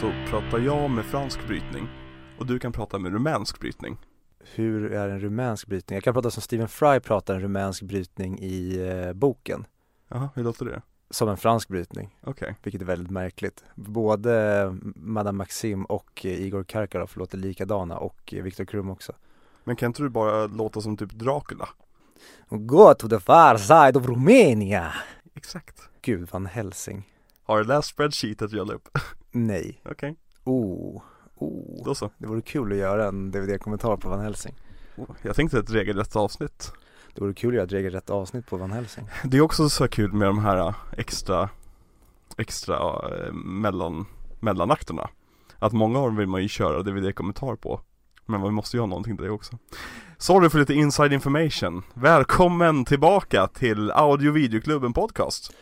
så pratar jag med fransk brytning och du kan prata med rumänsk brytning. Hur är en rumänsk brytning? Jag kan prata som Stephen Fry pratar en rumänsk brytning i eh, boken Jaha, hur låter det? Som en fransk brytning, Okej. vilket är väldigt märkligt Både Madame Maxim och eh, Igor Karkaroff låter likadana och eh, Viktor Krum också Men kan inte du bara låta som typ Dracula? Go to the far side of Romania Exakt. Gud, Van Helsing Har du läst spreadsheetet jag la upp? Nej, Okej, oh, oh då så. Det vore kul att göra en DVD-kommentar på Van Helsing Jag tänkte ett regelrätt avsnitt. Det vore kul att göra ett regelrätt avsnitt på Van Helsing Det är också så kul med de här äh, extra, extra äh, mellan, mellanakterna. Att många av dem vill man ju köra DVD-kommentar på. Men man måste ju ha någonting till det också. Sorry för lite inside information. Välkommen tillbaka till Audio Videoklubben Podcast.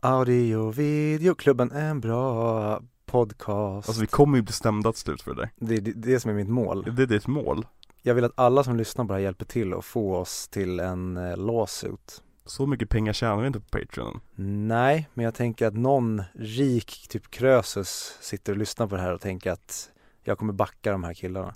Audio videoklubben är en bra podcast Alltså vi kommer ju bli stämda till slut för det där. det, är det, det som är mitt mål Det är ditt mål. Jag vill att alla som lyssnar på det här hjälper till att få oss till en eh, lawsuit Så mycket pengar tjänar vi inte på Patreon. Nej, men jag tänker att någon rik, typ Krösus, sitter och lyssnar på det här och tänker att jag kommer backa de här killarna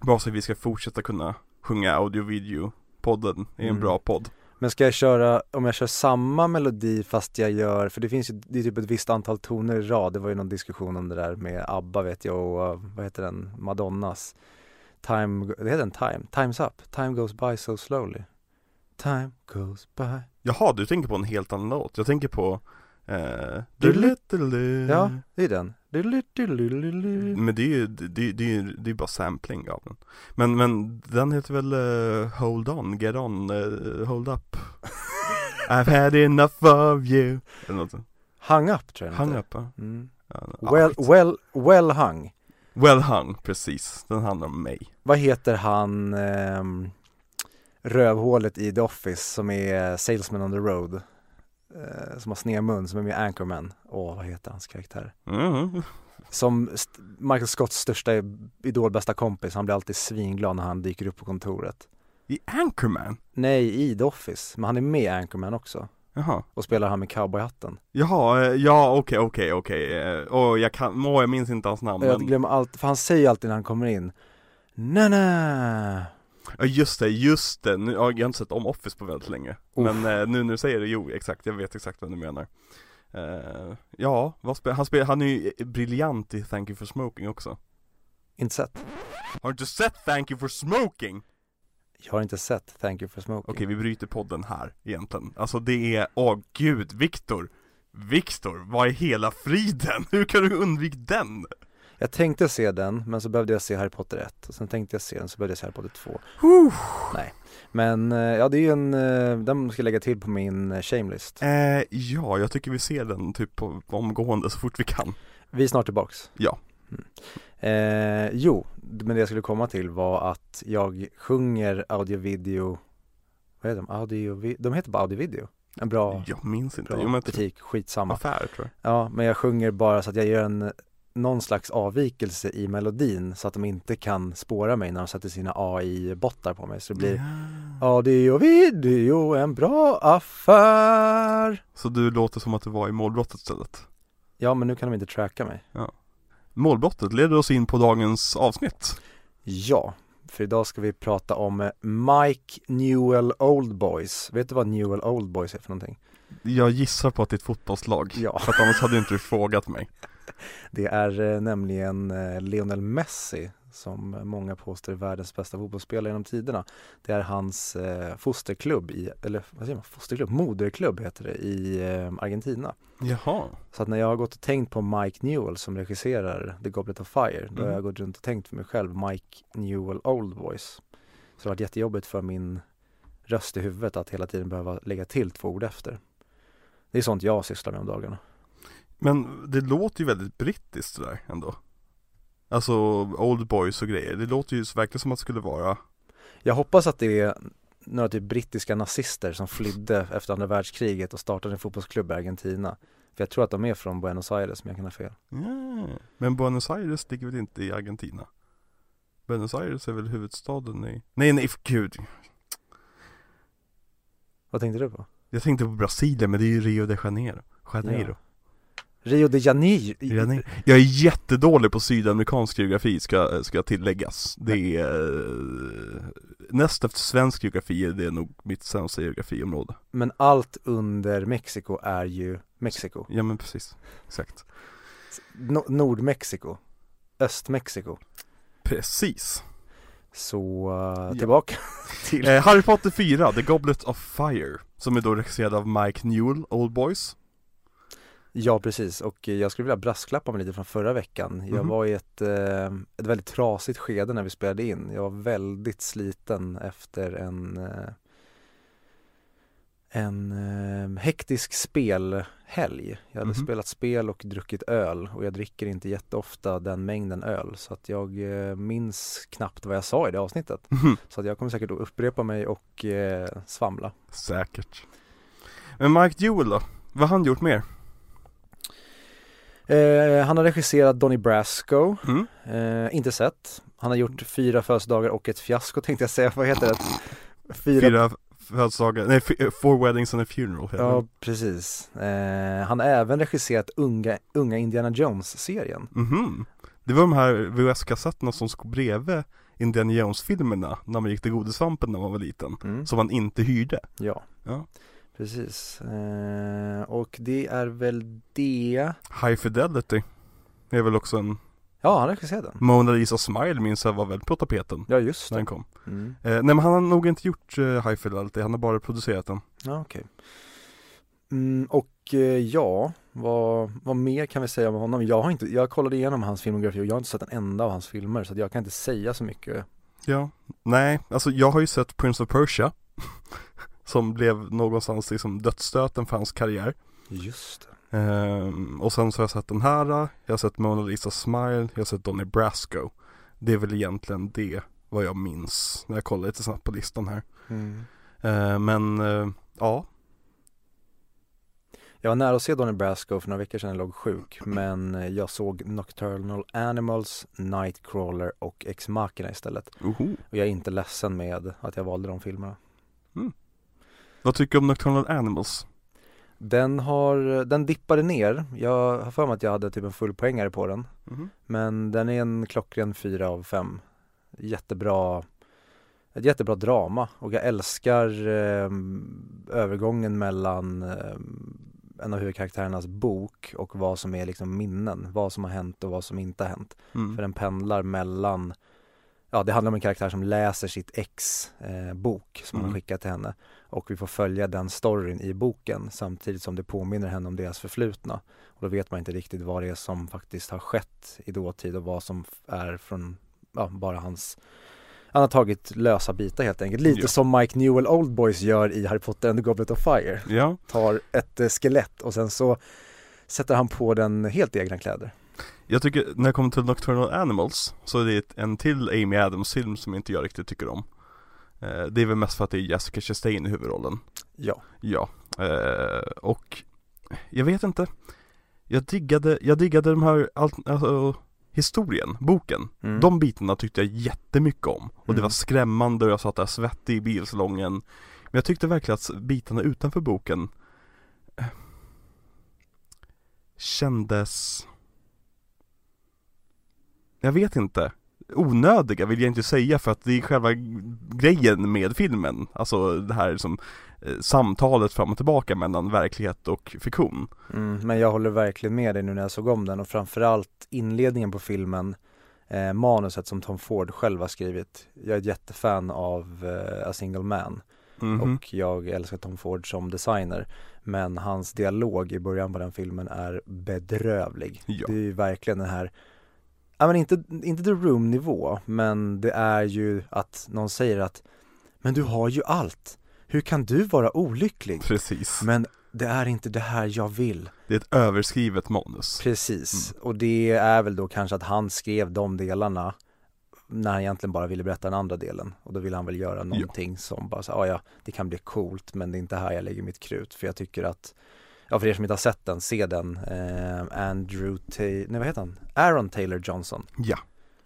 Bara så att vi ska fortsätta kunna sjunga audio video podden är en Mm. bra podd. Men ska jag köra, om jag kör samma melodi fast jag gör, för det finns ju, det är typ ett visst antal toner i rad, det var ju någon diskussion om det där med ABBA vet jag och uh, vad heter den, Madonnas. Time, det heter den? Time, Time's Up, Time Goes By So Slowly. Time Goes By. Jaha, du tänker på en helt annan låt. Jag tänker på eh, Dulu- dulu- Ja, det är den. Men det är ju, det, det, det är bara sampling av den Men, men den heter väl eh, Hold on, get on, eh, hold up I've had enough of you Eller något sånt. Hung Up tror jag Hung heter. up va? Mm. Ja, Well, well, well hung well hung, precis. Den handlar om mig Vad heter han ehm, rövhålet i The Office som är salesman on the road? Eh, som har sned mun, som är med i Anchorman. Åh, vad heter hans karaktär? mm. Som st- Michael Scotts största idol, bästa kompis, han blir alltid svinglad när han dyker upp på kontoret. I Anchorman? Nej, i The Office, men han är med i Anchorman också Jaha och spelar han med cowboyhatten. Jaha, eh, ja okej okej okej Eh, Åh jag kan, åh jag minns inte hans namn Jag men glömmer allt, för han säger alltid när han kommer in na na Ja just det, just det, nu, ja, jag har inte sett om Office på väldigt länge Uff. Men eh, nu när du säger det, jo exakt, jag vet exakt vad du menar Eh, Ja, spel, han, spel, han är ju briljant i Thank you for smoking också Inte sett. Har du inte sett Thank you for smoking? Jag har inte sett Thank you for smoking. Okej vi bryter podden här egentligen Alltså det är, åh gud, Viktor Viktor, vad är hela friden? Hur kan du undvika den? Jag tänkte se den, men så behövde jag se Harry Potter 1 och sen tänkte jag se den, så behövde jag se Harry Potter 2 Men eh, ja, det är ju en, eh, den ska jag lägga till på min eh, shamelist Eh, ja, jag tycker vi ser den typ på, omgående så fort vi kan. Vi är snart tillbaks. Ja. mm. eh, Jo, men det jag skulle komma till var att jag sjunger audio video Vad heter de? Audio, de heter bara audio video En bra, Jag minns inte, bra typ butik, skitsamma. Affär tror Ja, men jag sjunger bara så att jag gör en någon slags avvikelse i melodin så att de inte kan spåra mig när de sätter sina AI-bottar på mig. Så det blir ja. Audio video en bra affär. Så du låter som att du var i målbrottet istället? Ja men nu kan de inte tracka mig. Målbrottet leder oss in på dagens avsnitt. Ja, för idag ska vi prata om Mike Newell Old Boys. Vet du vad Newell Old Boys är för någonting? Jag gissar på att det är ett fotbollslag. Ja. För att annars hade inte du frågat mig Det är eh, nämligen eh, Lionel Messi som många påstår är världens bästa fotbollsspelare genom tiderna. Det är hans eh, fosterklubb i, eller vad säger man, fosterklubb, moderklubb heter det i eh, Argentina. Jaha Så att när jag har gått och tänkt på Mike Newell som regisserar The Goblet of Fire, då har Mm. jag gått runt och tänkt för mig själv Mike Newell Old Voice. Så det har varit jättejobbigt för min röst i huvudet att hela tiden behöva lägga till två ord efter. Det är sånt jag sysslar med om dagarna. Men det låter ju väldigt brittiskt där ändå Alltså Old Boys och grejer, det låter ju verkligen som att det skulle vara Jag hoppas att det är några typ brittiska nazister som flydde efter andra världskriget och startade en fotbollsklubb i Argentina. För jag tror att de är från Buenos Aires, men jag kan ha fel. Ja, men Buenos Aires ligger väl inte i Argentina? Buenos Aires är väl huvudstaden i... Nej nej för gud Vad tänkte du på? Jag tänkte på Brasilien men det är ju Rio de Janeiro Janeiro Rio de Janeiro. Jag är jättedålig på sydamerikansk geografi ska, ska tilläggas. Det är eh, näst efter svensk geografi är det nog mitt sämsta geografiområde. Men allt under Mexiko är ju Mexiko. Ja men precis, exakt. No Nordmexiko, Östmexiko. Precis. Så uh, tillbaka till eh, Harry Potter 4, The Goblet of Fire Som är då regisserad av Mike Newell, Old Boys Ja precis. Och jag skulle vilja brasklappa mig lite från förra veckan. Jag Mhm. var i ett, eh, ett väldigt trasigt skede när vi spelade in. Jag var väldigt sliten efter en eh, en eh, hektisk spelhelg. Jag hade Mhm. spelat spel och druckit öl och jag dricker inte jätteofta den mängden öl. Så att jag eh, minns knappt vad jag sa i det avsnittet. Så att jag kommer säkert att upprepa mig och eh, svamla. Säkert. Men Mike Newell då? Vad har han gjort mer? Eh, Han har regisserat Donnie Brasco Mm? Eh, inte sett. Han har gjort fyra födelsedagar och ett fiasko tänkte jag säga, vad heter det? Fyra, Fyra födelsedagar, nej, Four Weddings and a Funeral heter Ja precis. Eh, han har även regisserat unga, unga Indiana Jones-serien. Mhm Det var de här VHS-kassetterna som stod bredvid Indiana Jones-filmerna när man gick till Godisvampen när man var liten Mm. Som man inte hyrde Ja, Ja. Precis. Eh, och det är väl det. High Fidelity är väl också en Ja, han har regisserat den. Mona Lisa Smile minns jag var väl på tapeten Ja, just när den det. kom Mm. eh, Nej men han har nog inte gjort eh, High Fidelity, han har bara producerat den Ja, okej. Mm, och eh, ja, vad, vad mer kan vi säga om honom? Jag har inte, jag kollade igenom hans filmografi och jag har inte sett en enda av hans filmer så att jag kan inte säga så mycket. Ja, nej, alltså jag har ju sett Prince of Persia Som blev någonstans liksom dödsstöten för hans karriär Just det. Ehm, Och sen så har jag sett den här, jag har sett Mona Lisa Smile, jag har sett Donnie Brasco Det är väl egentligen det, vad jag minns när jag kollar lite snabbt på listan här Mm. Ehm, Men, eh, ja, Jag var nära att se Donnie Brasco för några veckor sedan jag låg sjuk men eh, jag såg Nocturnal Animals, Nightcrawler och Ex Machina istället. oho. Och jag är inte ledsen med att jag valde de filmerna. Vad tycker du om Nocturnal Animals? Den har, den dippade ner. Jag har för mig att jag hade typ en full poängare på den. Mhm. Men den är en klockren fyra av fem. Jättebra, ett jättebra drama och jag älskar eh, övergången mellan eh, en av huvudkaraktärernas bok och vad som är liksom minnen, vad som har hänt och vad som inte har hänt. Mm. För den pendlar mellan, ja det handlar om en karaktär som läser sitt ex eh, bok som han Mm. har skickat till henne och vi får följa den storyn i boken samtidigt som det påminner henne om deras förflutna. Och då vet man inte riktigt vad det är som faktiskt har skett i dåtid och vad som är från, ja bara hans han har tagit lösa bitar helt enkelt, lite Ja. som Mike Newell Oldboys gör i Harry Potter and the Goblet of Fire. Ja, Tar ett eh, skelett och sen så sätter han på den helt egna kläder. Jag tycker när det kommer till Nocturnal Animals Så är det en till Amy Adams film som inte jag riktigt tycker om Det är väl mest för att det är Jessica Chastain i huvudrollen. Ja, Ja, eh, och jag vet inte. Jag diggade, jag diggade de här, allt, alltså, historien, boken. Mm. De bitarna tyckte jag jättemycket om. Och det Mm. var skrämmande och jag satt där svettig i bilsalongen. Men jag tyckte verkligen att bitarna utanför boken eh, Kändes Jag vet inte Onödiga vill jag inte säga för att det är själva grejen med filmen. Alltså det här som eh, Samtalet fram och tillbaka mellan verklighet och fiktion. Mm, men jag håller verkligen med dig nu när jag såg om den och framförallt inledningen på filmen eh, Manuset som Tom Ford själv har skrivit. Jag är ett jättefan av eh, A Single Man Mhm. och jag älskar Tom Ford som designer. Men hans dialog i början på den filmen är bedrövlig. Ja. Det är ju verkligen den här Ja men inte, inte the room nivå men det är ju att någon säger att Men du har ju allt. Hur kan du vara olycklig? Precis. Men det är inte det här jag vill. Det är ett överskrivet manus. Precis, Mm. och det är väl då kanske att han skrev de delarna när han egentligen bara ville berätta den andra delen. Och då ville han väl göra någonting som bara så, ah, ja det kan bli coolt men det är inte här jag lägger mitt krut. För jag tycker att Ja för er som inte har sett den, se den, eh, Andrew Taylor, nej vad heter han? Aaron Taylor Johnson Ja,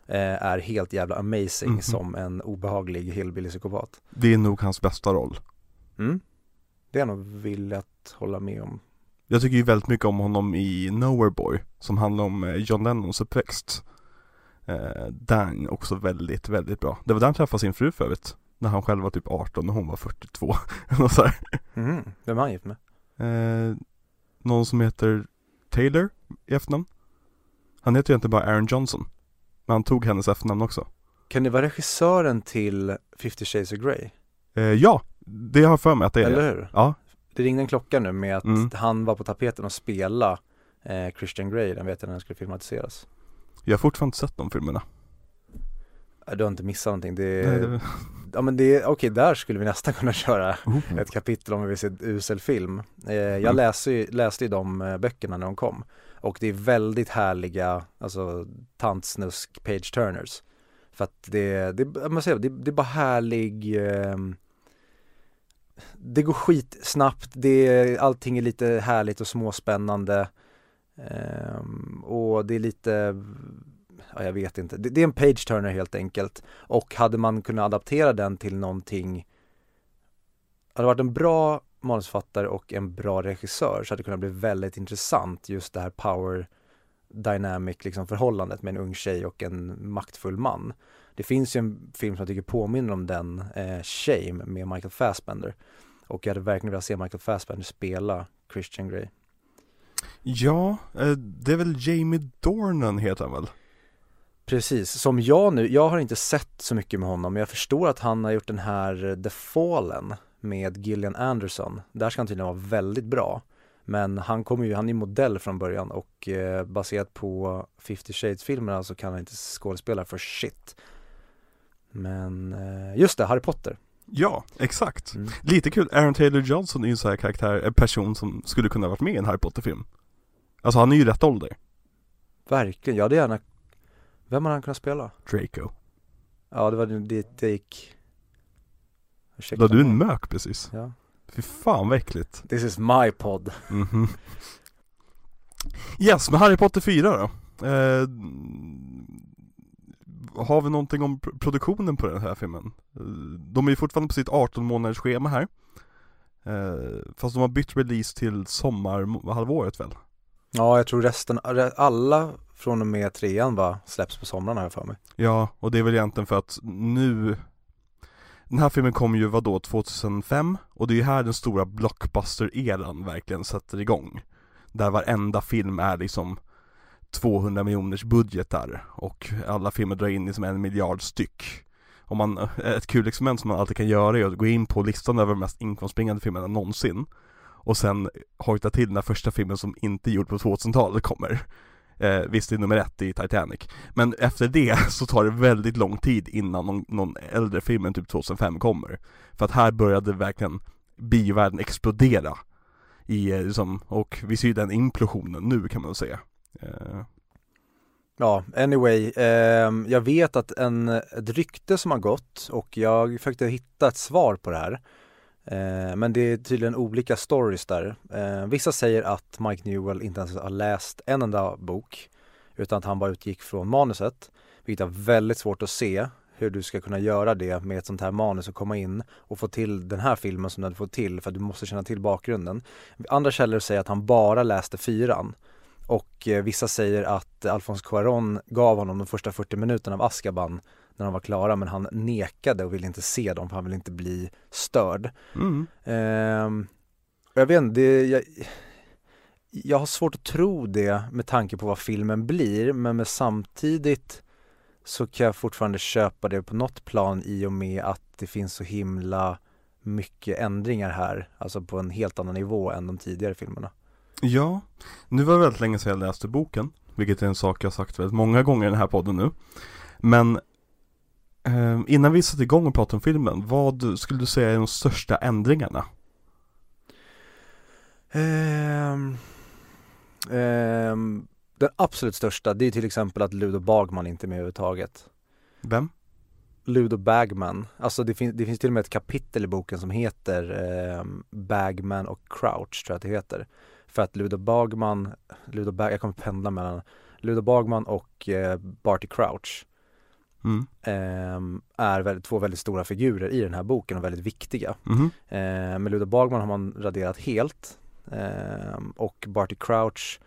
eh, är helt jävla amazing Mhm. som en obehaglig hillbilly-psykopat det är nog hans bästa roll mm. Det är jag nog att hålla med om Jag tycker ju väldigt mycket om honom i Nowhere Boy Som handlar om eh, John Lennons uppväxt eh, Den också väldigt, väldigt bra Det var där han träffade sin fru för övrigt När han själv var typ 18 och hon var 42 och så här. Mhm, vem är han gift med? Eh, någon som heter Taylor i efternamn. Han heter egentligen bara Aaron Johnson Men han tog hennes efternamn också. Kan det vara regissören till 50 Shades of Grey? eh, Ja, det har jag för mig att det är. Eller hur? Ja, Det ringde en klocka nu med att Mm. han var på tapeten och spela eh, Christian Grey, den vet jag när den skulle filmatiseras. Jag har fortfarande inte sett de filmerna. Du har inte missat någonting, det, Nej, det... ja men det, okej där skulle vi nästan kunna köra Oh. ett kapitel om vi vill se usel film eh, Jag Mm. läste ju, läste ju de eh, böckerna när de kom Och det är väldigt härliga, alltså tantsnusk page turners För att det, det, man säger, det, det är bara härlig ehm, Det går skitsnabbt, det, allting är lite härligt och småspännande ehm, Och det är lite Ja, jag vet inte. Det, det är en page turner helt enkelt. Och hade man kunnat adaptera den till någonting hade varit en bra manusförfattare och en bra regissör så hade det kunnat bli väldigt intressant just det här power dynamic liksom förhållandet med en ung tjej och en maktfull man. Det finns ju en film som jag tycker påminner om den, eh, Shame med Michael Fassbender. Och jag hade verkligen velat se Michael Fassbender spela Christian Grey. Ja, eh, det är väl Jamie Dornan heter han väl? Precis, som jag nu, jag har inte sett så mycket med honom men jag förstår att han har gjort den här eh, The Fallen med Gillian Anderson. Där ska han tydligen vara väldigt bra. Men han kommer ju, han är modell från början och eh, baserat på 50 Shades-filmerna så kan han inte skådespela för shit. Men eh, just det, Harry Potter. Ja, exakt. Mm. Lite kul, Aaron Taylor Johnson är ju en sån här karaktär, en person som skulle kunna varit med i en Harry Potter-film. Alltså han är ju rätt ålder, Verkligen, jag hade gärna Vem hade han kunnat spela? Draco. Ja det var dit det gick Ursäkta Lade du en mök precis? Ja Fy fan vad äckligt. This is my pod Mhm. Yes, men Harry Potter 4 då? Eh, har vi någonting om pr- produktionen på den här filmen? Eh, de är ju fortfarande på sitt 18 månaders schema här. Eh, fast de har bytt release till sommarhalvåret väl? Ja jag tror resten, alla från och med trean va, släpps på somrarna har jag för mig. Ja, och det är väl egentligen för att nu Den här filmen kom ju vadå, 2005? Och det är ju här den stora blockbuster-eran verkligen sätter igång. Där varenda film är liksom 200 miljoners budgetar och alla filmer drar in liksom en miljard styck. Om man, ett kul experiment som man alltid kan göra är att gå in på listan över de mest inkomstbringande filmerna någonsin Och sen hojta till när första filmen som inte är gjord på 2000-talet kommer eh, Visst det är nummer ett i Titanic. Men efter det så tar det väldigt lång tid innan någon, någon äldre film än typ 2005 kommer. För att här började verkligen biovärlden explodera i, eh, liksom, och vi ser ju den implosionen nu kan man säga. Eh, Ja, anyway, eh, jag vet att en, ett rykte som har gått och jag försökte hitta ett svar på det här Eh, men det är tydligen olika stories där. Eh, vissa säger att Mike Newell inte ens har läst en enda bok utan att han bara utgick från manuset, vilket är väldigt svårt att se hur du ska kunna göra det med ett sånt här manus och komma in och få till den här filmen som du hade fått till för att du måste känna till bakgrunden. Andra källor säger att han bara läste fyran och eh, vissa säger att Alfons Cuarón gav honom de första 40 minuterna av Askaban när de var klara men han nekade och ville inte se dem för han ville inte bli störd. mm. Ehm, jag vet inte, det, jag, jag har svårt att tro det med tanke på vad filmen blir men med samtidigt så kan jag fortfarande köpa det på något plan i och med att det finns så himla mycket ändringar här, alltså på en helt annan nivå än de tidigare filmerna. Ja, nu var det väldigt länge sedan jag läste boken Vilket är en sak jag sagt väldigt många gånger i den här podden nu Men eh, Innan vi satte igång och pratade om filmen, vad skulle du säga är de största ändringarna? Ehm, ehm, den absolut största, det är till exempel att Ludo Bagman inte är med överhuvudtaget. Vem? Ludo Bagman, alltså det, fin- det finns till och med ett kapitel i boken som heter ehm, Bagman och Crouch tror jag att det heter. För att Ludo Bagman, Ludo Bag, jag kommer pendla mellan Ludo Bagman och eh, Barty Crouch Mm. ehm, är väldigt, två väldigt stora figurer i den här boken och väldigt viktiga. Mhm. Eh, med Ludo Bagman har man raderat helt eh, och Barty Crouch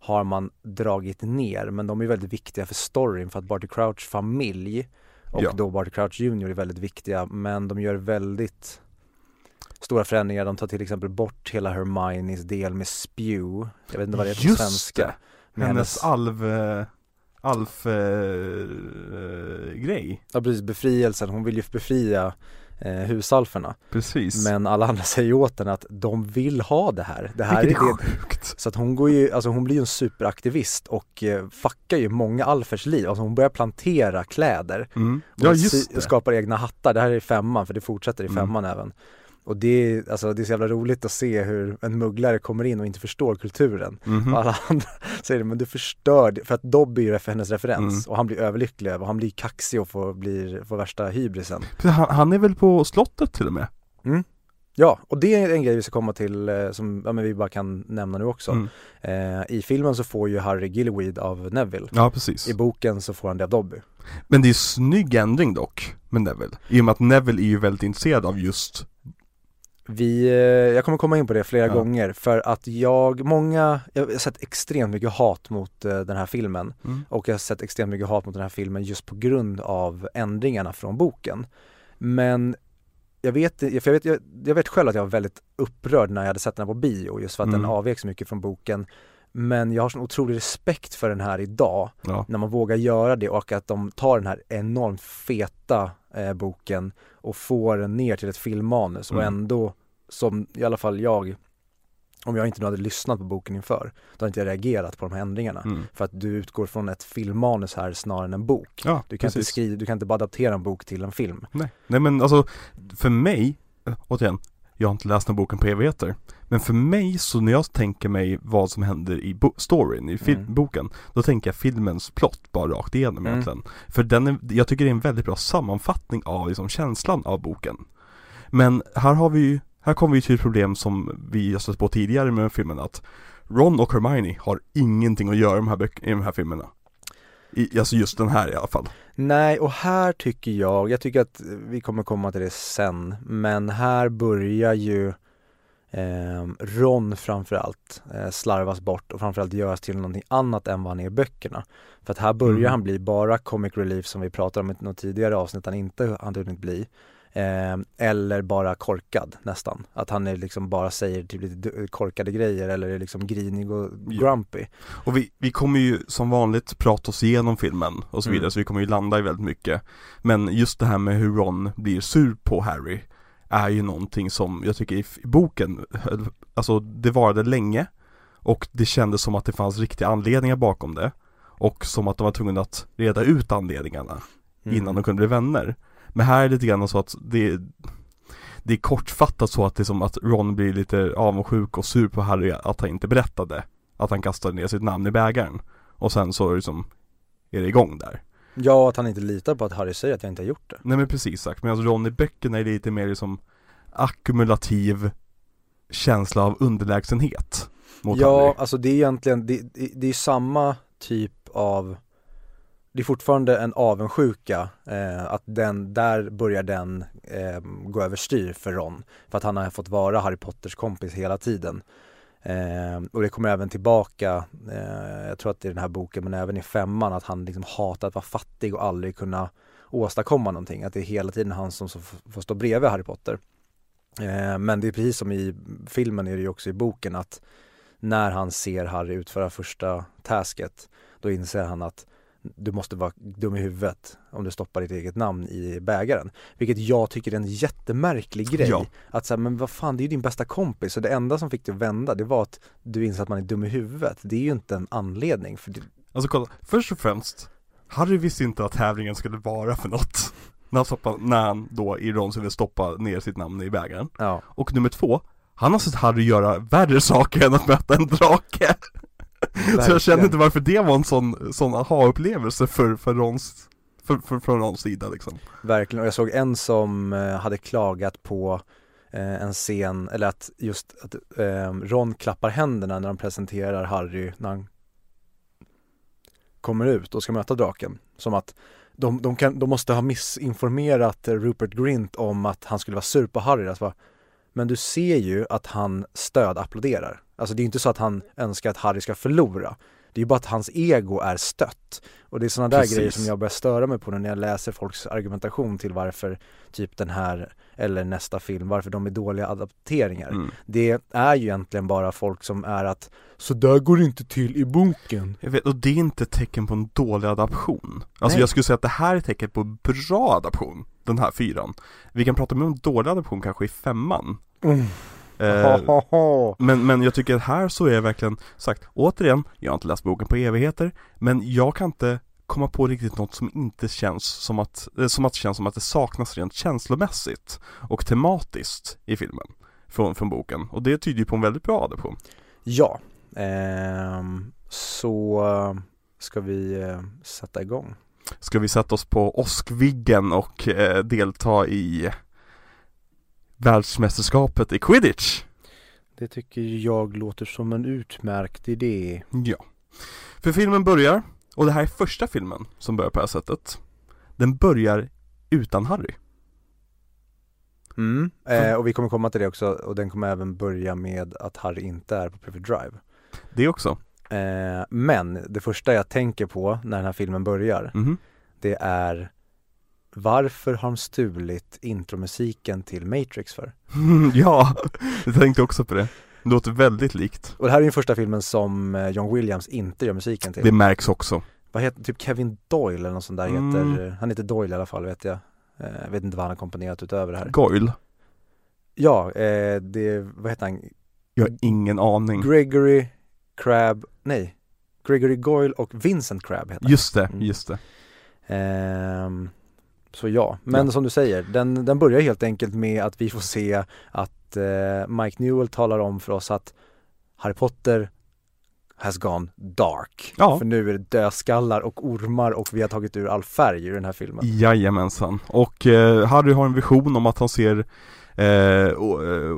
har man dragit ner men de är väldigt viktiga för storyn för att Barty Crouch familj och Ja. då Barty Crouch Jr är väldigt viktiga men de gör väldigt stora förändringar. De tar till exempel bort hela Hermiones del med spew. Jag vet inte vad det är på svenska. Med Hennes alv, eh, alf eh, eh, ja, precis, befrielsen. Hon vill ju befria eh, husalferna. Precis. Men alla andra säger åt henne att de vill ha det här. Det här Vilket är är det. sjukt. Så att hon går ju, alltså hon blir ju en superaktivist och eh, fuckar ju många alfers liv. Alltså hon börjar plantera kläder. Mm. Ja sy- just det. skapar egna hattar. Det här är femman för det fortsätter i Mm. femman även. Och det är, alltså det är så jävla roligt att se hur en mugglare kommer in och inte förstår kulturen. Mhm. Och alla andra säger men du förstör det. För att Dobby är ju hennes referens Mm. och han blir överlycklig över, han blir kaxig och får, blir, får värsta hybrisen. Han, han är väl på slottet till och med? Ja, och det är en grej vi ska komma till eh, som ja, men vi bara kan nämna nu också. Mm. Eh, I filmen så får ju Harry Gillyweed av Neville. Ja precis. I boken så får han det av Dobby. Men det är snygg ändring dock med Neville. I och med att Neville är ju väldigt intresserad av just Vi, eh, jag kommer komma in på det flera Ja. gånger för att jag, många, jag har sett extremt mycket hat mot eh, den här filmen mm. och jag har sett extremt mycket hat mot den här filmen just på grund av ändringarna från boken. Men jag vet, jag vet, jag, jag vet själv att jag var väldigt upprörd när jag hade sett den här på bio just för att Mm. den avvek så mycket från boken. Men jag har sån otrolig respekt för den här idag Ja. när man vågar göra det och att de tar den här enormt feta eh, boken och får den ner till ett filmmanus och Mm. ändå som i alla fall jag om jag inte nu hade lyssnat på boken inför då hade inte jag reagerat på de här ändringarna Mm. för att du utgår från ett filmmanus här snarare än en bok. Ja, Du kan, inte skriva, du kan inte bara adaptera en bok till en film. Nej. Nej men alltså, för mig, äh, återigen, jag har inte läst den boken på evigheter. Men för mig, så när jag tänker mig vad som händer i storyn, i Mm. boken, då tänker jag filmens plott bara rakt igenom Mm. egentligen. För den är, jag tycker det är en väldigt bra sammanfattning av liksom känslan av boken. Men här har vi ju, här kommer vi till ett problem som vi har stött på tidigare med filmen att Ron och Hermione har ingenting att göra i de här, böck- i de här filmerna. I, alltså just den här i alla fall. Nej, och här tycker jag, jag tycker att vi kommer komma till det sen, men här börjar ju eh, Ron framförallt eh, slarvas bort och framförallt göras till någonting annat än vad han är i böckerna. För att här börjar Mm. han bli bara comic relief som vi pratade om i något tidigare avsnitt han inte hade hunnit bli. Eh, eller bara korkad nästan. Att han är liksom bara säger typ lite korkade grejer eller är liksom grinig och grumpy. Och vi, vi kommer ju som vanligt prata oss igenom filmen och så vidare Mm. så vi kommer ju landa i väldigt mycket Men just det här med hur Ron blir sur på Harry Är ju någonting som jag tycker i, i boken, höll- alltså det varade länge Och det kändes som att det fanns riktiga anledningar bakom det Och som att de var tvungna att reda ut anledningarna Mm. innan de kunde bli vänner Men här är det lite grann så att det Det är kortfattat så att det är som att Ron blir lite avundsjuk och sur på Harry att han inte berättade Att han kastade ner sitt namn i bägaren Och sen så är det som Är det igång där Ja, att han inte litar på att Harry säger att jag inte har gjort det. Nej men precis sagt, medan Ron i böckerna är lite mer liksom Ackumulativ Känsla av underlägsenhet Mot ja, Harry. alltså det är egentligen, det, det, det är samma typ av Det är fortfarande en avundsjuka, eh, att den, där börjar den eh, gå överstyr för Ron. För att han har fått vara Harry Potters kompis hela tiden eh, Och det kommer även tillbaka, eh, jag tror att det är den här boken men även i femman att han liksom hatar att vara fattig och aldrig kunna åstadkomma någonting. Att det är hela tiden han som får stå bredvid Harry Potter. Eh, Men det är precis som i filmen är det ju också i boken att när han ser Harry utföra första tasket då inser han att du måste vara dum i huvudet om du stoppar ditt eget namn i bägaren. Vilket jag tycker är en jättemärklig grej. Ja. Att säga, men vad fan det är ju din bästa kompis och det enda som fick dig att vända det var att du inser att man är dum i huvudet. Det är ju inte en anledning för det, Alltså kolla, först och främst Harry visste inte att tävlingen skulle vara för något När han, stoppade, när han då i Rons huvud stoppade ner sitt namn i bägaren ja. Och nummer två Han har sett Harry göra värre saker än att möta en drake Så jag känner Verkligen. inte varför det var en sån, sån aha-upplevelse för, för Rons för, för, från Rons sida liksom Verkligen, och jag såg en som eh, hade klagat på eh, en scen, eller att just att eh, Ron klappar händerna när de presenterar Harry när han kommer ut och ska möta draken. Som att de, de, kan, de måste ha missinformerat Rupert Grint om att han skulle vara sur på Harry. Alltså men du ser ju att han stödapplåderar. Alltså det är inte så att han önskar att Harry ska förlora. Det är ju bara att hans ego är stött. Och det är sådana där Precis. grejer som jag börjar störa mig på när jag läser folks argumentation till varför typ den här eller nästa film, varför de är dåliga adapteringar. Mm. Det är ju egentligen bara folk som är att så där går det inte till i boken. Jag vet, och det är inte ett tecken på en dålig adaption. Alltså Nej. jag skulle säga att det här är ett tecken på en bra adaption, den här fyran. Vi kan prata mer om dålig adaption kanske i femman. Mm. Eh, men, men jag tycker att här så är jag verkligen sagt, återigen, jag har inte läst boken på evigheter, men jag kan inte komma på riktigt något som inte känns som att, eh, som att det känns som att det saknas rent känslomässigt och tematiskt i filmen från, från boken. Och det tyder ju på en väldigt bra adaption. Ja, ehm, så eh, ska vi eh, sätta igång. Ska vi sätta oss på åskviggen och eh, delta i världsmästerskapet i quidditch? Det tycker jag låter som en utmärkt idé. Ja. För filmen börjar, och det här är första filmen som börjar på det här sättet. Den börjar utan Harry. Mm. Eh, och vi kommer komma till det också och den kommer även börja med att Harry inte är på Private Drive. Det också. Eh, men det första jag tänker på när den här filmen börjar, Mhm. det är varför har de stulit intromusiken till Matrix för? ja, jag tänkte också på det. Det låter väldigt likt. Och det här är den första filmen som eh, John Williams inte gör musiken till. Det märks också. Vad heter, typ Kevin Doyle eller något sånt där Mm. heter, han heter Doyle i alla fall vet jag. Eh, Jag vet inte vad han har komponerat utöver det här. Goyle. Ja, eh, det, vad heter han? Jag har ingen aning. Gregory Crab, nej, Gregory Goyle och Vincent Crab heter. Just det, Mm. just det. Ehm, så ja, men Ja. som du säger, den, den börjar helt enkelt med att vi får se att eh, Mike Newell talar om för oss att Harry Potter has gone dark. Ja. För nu är det dödskallar och ormar och vi har tagit ur all färg ur den här filmen. Jajamensan. Och eh, Harry har en vision om att han ser eh, eh,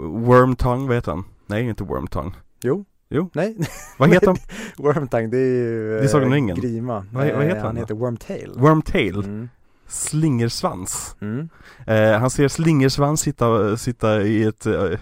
Wormtongue, vad heter han? Nej, inte Wormtongue. Jo, Jo. nej, Vad heter han? Wormtongue det är ju Det är Sagan eh. Grima. Vad- vad heter Eh, han han heter Wormtail. Wormtail. Mm. Slingersvans. Mm. Eh, han ser Slingersvans sitta, sitta i ett eh,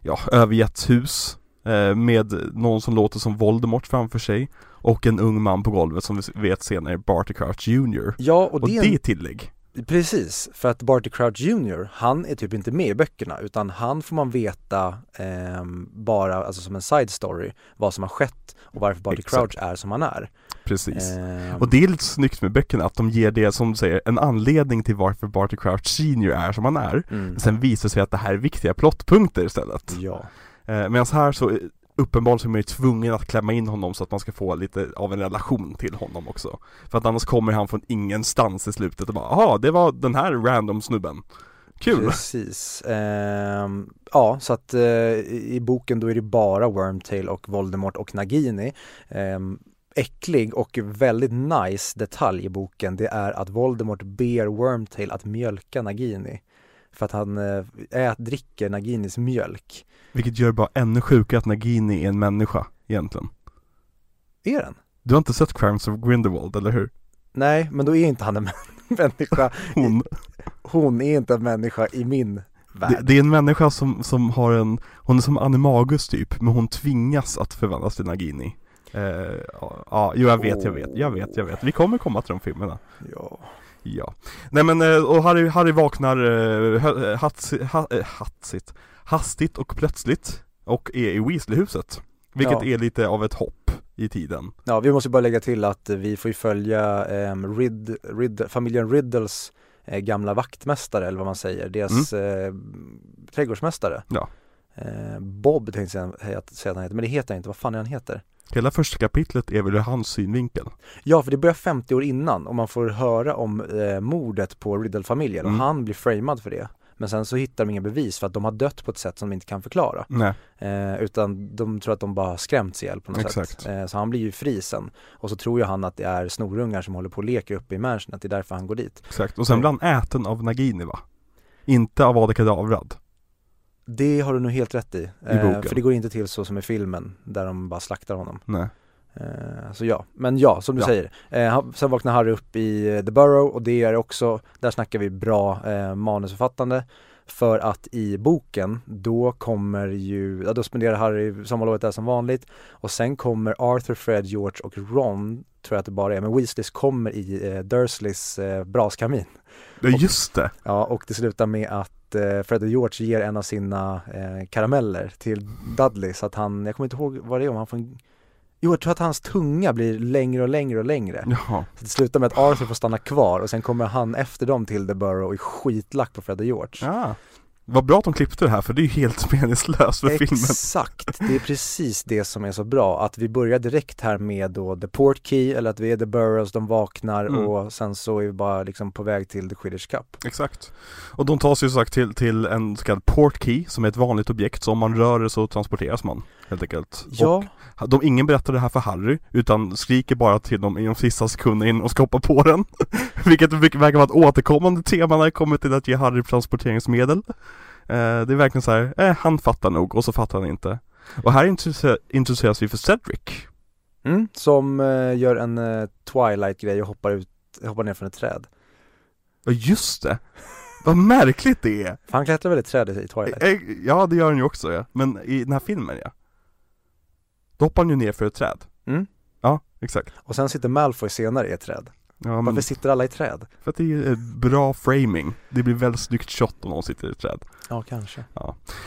ja, övergett hus eh, med någon som låter som Voldemort framför sig och en ung man på golvet som vi vet senare är Barty Crouch Jr. Ja, och Och det är en tillägg. Precis, för att Barty Crouch Jr, han är typ inte med i böckerna utan han får man veta ehm, bara, alltså som en side story, vad som har skett och varför Barty Exakt. Crouch är som han är. Precis. Ehm, Och det är lite snyggt med böckerna, att de ger det som du säger, en anledning till varför Barty Crouch Senior är som han är. mm, Sen visar det sig att det här är viktiga plottpunkter istället. Ja, Eh, Medan här så, eh, uppenbarligen så är man ju tvungen att klämma in honom så att man ska få lite av en relation till honom också. För att annars kommer han från ingenstans i slutet och bara, jaha, det var den här random snubben. Kul! precis. Ehm, ja, så att eh, i boken då är det bara Wormtail och Voldemort och Nagini. Ehm, äcklig och väldigt nice detalj i boken det är att Voldemort ber Wormtail att mjölka Nagini. För att han äh, ät, dricker Naginis mjölk. Vilket gör det bara ännu sjukare att Nagini är en människa, egentligen. Är den? Du har inte sett Crimes of Grindelwald, eller hur? Nej, men då är inte han en människa. Hon, Hon är inte en människa i min det, värld. det är en människa som, som har en, hon är som Animagus typ, men hon tvingas att förvandlas till Nagini. Eh, ja, jo jag vet, jag vet, jag vet, jag vet. Vi kommer komma till de filmerna. Ja. Ja. Nej men, eh, och Harry, Harry vaknar eh, hö- hatsi, ha, eh, hatsigt, hastigt och plötsligt och är i Weasleyhuset. Vilket Ja. är lite av ett hopp i tiden. ja, vi måste bara lägga till att vi får ju följa um, Rid, Rid, familjen Riddles eh, gamla vaktmästare eller vad man säger, deras eh, trädgårdsmästare. Ja. Eh, Bob tänkte jag säga, att han heter, men det heter han inte, vad fan är han heter? Hela första kapitlet är väl ur hans synvinkel. Ja, för det börjar 50 år innan och man får höra om eh, mordet på Riddle-familjen Mm. och han blir framad för det. Men sen så hittar de inga bevis för att de har dött på ett sätt som de inte kan förklara. Eh, utan de tror att de bara har skrämts ihjäl på något Exakt. sätt. Eh, så han blir ju fri sen. Och så tror ju han att det är snorungar som håller på och leker uppe i mansionet, det är därför han går dit. exakt. Och sen blir han äten av Nagini va? Inte av Adekadavrad. Det har du nog helt rätt i. Eh, boken. för det går inte till så som i filmen, där de bara slaktar honom. Nej. Eh, så ja, men ja, som du Ja. säger. Eh, sen vaknar Harry upp i eh, The Burrow och det är också, där snackar vi bra eh, manusförfattande. För att i boken, då kommer ju, ja, då spenderar Harry sommarlovet där som vanligt och sen kommer Arthur, Fred, George och Ron, tror jag att det bara är, men Weasleys kommer i eh, Dursleys eh, braskamin. Ja just det! Ja, och det slutar med att eh, Fred och George ger en av sina eh, karameller till Dudley så att han, jag kommer inte ihåg vad det är om han får en Jo, jag tror att hans tunga blir längre och längre och längre. Jaha. Så det slutar med att Arthur får stanna kvar och sen kommer han efter dem till The Burrow och är skitlack på Fred och George. Ja. Vad bra att de klippte det här för det är ju helt meningslöst för filmen. Exakt, det är precis det som är så bra, att vi börjar direkt här med då The Port Key eller att vi är The Burrows, de vaknar Mm. och sen så är vi bara liksom på väg till The Quidditch Cup. Exakt. Och de tar sig ju sagt till, till en så kallad port key som är ett vanligt objekt, så om man rör det så transporteras man helt enkelt. Ja, Och de, ingen berättar det här för Harry, utan skriker bara till dem i de sista sekunderna innan de ska hoppa på den. Vilket vilket verkar vara ett återkommande tema när det kommer till att ge Harry transporteringsmedel. Eh, det är verkligen så här, eh, han fattar nog och så fattar han inte. Och här introduceras, introduceras vi för Cedric. mm, som eh, gör en eh, Twilight-grej och hoppar ut, hoppar ner från ett träd. Ja just det! Vad märkligt det är! För han klättrar väl i trädet i Twilight? Eh, Ja det gör han ju också ja, men i den här filmen ja Då hoppar han ju ner för ett träd Mm. Ja, exakt Och sen sitter Malfoy senare i ett träd. Ja, men Varför sitter alla i träd? För att det är eh, bra framing. Det blir väldigt snyggt shot om någon sitter i ett träd. Ja, kanske.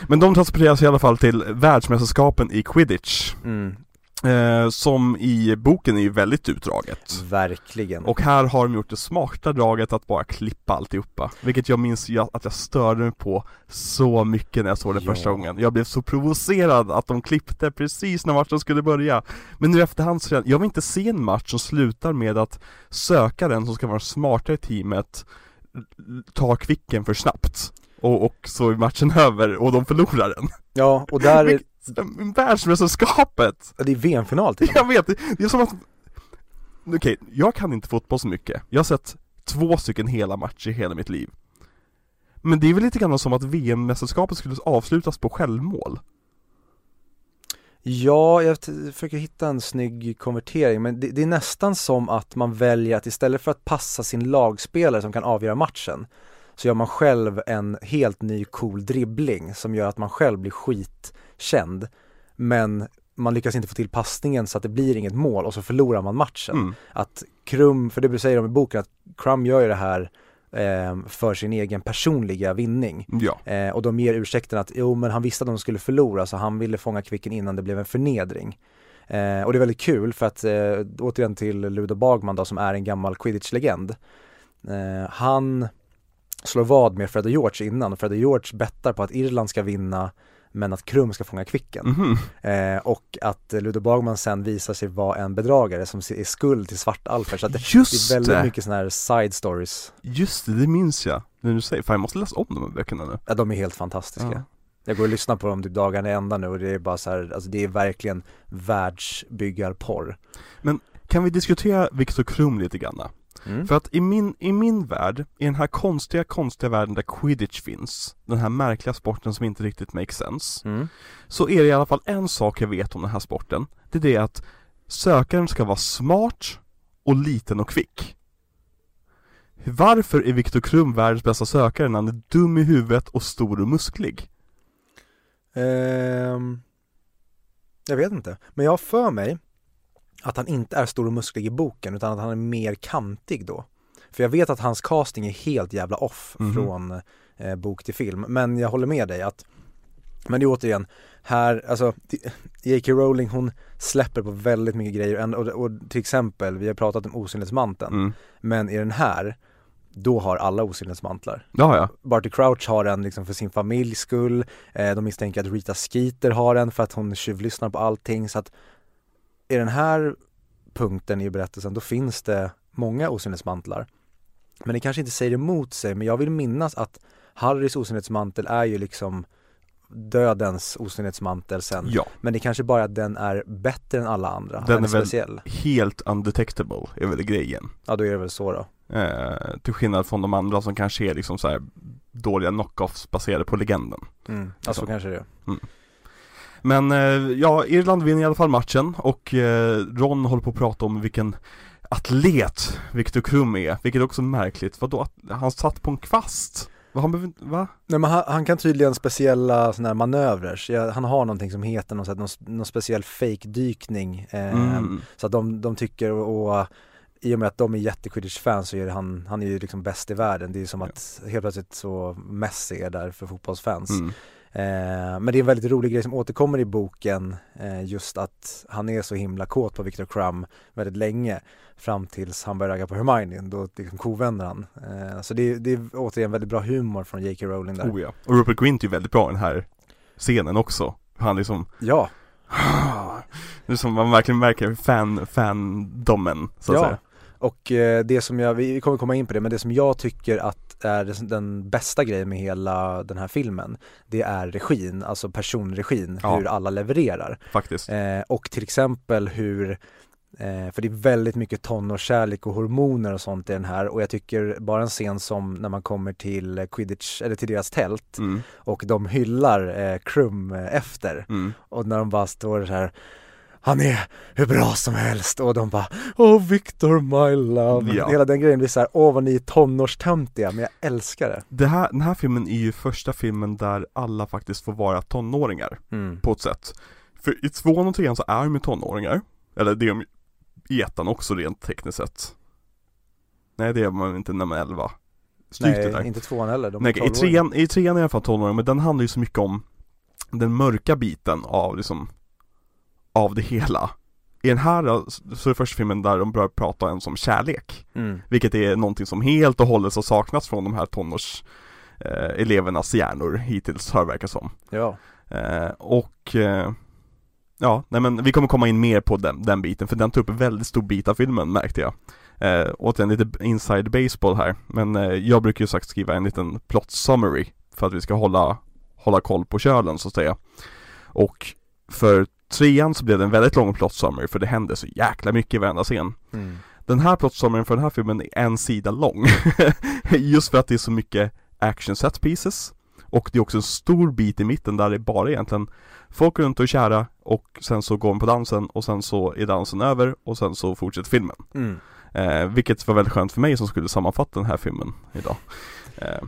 Men de transporteras i alla fall till världsmästerskapen i quidditch. Mm, eh, Som i boken är ju väldigt utdraget. Verkligen. Och här har de gjort det smarta draget att bara klippa alltihopa. Vilket jag minns jag, att jag störde mig på så mycket när jag såg det Ja. första gången. Jag blev så provocerad att de klippte precis när matchen skulle börja. Men nu efterhand så jag vill inte se en match som slutar med att sökaren som ska vara smartare i teamet tar kvicken för snabbt och, och så är matchen över och de förlorar den. Ja, och där är, Världsmästerskapet! det är VM-final till Jag vet, det är som att Okej, jag kan inte fotboll så mycket. Jag har sett två stycken hela matcher i hela mitt liv. Men det är väl lite grann som att VM-mästerskapet skulle avslutas på självmål. Ja, jag försöker hitta en snygg konvertering men det, det är nästan som att man väljer att istället för att passa sin lagspelare som kan avgöra matchen så gör man själv en helt ny cool dribbling som gör att man själv blir skitkänd men man lyckas inte få till passningen så att det blir inget mål och så förlorar man matchen. mm. Att Krum, för det säger de i boken, att Krum gör ju det här eh, för sin egen personliga vinning. Ja, Eh, och de ger ursäkten att jo men han visste att de skulle förlora så han ville fånga kvicken innan det blev en förnedring. Eh, och det är väldigt kul för att eh, återigen till Ludo Bagman då som är en gammal quidditch-legend. Eh, han slår vad med Fred och George innan Fred och George bettar på att Irland ska vinna men att Krum ska fånga kvicken. mhm. Eh, och att Ludo Bagman sen visar sig vara en bedragare som är skuld till Svartalfer. Så det, Just det är väldigt det! mycket sådana här side stories. Just det, det minns jag När du säger, fan jag måste läsa om de här böckerna nu Ja, de är helt fantastiska. Ja. Jag går och lyssnar på dem typ dagarna i ända nu och det är bara så här, alltså det är verkligen världsbyggarporr. Kan vi diskutera Viktor Krum lite grann? Mm. För att i min, i min värld, i den här konstiga, konstiga världen där quidditch finns Den här märkliga sporten som inte riktigt makes sense Mm. Så är det i alla fall en sak jag vet om den här sporten Det är det att sökaren ska vara smart och liten och kvick Varför är Viktor Krum världens bästa sökare när han är dum i huvudet och stor och musklig? Ehm, jag vet inte, men jag har för mig att han inte är stor och musklig i boken utan att han är mer kantig då. För jag vet att hans casting är helt jävla off Mhm. från eh, bok till film, men jag håller med dig att men det är återigen, här, alltså det- J.K. Rowling hon släpper på väldigt mycket grejer och, och, och till exempel, vi har pratat om osynlighetsmanteln, Mm. men i den här, då har alla osynlighetsmantlar. Ja, ja. Barty Crouch har en liksom för sin familjs skull, eh, de misstänker att Rita Skeeter har en för att hon tjuvlyssnar på allting så att i den här punkten i berättelsen då finns det många osynlighetsmantlar. Men det kanske inte säger emot sig men jag vill minnas att Harrys osynlighetsmantel är ju liksom dödens osynlighetsmantel sen. Ja, Men det kanske bara är att den är bättre än alla andra, Den den, är är väl- speciell. helt undetectable är väl grejen Ja då är det väl så då. eh, Till skillnad från de andra som kanske är liksom så dåliga knockoffs baserade på legenden Mm. Ja så Så. kanske det är. Men eh, ja, Irland vinner i alla fall matchen och eh, Ron håller på att prata om vilken atlet Viktor Krum är, vilket också är märkligt. Vadå, han satt på en kvast? Han behöver inte, va? Nej men han, han kan tydligen speciella sådana här manövrer, ja, han har någonting som heter någon, någon, någon speciell fake-dykning eh, Mm. Så att de, de tycker och, och i och med att de är jätte-Quidditch-fans så är han, han är ju liksom bäst i världen. Det är som att helt plötsligt så Messi är där för fotbollsfans. Mm. Eh, men det är en väldigt rolig grej som återkommer i boken eh, just att han är så himla kåt på Victor Crumb väldigt länge fram tills han börjar ragga på Hermione, då liksom kovänder han. Eh, så det, är- det är återigen väldigt bra humor från J.K. Rowling där. Oh ja. Och Rupert Grint är väldigt bra i den här scenen också. Han liksom Ja, är som man verkligen märker fan, fandomen så att ja. säga. Och det som jag, vi kommer komma in på det, men det som jag tycker att är den- bästa grejen med hela den här filmen, det är regin, alltså personregin, Ja. hur alla levererar. Faktiskt. Eh, och till exempel hur, eh, för det är väldigt mycket tonårskärlek och hormoner och sånt i den här och jag tycker bara en scen som när man kommer till Quidditch, eller till deras tält Mm. och de hyllar eh, Krum efter Mm. och när de bara står så här han är hur bra som helst och de bara Åh Victor my love Ja. Hela den grejen blir så här, åh vad ni är tonårstöntiga men jag älskar det Det här, den här filmen är ju första filmen där alla faktiskt får vara tonåringar mm. på ett sätt. För i tvåan och trean så är de ju tonåringar. Eller det är de i ettan också rent tekniskt sett. Nej det är man inte när man är elva. Stryk det där. Nej, inte tvåan heller, de Nej, i 12-åringar. trean, i trean är i alla fall tonåringar, men den handlar ju så mycket om den mörka biten av liksom av det hela. I den här så är det första filmen där de börjar prata ens om kärlek. mm. Vilket är någonting som helt och hållet har saknats från de här tonårs eh, elevernas hjärnor hittills har det verkat som. Ja, Eh, och eh, Ja, nej men vi kommer komma in mer på den, den biten för den tog upp en väldigt stor bit av filmen märkte jag. Eh, återigen lite inside baseball här, men eh, jag brukar ju sagt skriva en liten plot summary för att vi ska hålla, hålla koll på kölen så att säga. Och för trean så blev det en väldigt lång plot summary för det hände så jäkla mycket i varenda scen. mm. Den här plot summaryn för den här filmen är en sida lång. Just för att det är så mycket action set pieces. Och det är också en stor bit i mitten där det bara egentligen folk runt och kära och sen så går de på dansen och sen så är dansen över och sen så fortsätter filmen. Mm. Eh, vilket var väldigt skönt för mig som skulle sammanfatta den här filmen idag. Eh.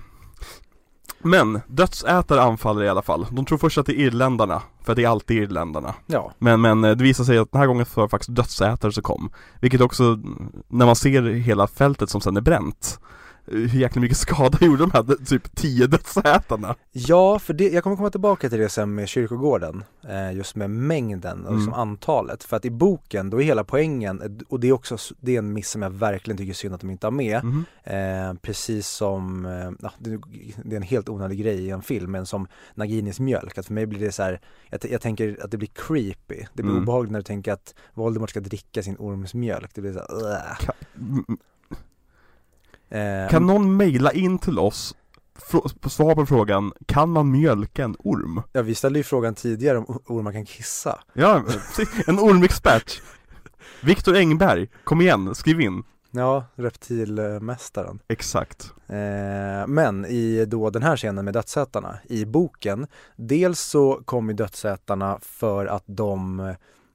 Men dödsätare anfaller i alla fall. De tror först att det är irländarna, för det är alltid irländarna. Ja, Men, men eh, det visar sig att den här gången så var det faktiskt dödsätare som kom. Vilket också, när man ser hela fältet som sen är bränt hur jäkla mycket skada gjorde de här typ 10 dödsätarna? Ja, för det, jag kommer komma tillbaka till det sen med kyrkogården, eh, just med mängden och liksom Mm. antalet. För att i boken, då är hela poängen, eh, och det är också, det är en miss som jag verkligen tycker synd att de inte har med. Mhm. Eh, precis som, eh, det, är en helt onödig grej i en film, men som Naginis mjölk. Att för mig blir det så här, jag, jag tänker att det blir creepy. Det blir Mm. obehagligt när du tänker att Voldemort ska dricka sin ormsmjölk. Det blir så här, mm, eh, kan någon mejla in till oss på svar på frågan, kan man mjölka en orm? Ja, vi ställde ju frågan tidigare om ormar kan kissa. Ja, en ormexpert! Viktor Engberg, kom igen, skriv in! Ja, reptilmästaren. Exakt. Eh, men i då den här scenen med dödsätarna, i boken, dels så kommer dödsätarna för att de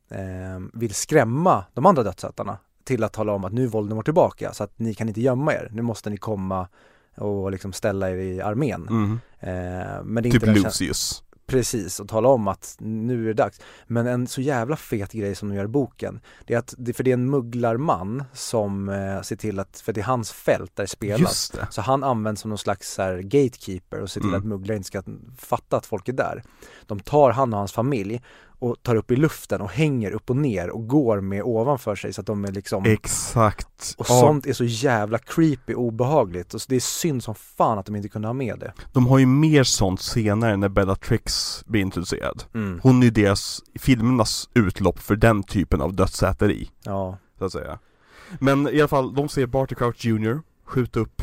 eh, vill skrämma de andra dödsätarna till att tala om att nu är Voldemort tillbaka så att ni kan inte gömma er, nu måste ni komma och liksom ställa er i armén. Mm. Eh, men det är Typ inte Lucius. Precis, och tala om att nu är det dags. Men en så jävla fet grej som de gör i boken, det är att, det, för det är en mugglarman som eh, ser till att, för det är hans fält där det spelas. Så han används som någon slags här, gatekeeper och ser till Mm. att mugglare inte ska fatta att folk är där. De tar han och hans familj och tar upp i luften och hänger upp och ner och går med ovanför sig så att de är liksom Exakt. och Ja, sånt är så jävla creepy och obehagligt och så det är synd som fan att de inte kunde ha med det. De har ju mer sånt senare när Bellatrix blir introducerad. Mm. Hon är ju deras, filmernas utlopp för den typen av dödsäteri, Ja, så att säga. Men i alla fall, de ser Barty Crouch Jr. skjuta upp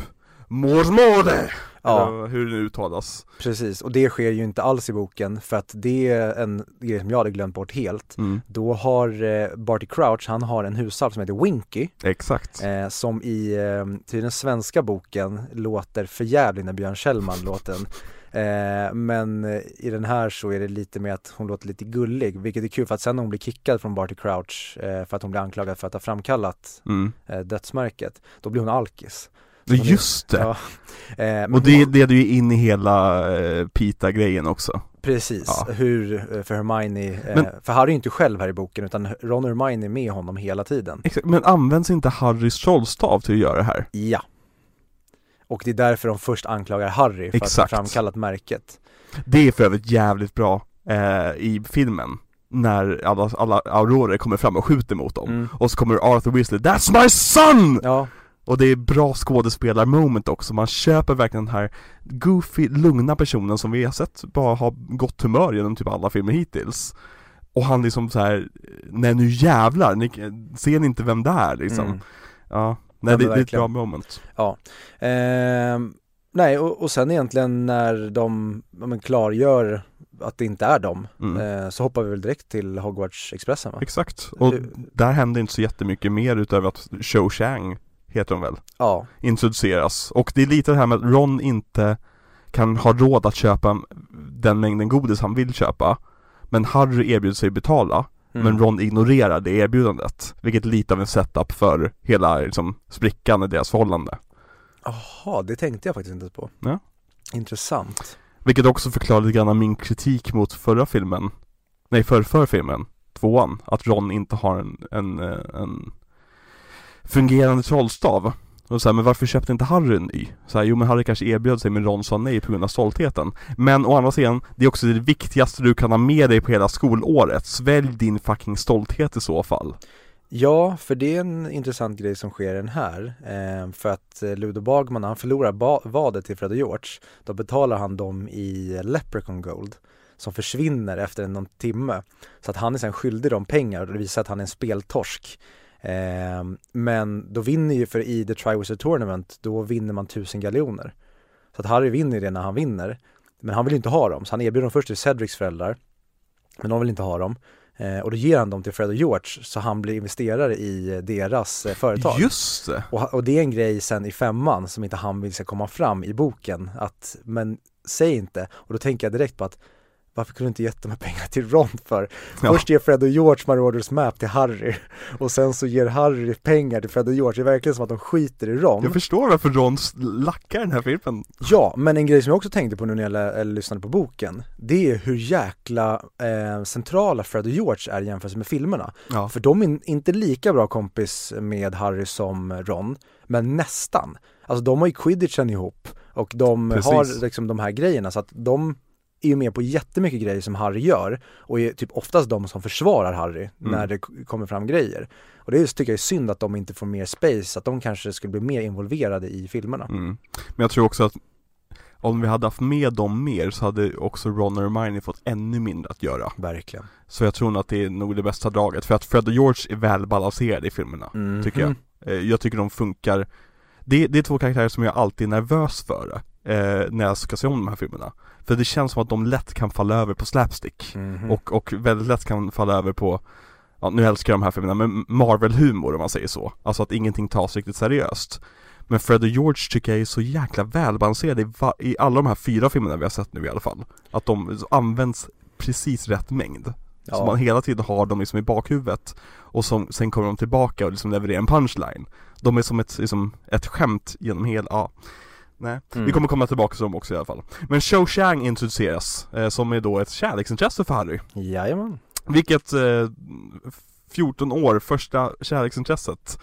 Morsmårde! ja. Hur det nu uttalas. Precis, och det sker ju inte alls i boken för att det är en grej som jag hade glömt bort helt. Mm. Då har eh, Barty Crouch, han har en husalv som heter Winky Exakt. eh, som i eh, till den svenska boken låter förjävlig när Björn Kjellman låter den. Eh, men eh, i den här så är det lite med att hon låter lite gullig, vilket är kul för att sen när hon blir kickad från Barty Crouch eh, för att hon blir anklagad för att ha framkallat Mm. eh, dödsmärket, då blir hon alkis. Just det! Ja. Eh, Och det leder ju in i hela eh, Pita-grejen också Precis, Ja. hur eh, för Hermione, eh, Men- för Harry är inte själv här i boken utan Ron och Hermione är med honom hela tiden. Exakt, men används inte Harrys trollstav till att göra det här? Ja. Och det är därför de först anklagar Harry för Exakt. att ha framkallat märket. Det är för övrigt jävligt bra eh, i filmen När alla, alla aurorer kommer fram och skjuter mot dem Mm. Och så kommer Arthur Weasley 'That's my son!' Ja, Och det är bra skådespelarmoment också, man köper verkligen den här goofy, lugna personen som vi har sett bara ha gott humör genom typ alla filmer hittills. Och han liksom så här, nej nu jävlar, ni, ser ni inte vem det är? liksom? Mm. Ja, nej Ja, det, det är ett bra moment. Ehm, nej och, och sen egentligen när de ja, men klargör att det inte är dem mm. eh, så hoppar vi väl direkt till Hogwarts-Expressen va? Exakt, och Du- där händer inte så jättemycket mer utöver att Cho Chang heter hon väl, Ja, introduceras Och det är lite det här med att Ron inte kan ha råd att köpa den mängden godis han vill köpa Men Harry erbjuder sig betala mm. Men Ron ignorerar det erbjudandet Vilket är lite av en setup för hela liksom, sprickan i deras förhållande Jaha, det tänkte jag faktiskt inte på. Ja. Intressant. Vilket också förklarar lite grann min kritik mot förra filmen Nej, för, för filmen, tvåan Att Ron inte har en, en, eh, en fungerande trollstav och så här, men varför köpte inte Harry en ny? Så här, jo men Harry kanske erbjöd sig men Ron sa nej på grund av stoltheten Men å andra sidan, det är också det viktigaste du kan ha med dig på hela skolåret Svälj din fucking stolthet i så fall Ja, för det är en intressant grej som sker i den här. Eh, för att eh, Ludo Bagman, när han förlorar ba- vadet till Fred och George, då betalar han dem i Leprechaun Gold som försvinner efter någon timme. Så att han är sen skyldig dem pengar och det visar att han är en speltorsk. Eh, men då vinner ju, för i The Triwizard Tournament, då vinner man tusen galjoner. Så att Harry vinner det när han vinner. Men han vill ju inte ha dem, så han erbjuder dem först till Cedrics föräldrar. Men de vill inte ha dem. Eh, och då ger han dem till Fred och George så han blir investerare i eh, deras eh, företag. Just det! Och, och det är en grej sen i femman som inte han vill ska komma fram i boken att, men säg inte. Och då tänker jag direkt på att varför kunde du inte gett de här pengarna till Ron för? Ja. Först ger Fred och George Marauders Map till Harry och sen så ger Harry pengar till Fred och George. Det är verkligen som att de skiter i Ron. Jag förstår varför Ron lackar den här filmen Ja, men en grej som jag också tänkte på nu när jag lä- lyssnade på boken Det är hur jäkla eh, centrala Fred och George är i jämförelse med filmerna Ja, För de är inte lika bra kompis med Harry som Ron Men nästan Alltså de har ju quidditchen ihop Och de Precis. har liksom de här grejerna så att de är ju med på jättemycket grejer som Harry gör och är typ oftast de som försvarar Harry Mm. när det kommer fram grejer. Och det tycker jag är synd att de inte får mer space, att de kanske skulle bli mer involverade i filmerna. mm. Men jag tror också att om vi hade haft med dem mer så hade också Ron och Hermione fått ännu mindre att göra Verkligen. Så jag tror nog att det är nog det bästa draget, för att Fred och George är välbalanserade i filmerna Mhm. Tycker jag. Eh, Jag tycker de funkar det, det är två karaktärer som jag alltid är nervös för eh, när jag ska se om de här filmerna. För det känns som att de lätt kan falla över på slapstick. Mhm. och, och väldigt lätt kan falla över på Ja nu älskar jag de här filmerna, men Marvel-humor om man säger så. Alltså att ingenting tas riktigt seriöst. Men Fred och George tycker jag är så jäkla välbalanserade i, va- i alla de här fyra filmerna vi har sett nu i alla fall. Att de används precis rätt mängd. Ja. så man hela tiden har dem liksom i bakhuvudet. Och som, sen kommer de tillbaka och liksom levererar en punchline. De är som ett, liksom, ett skämt genom hela, ja Nej, Mm. vi kommer komma tillbaka till dem också i alla fall Men Cho Chang introduceras, eh, som är då ett kärleksintresse för Harry Jajamän. Vilket, eh, 14 år, första kärleksintresset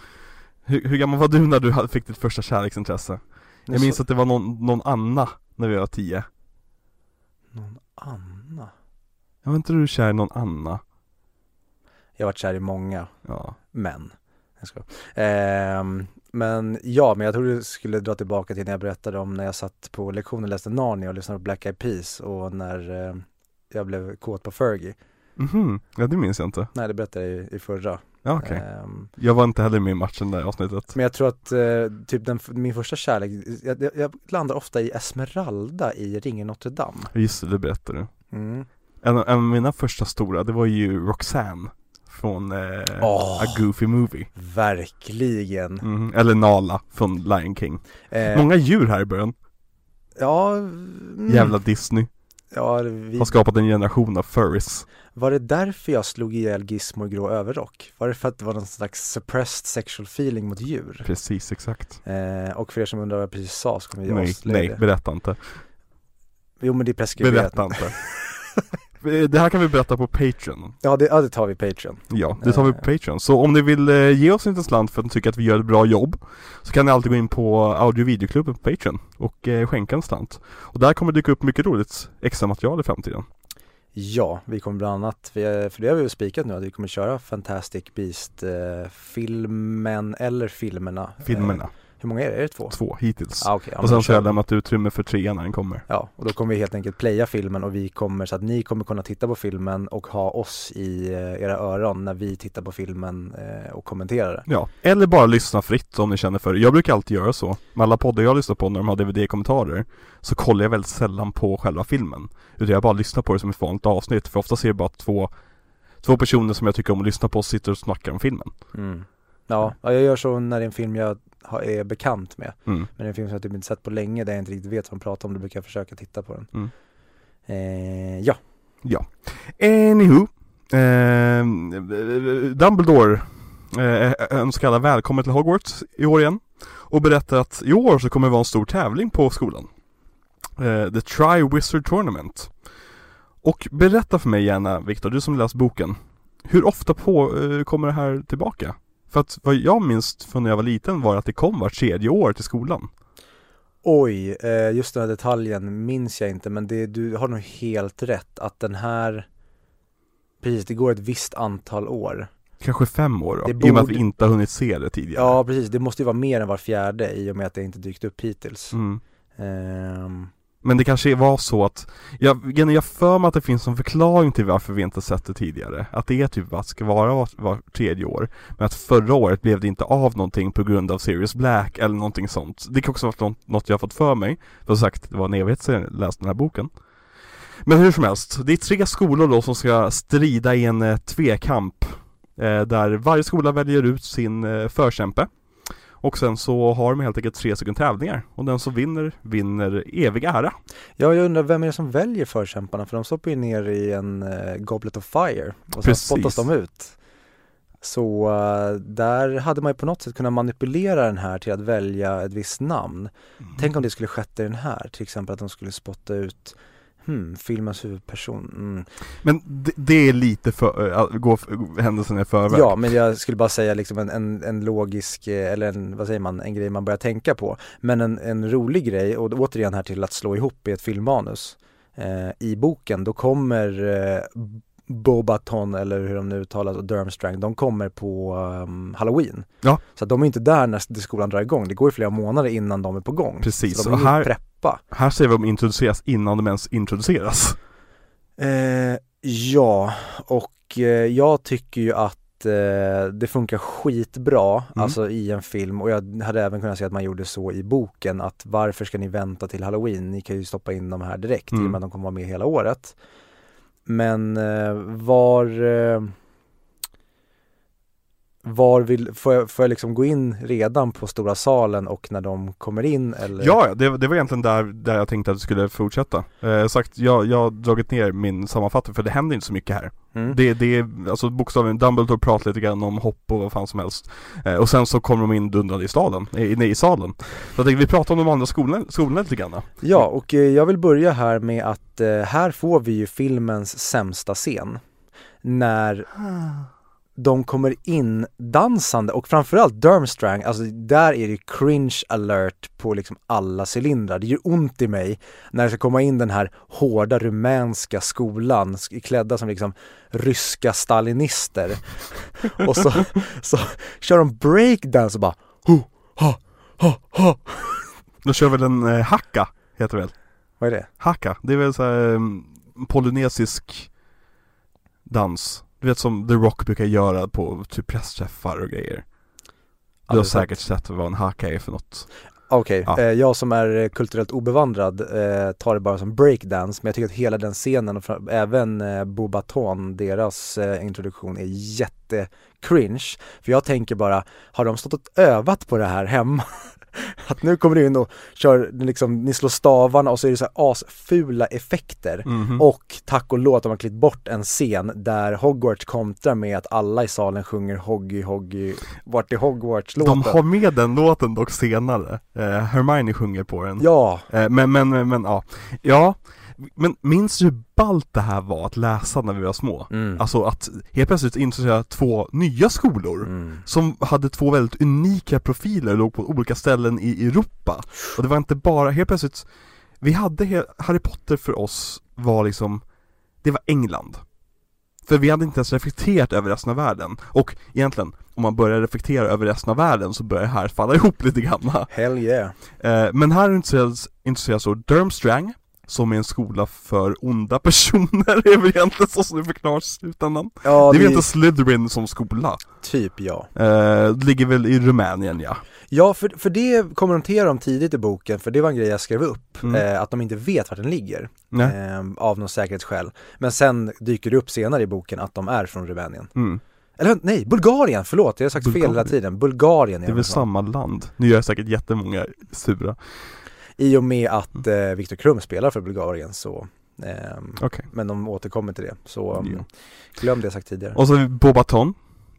hur, hur gammal var du när du fick ditt första kärleksintresse? Jag minns att det var någon, någon Anna när vi var 10 Någon Anna? Jag var inte du kär i någon Anna? Jag har varit kär i många Ja män. Jag ska. Ehm, men ja, men jag tror du skulle dra tillbaka till när jag berättade om när jag satt på lektionen och läste Narnia och lyssnade på Black Eyed Peas och när eh, jag blev kåt på Fergie. Mhm, ja det minns jag inte Nej, det berättade jag i, i förra. Ja okej Ehm, Jag var inte heller med i matchen där avsnittet men jag tror att eh, typ den, min första kärlek, jag, jag, landar ofta i Esmeralda i Ringen Notre Dame. Just det, det berättade du Mm. en, en av mina första stora, det var ju Roxanne Från eh, Åh. A Goofy Movie Verkligen. Mhm, Eller Nala från Lion King Eh, Många djur här i början, ja, mm. jävla Disney Ja, vi, har skapat en generation av furries. var det därför jag slog ihjäl Gizmo i grå överrock? Var det för att det var någon slags suppressed sexual feeling mot djur? Precis, exakt. Eh, och för er som undrar vad jag precis sa så kommer jag Nej, nej, berätta inte. Jo men det är preskriberat. Berätta inte. Det här kan vi berätta på Patreon. Ja det, ja det tar vi Patreon. Ja, det tar vi på Eh. Patreon. Så om ni vill eh, ge oss en liten slant för att ni tycker att vi gör ett bra jobb Så kan ni alltid gå in på audio och videoklubben på Patreon och eh, skänka en slant. Och där kommer det dyka upp mycket roligt extra material i framtiden. Ja, vi kommer bland annat, för det har vi ju spikat nu att vi kommer köra Fantastic Beast eh, filmen eller filmerna. Filmerna. Hur många är det? Är det två? Två hittills. Ah, okay, ja, och sen så har jag lämnat utrymme för trean när den kommer. Ja, och då kommer vi helt enkelt playa filmen och vi kommer så att ni kommer kunna titta på filmen och ha oss i eh, era öron när vi tittar på filmen eh, och kommenterar det. Ja, eller bara lyssna fritt om ni känner för det. Jag brukar alltid göra så. Med alla poddar jag lyssnar på när de har DVD-kommentarer så kollar jag väldigt sällan på själva filmen. Utan jag bara lyssnar på det som ett vanligt avsnitt. För ofta ser jag bara två, två personer som jag tycker om att lyssna på sitter och snackar om filmen. Mm. Ja, ja, jag gör så när det är en film jag är bekant med. Mm. Men det är en film som jag typ inte sett på länge där jag inte riktigt vet vad de pratar om, då brukar jag försöka titta på den. Mm. Eh, ja, Ja. Anywho. Eh, Dumbledore eh, önskar alla välkommen till Hogwarts i år igen. Och berättar att i år så kommer det vara en stor tävling på skolan. Eh, The Tri-Wizard Tournament. Och berätta för mig gärna, Viktor, du som läst boken. Hur ofta på, eh, kommer det här tillbaka? För att vad jag minns från när jag var liten var att det kom vart tredje år till skolan. oj, eh, just den här detaljen minns jag inte men det, du har nog helt rätt att den här Precis, det går ett visst antal år. Kanske fem år då, Det i och med att vi borde- inte har hunnit se det tidigare. Ja precis, det måste ju vara mer än var fjärde i och med att det inte dykt upp hittills. Mm. Ehm, men det kanske var så att, jag, jag för mig att det finns en förklaring till varför vi inte sett det tidigare. Att det är typ att det ska vara var, var tredje år. Men att förra året blev det inte av någonting på grund av Sirius Black eller någonting sånt. Det kan också vara något, något jag har fått för mig. För som sagt, det var en evighet sedan jag läste den här boken. Men hur som helst, det är tre skolor då som ska strida i en eh, tvekamp. Eh, där varje skola väljer ut sin eh, förkämpe. Och sen så har de helt enkelt tre stycken tävlingar. Och den som vinner, vinner evig ära. ja, jag undrar vem är det som väljer förkämparna? För de stoppar ju ner i en eh, Goblet of Fire och sen spottas de ut. Så eh, där hade man ju på något sätt kunnat manipulera den här till att välja ett visst namn. Tänk om det skulle skett i den här, till exempel att de skulle spotta ut Hmm, filmens huvudperson. Mm. Men det, det är lite för, äh, gå händelsen i förväg. Ja, men jag skulle bara säga liksom en, en, en logisk, eh, eller en, vad säger man, en grej man börjar tänka på. Men en, en rolig grej, och återigen här till att slå ihop i ett filmmanus. Eh, I boken, då kommer eh, Bobaton, eller hur de nu uttalas, och Durmstrang, de kommer på um, Halloween. Ja. Så de är inte där när skolan drar igång, det går ju flera månader innan de är på gång. Precis, Så de och här- preppa. Här ser vi dem introduceras innan de ens introduceras. Eh, ja, och eh, jag tycker ju att eh, det funkar skitbra, Mm. alltså i en film och jag hade även kunnat se att man gjorde så i boken att varför ska ni vänta till halloween? Ni kan ju stoppa in de här direkt i och Mm. med att de kommer vara med hela året. Men eh, var eh, var vill, får jag, får jag liksom gå in redan på stora salen och när de kommer in eller? Ja, det, det var egentligen där, där jag tänkte att det skulle fortsätta. Eh, sagt, jag, jag har dragit ner min sammanfattning för det händer inte så mycket här. Mm. Det, det är, alltså bokstavligen, Dumbledore pratar lite grann om hopp och vad fan som helst. Eh, och sen så kommer de in dundrande i staden, eh, inne i salen. Så jag tänkte, vi pratar om de andra skolorna, skolorna lite grann. Ja, och eh, jag vill börja här med att eh, här får vi ju filmens sämsta scen. När de kommer in dansande och framförallt Durmstrang, alltså där är det cringe alert på liksom alla cylindrar. Det gör ont i mig när det ska komma in den här hårda rumänska skolan sk- klädda som liksom ryska stalinister. och så, så kör de breakdance och bara ho, ha, ha, ha. Då kör väl en eh, hacka, heter det väl? Vad är det? Haka, det är väl så här, um, polynesisk dans. Du vet som The Rock brukar göra på typ pressträffar och grejer. Du har säkert sett vad en haka är för något. Okej, Ja. eh, jag som är eh, kulturellt obevandrad eh, tar det bara som breakdance men jag tycker att hela den scenen och även eh, Bobaton, deras introduktion är jätte cringe. För jag tänker bara, har de stått och övat på det här hemma? Att nu kommer du in och kör, liksom, ni slår stavarna och så är det så här asfula effekter. Mhm. Och tack och lov att de har klippt bort en scen där Hogwarts kontrar med att alla i salen sjunger Hoggy Hoggy, vart är Hogwarts-låten? De har med den låten dock senare, eh, Hermione sjunger på den. Ja, eh, men, men, men, men ja, ja Men minns du hur ballt det här var att läsa när vi var små? mm. Alltså att helt plötsligt introducera två nya skolor Mm. Som hade två väldigt unika profiler och låg på olika ställen i Europa Och det var inte bara, helt plötsligt Vi hade, Harry Potter för oss var liksom Det var England För vi hade inte ens reflekterat över resten av världen Och egentligen, om man börjar reflektera över resten av världen så börjar det här falla ihop lite grann Hell yeah Eh, Men här intresseras, intresseras av Durmstrang Som är en skola för onda personer, är väl egentligen så som det förklaras i slutändan. Ja, Det är väl inte Slytherin som skola? typ ja. Eh, det ligger väl i Rumänien ja. Ja, för, för det kommenterar de tidigt i boken, för det var en grej jag skrev upp, Mm. eh, att de inte vet vart den ligger eh, av någon säkerhetsskäl. Men sen dyker det upp senare i boken att de är från Rumänien. Mm. Eller nej, Bulgarien, förlåt, jag har sagt fel hela Bulgarien. tiden, Bulgarien Det är är väl samma land? Nu gör jag säkert jättemånga sura I och med att eh, Viktor Krum spelar för Bulgarien så ehm, Okej. Men de återkommer till det, så Ja. glöm det jag sagt tidigare. Och så har vi Bobaton,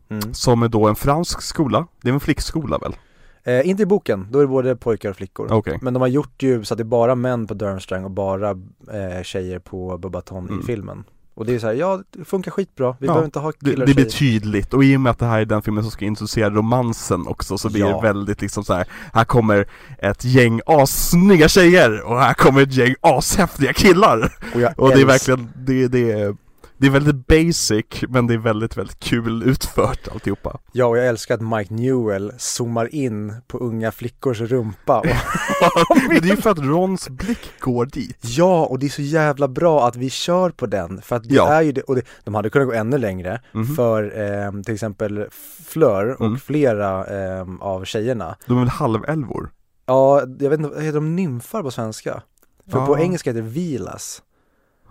mm. som är då en fransk skola. Det är en flickskola väl? eh, Inte i boken, då är det både pojkar och flickor. Okej. Men de har gjort ju så att det är bara män på Durmstrang och bara eh, tjejer på Bubaton Mm. i filmen Och det är så här, ja det funkar skitbra, vi Ja, behöver inte ha det, killar och det blir tydligt, och i och med att det här är den filmen som ska introducera romansen också så blir Ja. det väldigt liksom så här. här kommer ett gäng assnygga tjejer och här kommer ett gäng ashäftiga killar! Och, Och det är verkligen, det, det är det är väldigt basic, men det är väldigt, väldigt kul utfört alltihopa Ja och jag älskar att Mike Newell zoomar in på unga flickors rumpa och, Men det är ju för att Rons blick går dit Ja och det är så jävla bra att vi kör på den för att det Ja. är ju det, och det, de hade kunnat gå ännu längre Mhm. för eh, till exempel Fleur och Mm. flera eh, av tjejerna De är väl halvälvor? Ja, jag vet inte, heter de nymfar på svenska? För på Ja. engelska heter det Vilas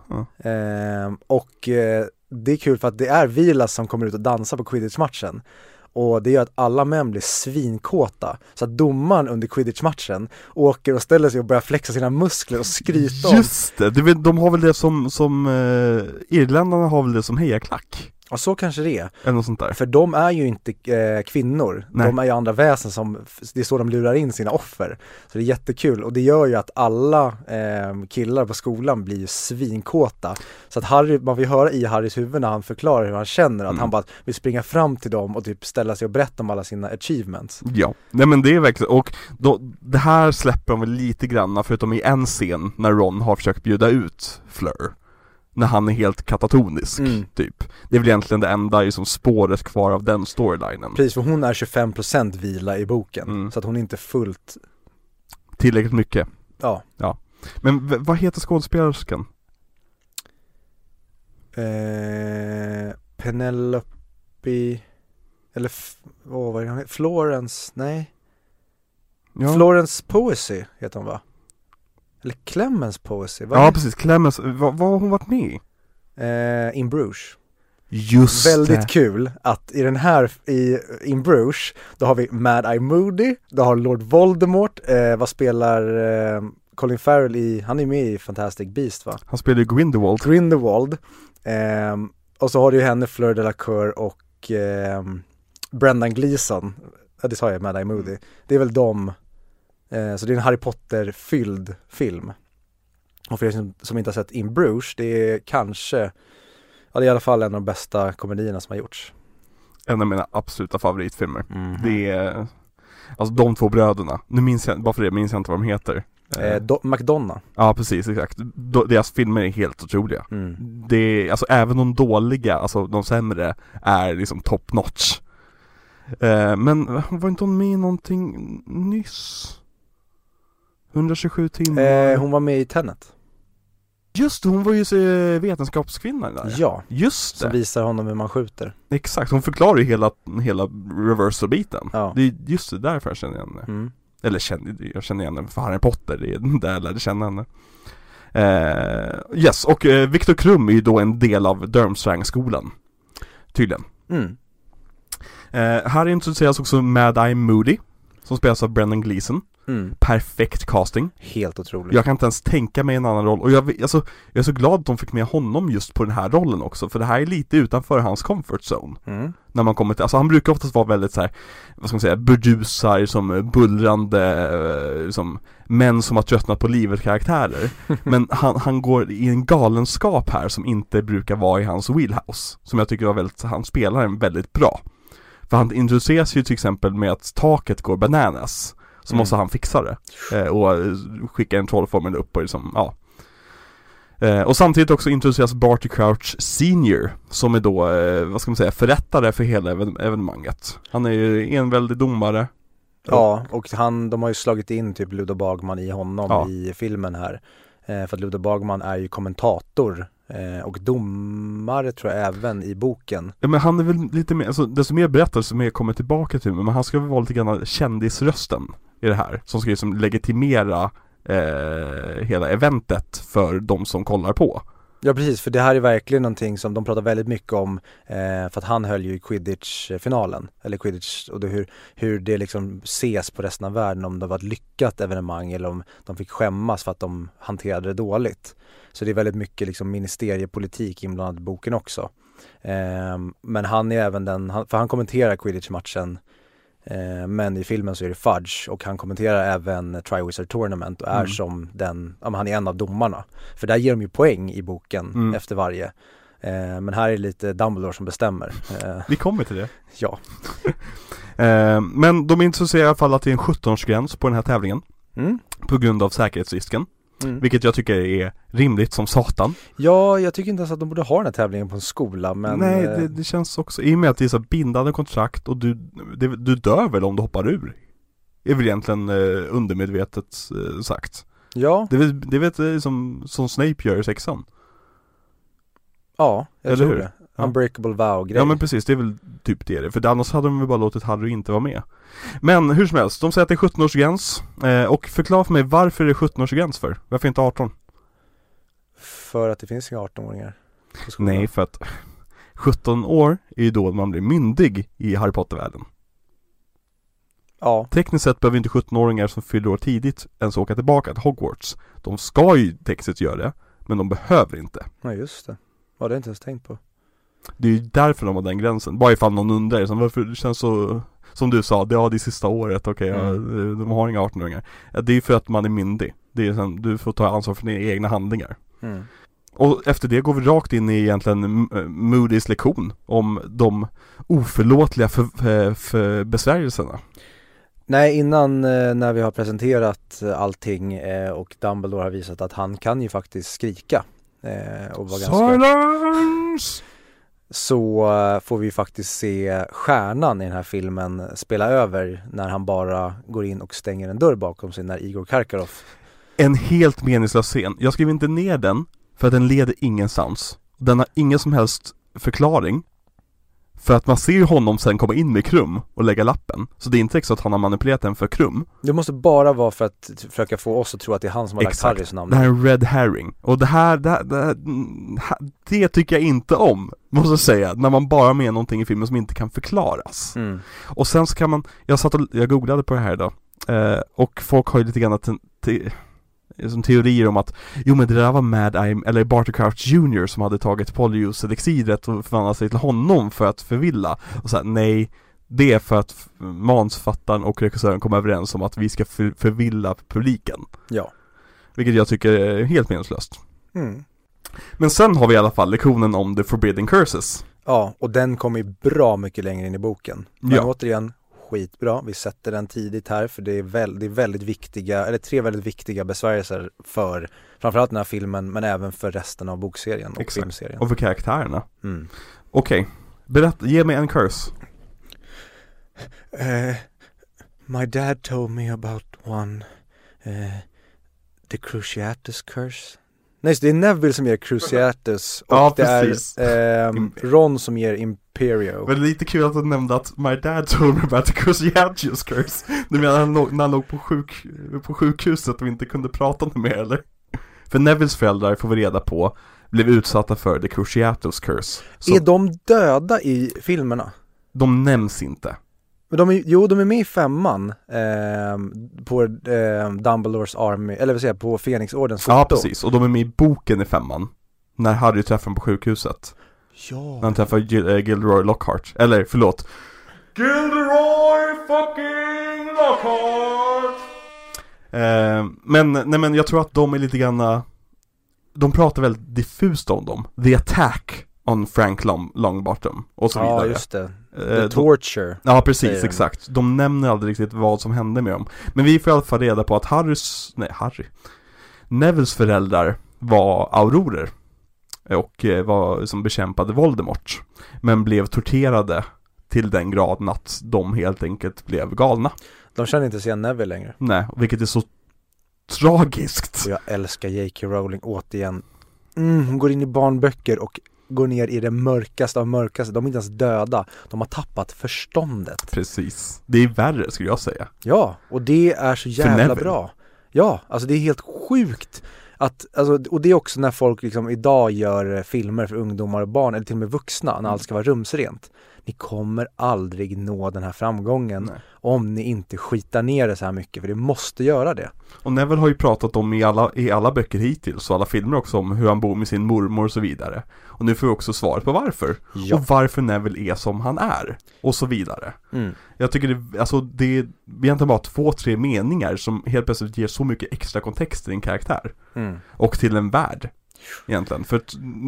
Ja. Ehm, Och eh, det är kul för att det är Vilas som kommer ut och dansar på quidditch-matchen och det gör att alla män blir svinkåta Så att domaren under quidditch-matchen åker och ställer sig och börjar flexa sina muskler och skryta om Just det, de har väl det som, som eh, Irländarna har väl det som hejaklack? Och så kanske det är, Eller något sånt där? För de är ju inte eh, kvinnor, Nej. de är ju andra väsen som, det är så de lurar in sina offer. Så det är jättekul. Och det gör ju att alla eh, killar på skolan blir ju svinkåta. Så att Harry, man ju höra i Harrys huvud när han förklarar hur han känner, att Mm. han bara vill springa fram till dem och typ ställa sig och berätta om alla sina achievements. Ja, nej men det är verkligen, och då, det här släpper de väl lite grann förutom i en scen när Ron har försökt bjuda ut Fleur När han är helt katatonisk, Mm. typ Det är väl egentligen det enda liksom spåret kvar av den storylinen Precis, för hon är 25% vila i boken, Mm. så att hon är inte fullt, Tillräckligt mycket ja Men v- vad heter skådespelerskan? eh, Penelope, eller, f- åh vad är det hon? Florence, nej Ja, Florence Poesy heter hon va? Eller Clemens Poesy, vad ja precis, Clemens, vad, vad har hon varit med i? eh, In Bruges. Just Väldigt det. kul att i den här, i In Bruges, då har vi Mad Eye Moody, då har Lord Voldemort, eh, vad spelar eh, Colin Farrell i, han är med i Fantastic Beast va? Han spelar ju Grindelwald. Grindelwald, ehm, och så har du ju henne Fleur Delacour och ehm, Brendan Gleeson, ja det sa jag, Mad Eye Moody, det är väl de, eh, så det är en Harry Potter-fylld film. Och för er som, som inte har sett In Bruges, det är kanske, ja det är i alla fall en av de bästa komedierna som har gjorts. En av mina absoluta favoritfilmer Mhm. Det är, alltså de två bröderna, nu minns jag, bara för det minns jag inte vad de heter Eh, Do- McDonough. Ja precis, exakt. Do, deras filmer är helt otroliga Mm. Det är, alltså även de dåliga, alltså de sämre, är liksom top notch eh, Men var inte hon med i någonting nyss? 127 timmar Eh, hon var med i Tenet. Just hon var ju eh, vetenskapskvinna där Ja, Just som det, visar honom hur man skjuter. exakt, hon förklarar ju hela, hela reversal-biten Ja. Det är just det, därför jag känner igen henne Mm. Eller känner, jag känner igen henne för Harry Potter, det är där jag lärde känna henne eh, Yes, och eh, Viktor Krum är ju då en del av Durmstrang-skolan Tydligen Mm. eh, Här introduceras också Mad Eye Moody Som spelas av Brendan Gleeson Mm. Perfekt casting. Helt otroligt. Jag kan inte ens tänka mig en annan roll och jag, alltså, jag är så glad att de fick med honom just på den här rollen också för det här är lite utanför hans comfort zone Mm. När man kommer till, alltså han brukar oftast vara väldigt så här, vad ska man säga, burdusar som bullrande, eh, som män som har tröttnat på livet karaktärer Men han, han går i en galenskap här som inte brukar vara i hans wheelhouse Som jag tycker var väldigt, han spelar den väldigt bra För han introduceras ju till exempel med att taket går bananas Så Mm. måste han fixa det eh, och eh, skicka en trollformel upp och liksom, ja eh, Och samtidigt också introduceras Barty Crouch Senior Som är då, eh, vad ska man säga, förrättare för hela even- evenemanget Han är ju enväldig domare Ja, och han, de har ju slagit in typ Ludo Bagman i honom Ja. i filmen här. Eh, för att Ludo Bagman är ju kommentator eh, och domare tror jag även i boken. Ja men han är väl lite mer, alltså desto mer berättar desto mer kommer tillbaka till men han ska väl vara lite grann kändisrösten i det här Som ska liksom legitimera eh, hela eventet för de som kollar på Ja precis, för det här är verkligen någonting som de pratar väldigt mycket om eh, för att han höll ju i quidditch-finalen, eller quidditch och det, hur, hur det liksom ses på resten av världen om det var ett lyckat evenemang eller om de fick skämmas för att de hanterade det dåligt. Så det är väldigt mycket liksom ministeriepolitik inblandat i boken också. Eh, men han är även den, han, för han kommenterar quidditch-matchen eh, men i filmen så är det Fudge och han kommenterar även Triwizard Tournament och är Mm. som den, ja, men han är en av domarna. För där ger de ju poäng i boken Mm. efter varje. Eh, men här är det lite Dumbledore som bestämmer. Eh, Vi kommer till det ja. eh, Men de introducerar i alla fall att det är en 17-årsgräns på den här tävlingen Mm. På grund av säkerhetsrisken Mm. Vilket jag tycker är rimligt som satan Ja, jag tycker inte ens att de borde ha den här tävlingen på en skola men Nej eh, det, det känns också, i och med att det är så bindande kontrakt och du, det, du dör väl om du hoppar ur Är väl egentligen eh, undermedvetet eh, sagt Ja, Det är väl, det är väl eh, som, som Snape gör i sexan ja, jag Eller tror hur? det. Ja. Unbreakable vow-grej. Ja men precis, det är väl typ det det. För annars hade de väl bara låtit Harry inte vara med Men hur som helst, de säger att det är 17-årsgräns eh, Och förklara för mig varför är det 17-årsgräns för? Varför inte 18? För att det finns inga 18-åringar på skolan. Nej, för att 17 år är ju då man blir myndig i Harry Potter-världen Ja, Tekniskt sett behöver inte 17-åringar som fyller år tidigt ens åka tillbaka till Hogwarts De ska ju tekniskt sett göra det Men de behöver inte nej just det. Ja, det har jag inte ens tänkt på. Det är ju därför de har den gränsen Bara ifall någon undrar, liksom, varför det känns så Som du sa, ja det är sista året, okej, ja, Mm. de har inga 18-åringar ja, Det är för att man är myndig Det är sen, du får ta ansvar för dina egna handlingar Mm. Och efter det går vi rakt in i egentligen eh, Moody's lektion om de oförlåtliga för, för, för besvärjelserna Nej, innan eh, när vi har presenterat eh, allting eh, och Dumbledore har visat att han kan ju faktiskt skrika. Eh, och vara ganska, Silence! Så eh, får vi faktiskt se stjärnan i den här filmen spela över när han bara går in och stänger en dörr bakom sig när Igor Karkaroff En helt meningslös scen. Jag skrev inte ner den för att den leder ingenstans. Den har ingen som helst förklaring. För att man ser honom sen komma in med Krum och lägga lappen. Så det är inte så att han har manipulerat den för Krum. Det måste bara vara för att försöka få oss att tro att det är han som har lagt Exakt. Harrys namn. Det här är en red herring. Och det här, det, här, det, här, det tycker jag inte om, måste jag säga. När man bara med någonting i filmen som inte kan förklaras. Mm. Och sen så kan man, jag satt och, jag googlade på det här idag. Eh, och folk har ju lite grann te, te, som teorier om att Jo men det där var Mad Eye, eller Barty Crouch Jr som hade tagit polyjuice-elixiret och förvandlat sig till honom för att förvilla. Och så här, nej, det är för att manusfattaren och regissören kom överens om att vi ska för, förvilla publiken. Ja. Vilket jag tycker är helt meningslöst. Mm. Men sen har vi i alla fall lektionen om the forbidden curses. Ja, och den kommer ju bra mycket längre in i boken. Men Ja. återigen, skitbra. Vi sätter den tidigt här för det är, väl, det är väldigt viktiga, eller tre väldigt viktiga besvärjelser för framförallt den här filmen men även för resten av bokserien och Exakt. filmserien. Och för karaktärerna. Mm. Okej, berätta, ge mig en curse. Eh, my dad told me about one, eh, the Cruciatus curse. Nej, så det är Neville som ger Cruciatus och Ja, det precis. är ehm, Ron som ger Imperio. Men det är lite kul att du nämnde att My dad told me about the Cruciatus curse Du menar han låg, när han låg på, sjuk, på sjukhuset och inte kunde prata mer eller? För Nevilles föräldrar får vi reda på blev utsatta för the Cruciatus curse så Är de döda i filmerna? De nämns inte Men de är, jo, de är med i femman eh, på eh, Dumbledores Army, eller vad säger jag, på Fenixordens foto. Ja precis, och de är med i boken i femman När Harry träffar dem på sjukhuset Ja. När han träffar Gil- äh, Gilderoy Lockhart, eller förlåt Gilderoy fucking Lockhart eh, Men, nej men jag tror att de är lite granna De pratar väldigt diffust om dem The attack on Frank Long, Longbottom och så Ja, vidare just det. Eh, The de- torture. Ja precis, exakt. De nämner aldrig riktigt vad som hände med dem. Men vi får i alla fall reda på att Harrys, nej Harry, Nevilles föräldrar var aurorer. Och eh, var som bekämpade Voldemort. Men blev torterade till den graden att de helt enkelt blev galna. De känner inte igen Neville längre. Nej, vilket är så tragiskt. Och jag älskar J.K. Rowling återigen. Mm, hon går in i barnböcker och går ner i det mörkaste av mörkaste. De är inte ens döda. De har tappat förståndet. Precis. Det är värre skulle jag säga. Ja, och det är så jävla bra. Ja, alltså det är helt sjukt att, alltså, och det är också när folk liksom idag gör filmer för ungdomar och barn, eller till och med vuxna, när allt ska vara rumsrent. Ni kommer aldrig nå den här framgången Nej. om ni inte skitar ner det så här mycket, för det måste göra det. Och Neville har ju pratat om i alla, i alla böcker hittills och alla filmer också om hur han bor med sin mormor och så vidare. Och nu får vi också svaret på varför. Ja. Och varför Neville är som han är. Och så vidare. Mm. Jag tycker det, alltså det är egentligen bara två, tre meningar som helt plötsligt ger så mycket extra kontext till en karaktär. Mm. Och till en värld. Egentligen. För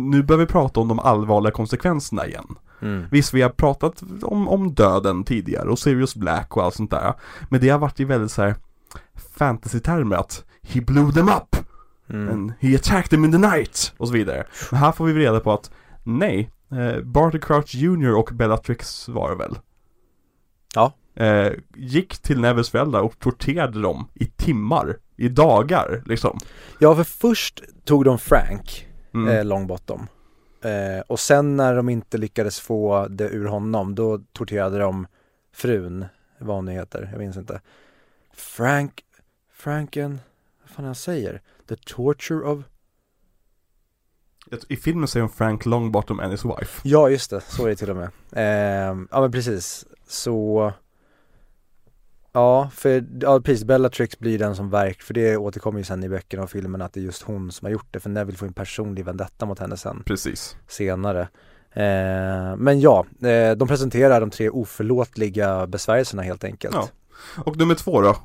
nu börjar vi prata om de allvarliga konsekvenserna igen. Mm. Visst, vi har pratat om, om döden tidigare och Sirius Black och allt sånt där. Men det har varit i väldigt så här fantasy-termer att He blew them up! Mm. And he attacked them in the night! Och så vidare. Men här får vi reda på att nej, eh, Barty Crouch Jr och Bellatrix var det väl? Ja. Eh, gick till Neves föräldrar och torterade dem i timmar, i dagar liksom. Ja, för först tog de Frank, Mm. eh, Longbottom. Eh, och sen när de inte lyckades få det ur honom, då torterade de frun, vad hon heter, jag minns inte. Frank, Franken, vad fan är han säger? The torture of... I filmen säger hon Frank Longbottom and his wife. Ja, just det, så är det till och med. Eh, ja men precis, så... Ja, för ja, precis, Bellatrix blir den som verk, för det återkommer ju sen i böckerna och filmerna att det är just hon som har gjort det, för Neville får en personlig vendetta mot henne sen. Precis. senare. Eh, men ja, eh, de presenterar de tre oförlåtliga besvärjelserna helt enkelt. Ja. Och nummer två då,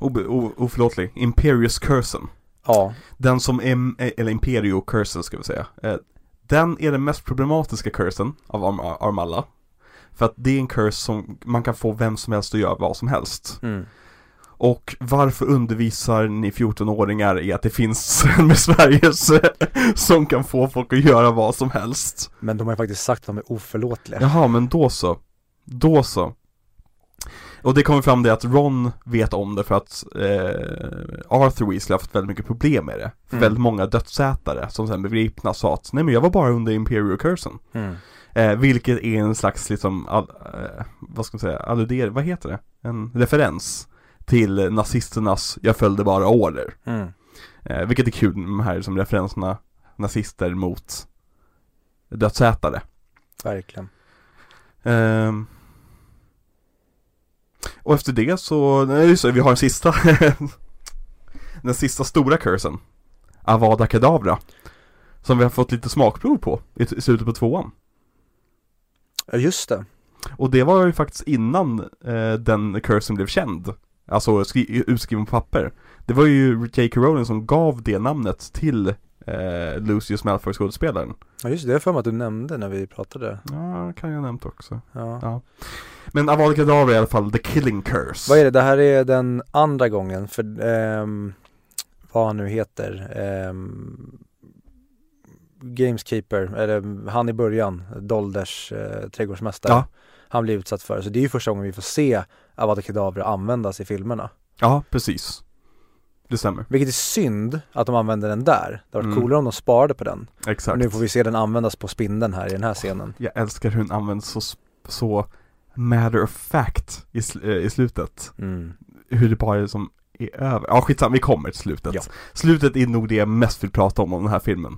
oförlåtlig, Imperious Cursen. Ja, Den som är, eller Imperio Cursen ska vi säga. Eh, Den är den mest problematiska cursen av dem av alla. För att det är en curse som man kan få vem som helst att göra vad som helst. mm. Och varför undervisar ni 14-åringar i att det finns en besvärjelse som kan få folk att göra vad som helst? men de har ju faktiskt sagt att de är oförlåtliga. Jaha, men då så. Då så. Och det kommer fram det att Ron vet om det för att eh, Arthur Weasley har haft väldigt mycket problem med det. Mm. väldigt många dödsätare som sen begripna sa att nej men jag var bara under Imperial Cursen. Mm. Eh, vilket är en slags liksom, all, eh, vad ska man säga, alludering, vad heter det? En referens till nazisternas jag följde bara order. Mm. Eh, vilket är kul de här som referenserna nazister mot dödsätare. Verkligen. Ehm. Och efter det så, nej just det, vi har den sista Den sista stora cursen Avada Kedavra Som vi har fått lite smakprov på i, i slutet på tvåan Ja, just det. Och det var ju faktiskt innan eh, den cursen blev känd Alltså skri- utskriven på papper Det var ju J.K. Rowling som gav det namnet till eh, Lucius Malfoy skådespelaren Ja, just det. Det är för mig att du nämnde när vi pratade. Ja, kan jag ha nämnt också Ja. Ja. Men Avada Kedavra i alla fall the killing curse Vad är det? Det här är den andra gången för ehm, vad han nu heter. ehm, Gameskeeper, eller han i början, Dolders eh, trädgårdsmästare. Ja. Han blir utsatt för det. Så det är ju första gången vi får se Avada Kedavra användas i filmerna. Ja, precis. Det stämmer. Vilket är synd att de använder den där. Det hade varit Mm. coolare om de sparade på den. Exakt. Och nu får vi se den användas på spindeln här i den här scenen. Jag älskar hur den används så, så matter of fact i, sl- eh, i slutet. Mm. Hur det bara är som är över. Ja, skitsamma, vi kommer till slutet. Ja. Slutet är nog det jag mest vill prata om om den här filmen.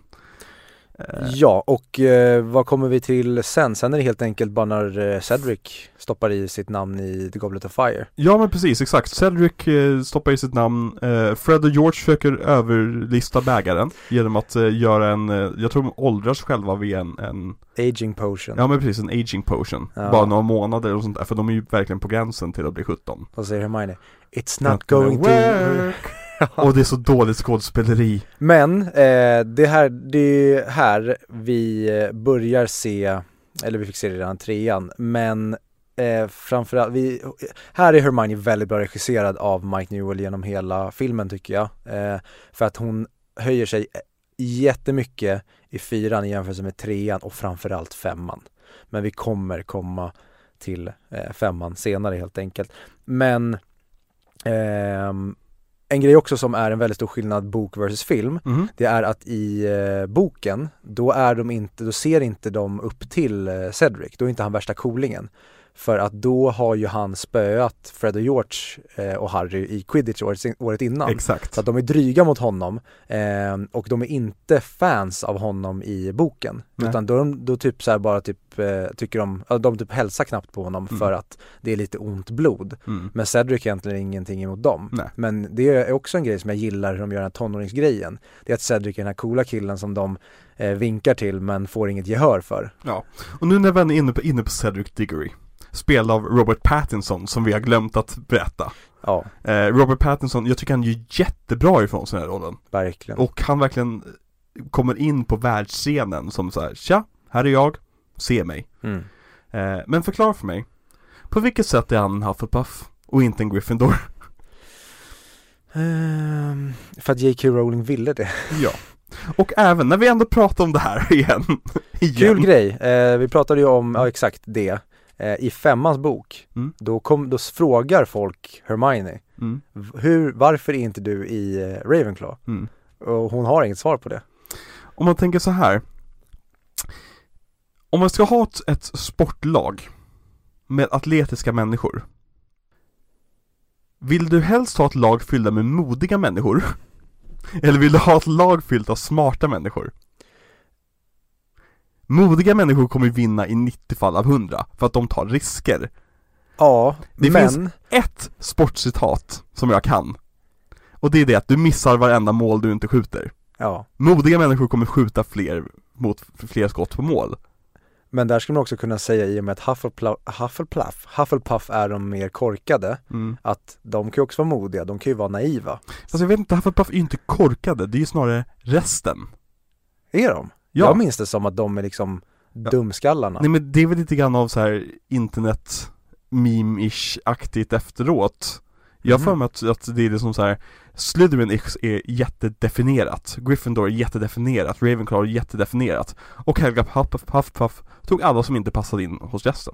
Eh, Ja, och eh, vad kommer vi till sen? Sen är det helt enkelt bara när eh, Cedric stoppar i sitt namn i The Goblet of Fire. Ja men precis, exakt. Cedric eh, stoppar i sitt namn. Eh, Fred och George försöker överlista bägaren genom att eh, göra en, jag tror de åldras själva vid en, en Aging potion. Ja men precis, en aging potion. Ja. Bara några månader och sånt där, för de är ju verkligen på gränsen till att bli 17. Och säger Hermione It's not Not gonna going to work. Och det är så dåligt skådespeleri. Men eh, det, här, det är här vi eh, börjar se, eller vi fick se det redan i trean, men eh, framförallt, vi, här är Hermione väldigt bra regisserad av Mike Newell genom hela filmen tycker jag. Eh, för att hon höjer sig eh, jättemycket i fyran i jämförelse med trean och framförallt femman. Men vi kommer komma till eh, femman senare helt enkelt. Men ehm, en grej också som är en väldigt stor skillnad bok versus film Mhm. det är att i eh, boken, då är de inte, då ser inte de upp till eh, Cedric, då är inte han värsta coolingen. För att då har ju han spöat Fred och George eh, och Harry i quidditch året, året innan. Exakt. Så att de är dryga mot honom eh, och de är inte fans av honom i boken. Nej. Utan då, då typ så bara typ eh, tycker de, de typ hälsar knappt på honom Mm. för att det är lite ont blod. Mm. Men Cedric är egentligen ingenting emot dem. Nej. Men det är också en grej som jag gillar hur de gör den här tonåringsgrejen. Det är att Cedric är den här coola killen som de eh, vinkar till men får inget gehör för. Ja. Och nu när vi är inne på, inne på Cedric Diggory, spelad av Robert Pattinson som vi har glömt att berätta. Ja, Eh, Robert Pattinson, jag tycker han gör jättebra ifrån sig den här rollen. verkligen. Och han verkligen kommer in på världsscenen som så här, tja, här är jag, se mig. Mm. Eh, men förklara för mig, på vilket sätt är han en Hufflepuff och inte en Gryffindor? Ehm, för att J.K. Rowling ville det. ja. Och även när vi ändå pratar om det här igen. igen. Kul grej, eh, vi pratade ju om, ja exakt det. Eh, I femmans bok, Mm. då, kom, då frågar folk Hermione, Mm, hur, varför är inte du i eh, Ravenclaw? mm. Och hon har inget svar på det. Om man tänker så här. Om man ska ha ett, ett sportlag med atletiska människor. Vill du helst ha ett lag fyllda med modiga människor? Eller vill du ha ett lag fyllt av smarta människor? Modiga människor kommer vinna i 90 fall av 100 för att de tar risker. Ja, Det men finns- Ett sportcitat som jag kan. Och det är det att du missar varenda mål du inte skjuter. ja, Modiga människor kommer skjuta fler mot fler skott på mål. men där skulle man också kunna säga i och med att Hufflepuff, Hufflepuff, Hufflepuff är de mer korkade, Mm. att de kan ju också vara modiga, de kan ju vara naiva. Fast jag vet inte, Hufflepuff är ju inte korkade, det är ju snarare resten. Är de? Ja, Jag minns det som att de är liksom Ja. dumskallarna. nej men det är väl lite grann av så här internet meme-ish-aktigt efteråt. Jag har Mhm. för mig att, att det är liksom så här Slytherin är, är jättedefinierat, Gryffindor är jättedefinierat, Ravenclaw är jättedefinierat och Helga Huff- Hufflepuff tog alla som inte passade in hos resten.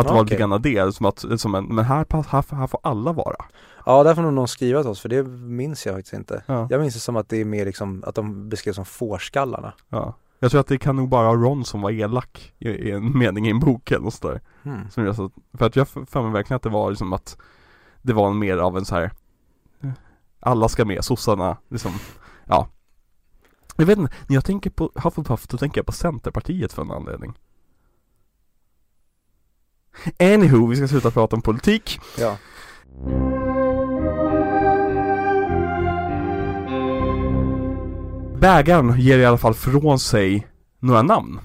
Att det var lite grann av det, som att, som en, men här, här, här får alla vara. Ja, där får nog någon skriva till oss för det minns jag faktiskt inte. Ja. Jag minns det som att det är mer liksom, att de beskrevs som fårskallarna. Ja. Jag tror att det kan nog bara Ron som var elak i, i en mening i en bok eller något sådär. Hmm. Som jag för att jag för mig verkligen att det var liksom att Det var mer av en så här Alla ska med, sossarna liksom Ja Jag vet inte, när jag tänker på Hufflepuff då tänker jag på Centerpartiet för en anledning Anywho, vi ska sluta prata om politik Ja. Bägaren ger i alla fall från sig några namn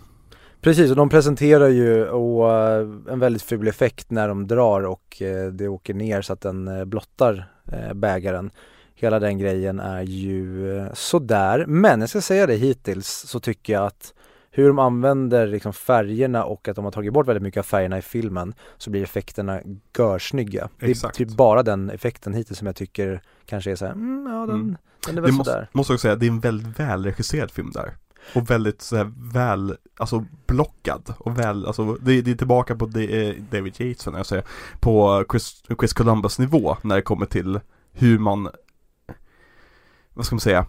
Precis, och de presenterar ju och, eh, en väldigt ful effekt när de drar och eh, det åker ner så att den eh, blottar bägaren. Hela den grejen är ju sådär, men jag ska säga det hittills så tycker jag att hur de använder liksom färgerna och att de har tagit bort väldigt mycket av färgerna i filmen så blir effekterna görsnygga. Det är Exakt. typ bara den effekten hittills som jag tycker kanske är såhär, mm, ja den, Mm. den är Det väl måste, sådär. måste också säga, det är en väldigt välregisserad film där Och väldigt så här, väl, alltså blockad och väl, alltså det, det är tillbaka på det, eh, David Yates när jag säger På Chris, Chris Columbus nivå när det kommer till hur man Vad ska man säga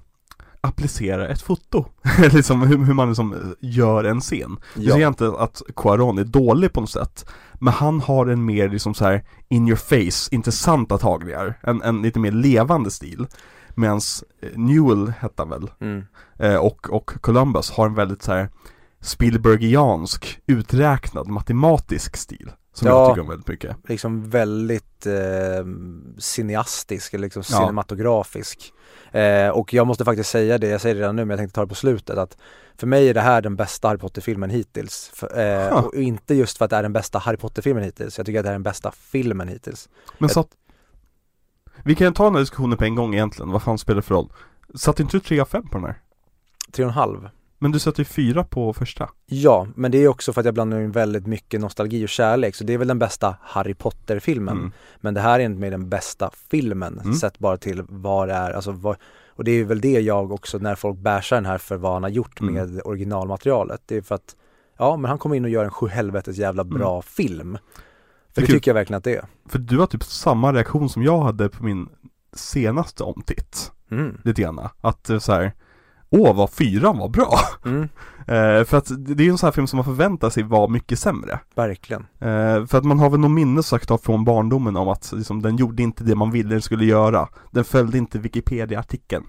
Applicerar ett foto, liksom hur, hur man liksom eh, gör en scen Jag säger Ja, inte att Cuarón är dålig på något sätt Men han har en mer liksom så här in your face, intressanta tagningar En, en lite mer levande stil Medan Newell hette han väl, Mm. eh, och, och Columbus har en väldigt så här Spielbergiansk, uträknad, matematisk stil. Som Ja. jag tycker om väldigt mycket. Liksom väldigt eh, cineastisk, eller liksom Ja. cinematografisk. Eh, och jag måste faktiskt säga det, jag säger det redan nu men jag tänkte ta det på slutet att för mig är det här den bästa Harry Potter-filmen hittills. För, eh, Huh. Och inte just för att det är den bästa Harry Potter-filmen hittills, jag tycker att det är den bästa filmen hittills. Men så att Vi kan ta den här diskussionen på en gång egentligen, vad fan spelar det för roll? Satte inte du 3 av 5 på den här? Tre och en halv. Men du satte ju 4 på första Ja, men det är också för att jag blandar in väldigt mycket nostalgi och kärlek så det är väl den bästa Harry Potter-filmen. mm. Men det här är inte med den bästa filmen Mm. sett bara till vad det är, alltså vad, och det är väl det jag också när folk bashar den här för vad han har gjort Mm. med originalmaterialet. Det är för att, ja men han kommer in och gör en sjuhelvetes jävla bra film. För det Tycker- tycker jag verkligen att det är. För du har typ samma reaktion som jag hade på min senaste omtitt Mm. Lite grann, att så här. Åh vad fyran var bra! Mm. Eh, för att det är ju en sån här film som man förväntar sig vara mycket sämre Verkligen. eh, För att man har väl något minne sagt av från barndomen om att liksom, den gjorde inte det man ville den skulle göra Den följde inte Wikipedia-artikeln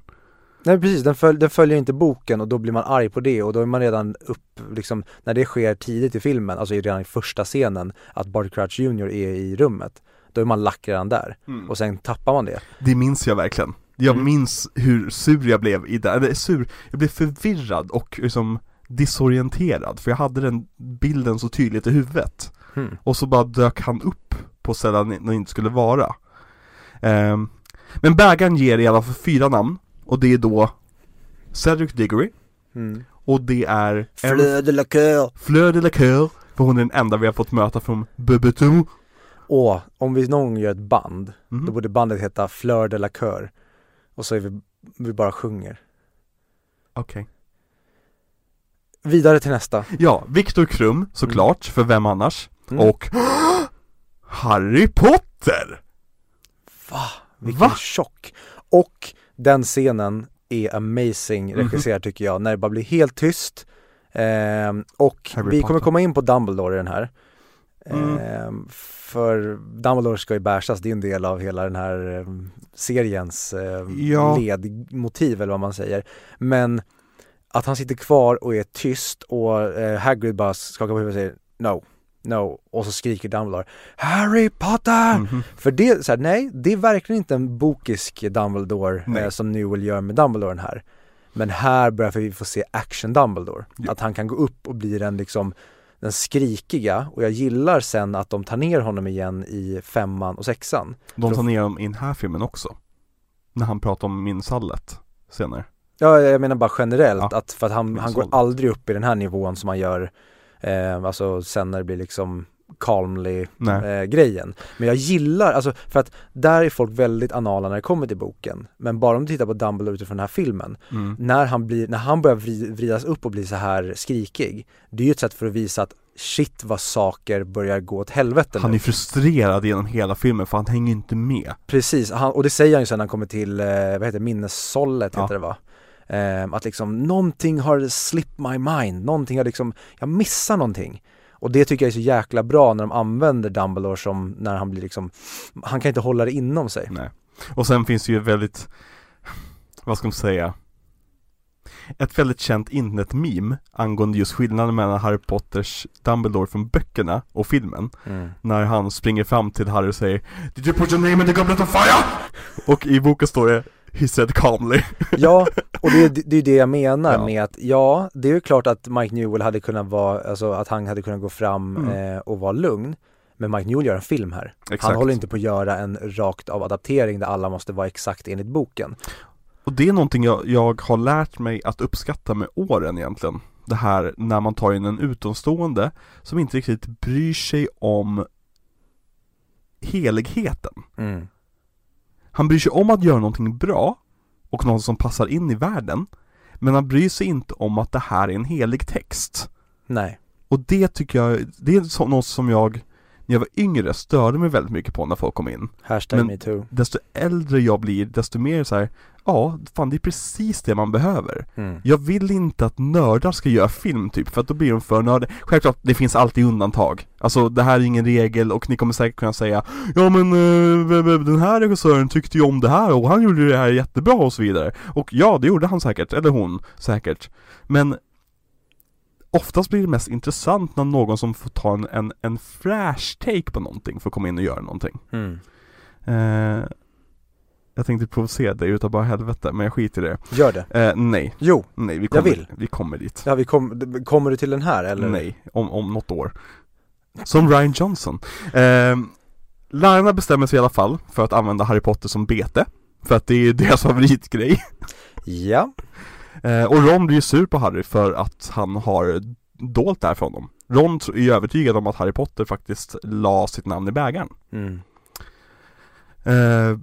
Nej precis, den, följ, den följer inte boken och då blir man arg på det och då är man redan upp, liksom, när det sker tidigt i filmen, alltså redan i första scenen, att Barty Crouch Jr är i rummet, då är man lack redan där. Och sen tappar man det. Det minns jag verkligen Jag Mm. minns hur sur jag blev i det, eller sur, jag blev förvirrad och liksom disorienterad för jag hade den bilden så tydligt i huvudet Hmm. Och så bara dök han upp på ställen han inte skulle vara Ehm, Men bägaren ger i alla fall fyra namn Och det är då Cedric Diggory Mm. Och det är Flöde la coeur. Fleur de la Coeur För hon är den enda vi har fått möta från Bebetou Och om vi någon gång gör ett band, Mhm. då borde bandet heta Fleur de la Coeur. Och så är vi, vi bara sjunger. Okej Vidare till nästa. Ja, Viktor Krum såklart, för vem annars? Mm. Och Harry Potter! Va? Vilken Va? chock! Och den scenen är amazing Mhm. regisserad tycker jag, när det bara blir helt tyst. Ehm, och Harry vi kommer Potter. komma in på Dumbledore i den här. Mm. Ehm, för Dumbledore ska ju bärsas, det är en del av hela den här ehm, seriens ehm, Ja. ledmotiv eller vad man säger. Men att han sitter kvar och är tyst och eh, Hagrid bara skakar på huvudet och säger No, no och så skriker Dumbledore Harry Potter! Mhm. För det, så här, nej, det är verkligen inte en bokisk Dumbledore eh, som Newell gör med Dumbledore här. Men här börjar vi få se action Dumbledore. Ja. Att han kan gå upp och bli den liksom den skrikiga och jag gillar sen att de tar ner honom igen i femman och sexan. De tar ner dem i den här filmen också När han pratar om minsallet senare Ja, jag menar bara generellt Ja. att för att han, han går aldrig upp i den här nivån som han gör eh, alltså sen när det blir liksom calmly Nej, eh, grejen. Men jag gillar, alltså för att där är folk väldigt anala när det kommer till boken. Men bara om du tittar på Dumbledore utifrån den här filmen, mm. när han, blir, när han börjar vri, vridas upp och bli så här skrikig, det är ju ett sätt för att visa att shit vad saker börjar gå åt helvete Han nu. är frustrerad genom hela filmen för han hänger inte med Precis, han, och det säger han ju sen när han kommer till, eh, vad heter det, minnessållet Ja. heter det va? Eh, att liksom någonting har slipped my mind, någonting har liksom, jag missar någonting. Och det tycker jag är så jäkla bra när de använder Dumbledore som, när han blir liksom, han kan inte hålla det inom sig. Nej Och sen finns det ju väldigt Vad ska man säga Ett väldigt känt internetmeme angående just skillnaden mellan Harry Potters Dumbledore från böckerna och filmen Mm. När han springer fram till Harry och säger Did you put your name in the goblet of fire? Och i boken står det He said calmly Ja, och det, är- det är det jag menar Ja. med att ja, det är ju klart att Mike Newell hade kunnat vara, alltså att han hade kunnat gå fram Mm. eh, och vara lugn. Men Mike Newell gör en film här. Exakt Han håller inte på att göra en rakt av adaptering där alla måste vara exakt enligt boken. Och det är någonting jag, jag har lärt mig att uppskatta med åren egentligen Det här när man tar in en utomstående som inte riktigt bryr sig om heligheten Mm. Han bryr sig om att göra någonting bra och något som passar in i världen Men han bryr sig inte om att det här är en helig text Nej. Och det tycker jag, det är något som jag när jag var yngre störde mig väldigt mycket på när folk kom in. Hashtag Men- metoo. Desto äldre jag blir, desto mer så här, ja, fan det är precis det man behöver. Mm. Jag vill inte att nördar ska göra film typ, för att då blir de för nördiga. Självklart, det finns alltid undantag. Alltså det här är ingen regel och ni kommer säkert kunna säga Ja men eh, den här regissören tyckte ju om det här och han gjorde det här jättebra och så vidare. Och ja, det gjorde han säkert, eller hon säkert. Men Oftast blir det mest intressant när någon som får ta en, en, en fräsch take på någonting får komma in och göra någonting. Mm. Eh, jag tänkte provocera dig utav bara helvete, men jag skiter i det. Gör det. Eh, nej, Jo, nej vi Jag kommer, vill. vi kommer dit. ja, vi kom, kommer du till den här eller? Nej, om, om något år. Som Ryan Johnson. Eh, lärarna bestämmer sig i alla fall för att använda Harry Potter som bete. För att det är deras favoritgrej. Ja. Eh, och Ron blir sur på Harry för att han har dolt det här från dem. Ron är övertygad om att Harry Potter faktiskt la sitt namn i bägaren. Mm. Eh,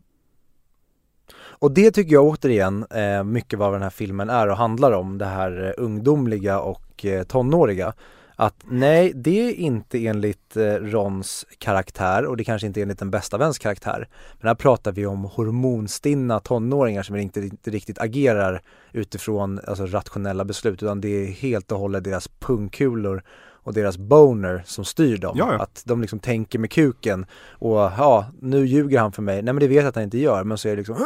Och det tycker jag återigen eh, mycket vad den här filmen är och handlar om, det här eh, ungdomliga och eh, tonåriga. Att nej, det är inte enligt eh, Rons karaktär och det kanske inte är enligt en bästa väns karaktär. Men här pratar vi om hormonstinna tonåringar som inte, inte riktigt agerar utifrån alltså, rationella beslut utan det är helt och hållet deras pungkulor och deras boner som styr dem. Ja, ja. Att de liksom tänker med kuken och ja, nu ljuger han för mig. Nej men det vet jag att han inte gör men så är det liksom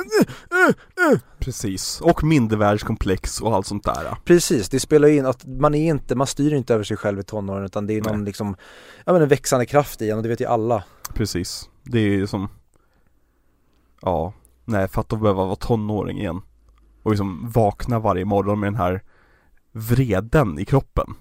precis. Och mindervärdeskomplex och allt sånt där. Precis, det spelar ju in att man är inte, man styr inte över sig själv i tonåren utan det är någon Nej. liksom, ja men en växande kraft i en och det vet ju alla. Precis. Det är ju som Ja, nej fatta att behöva vara tonåring igen Och liksom vakna varje morgon med den här vreden i kroppen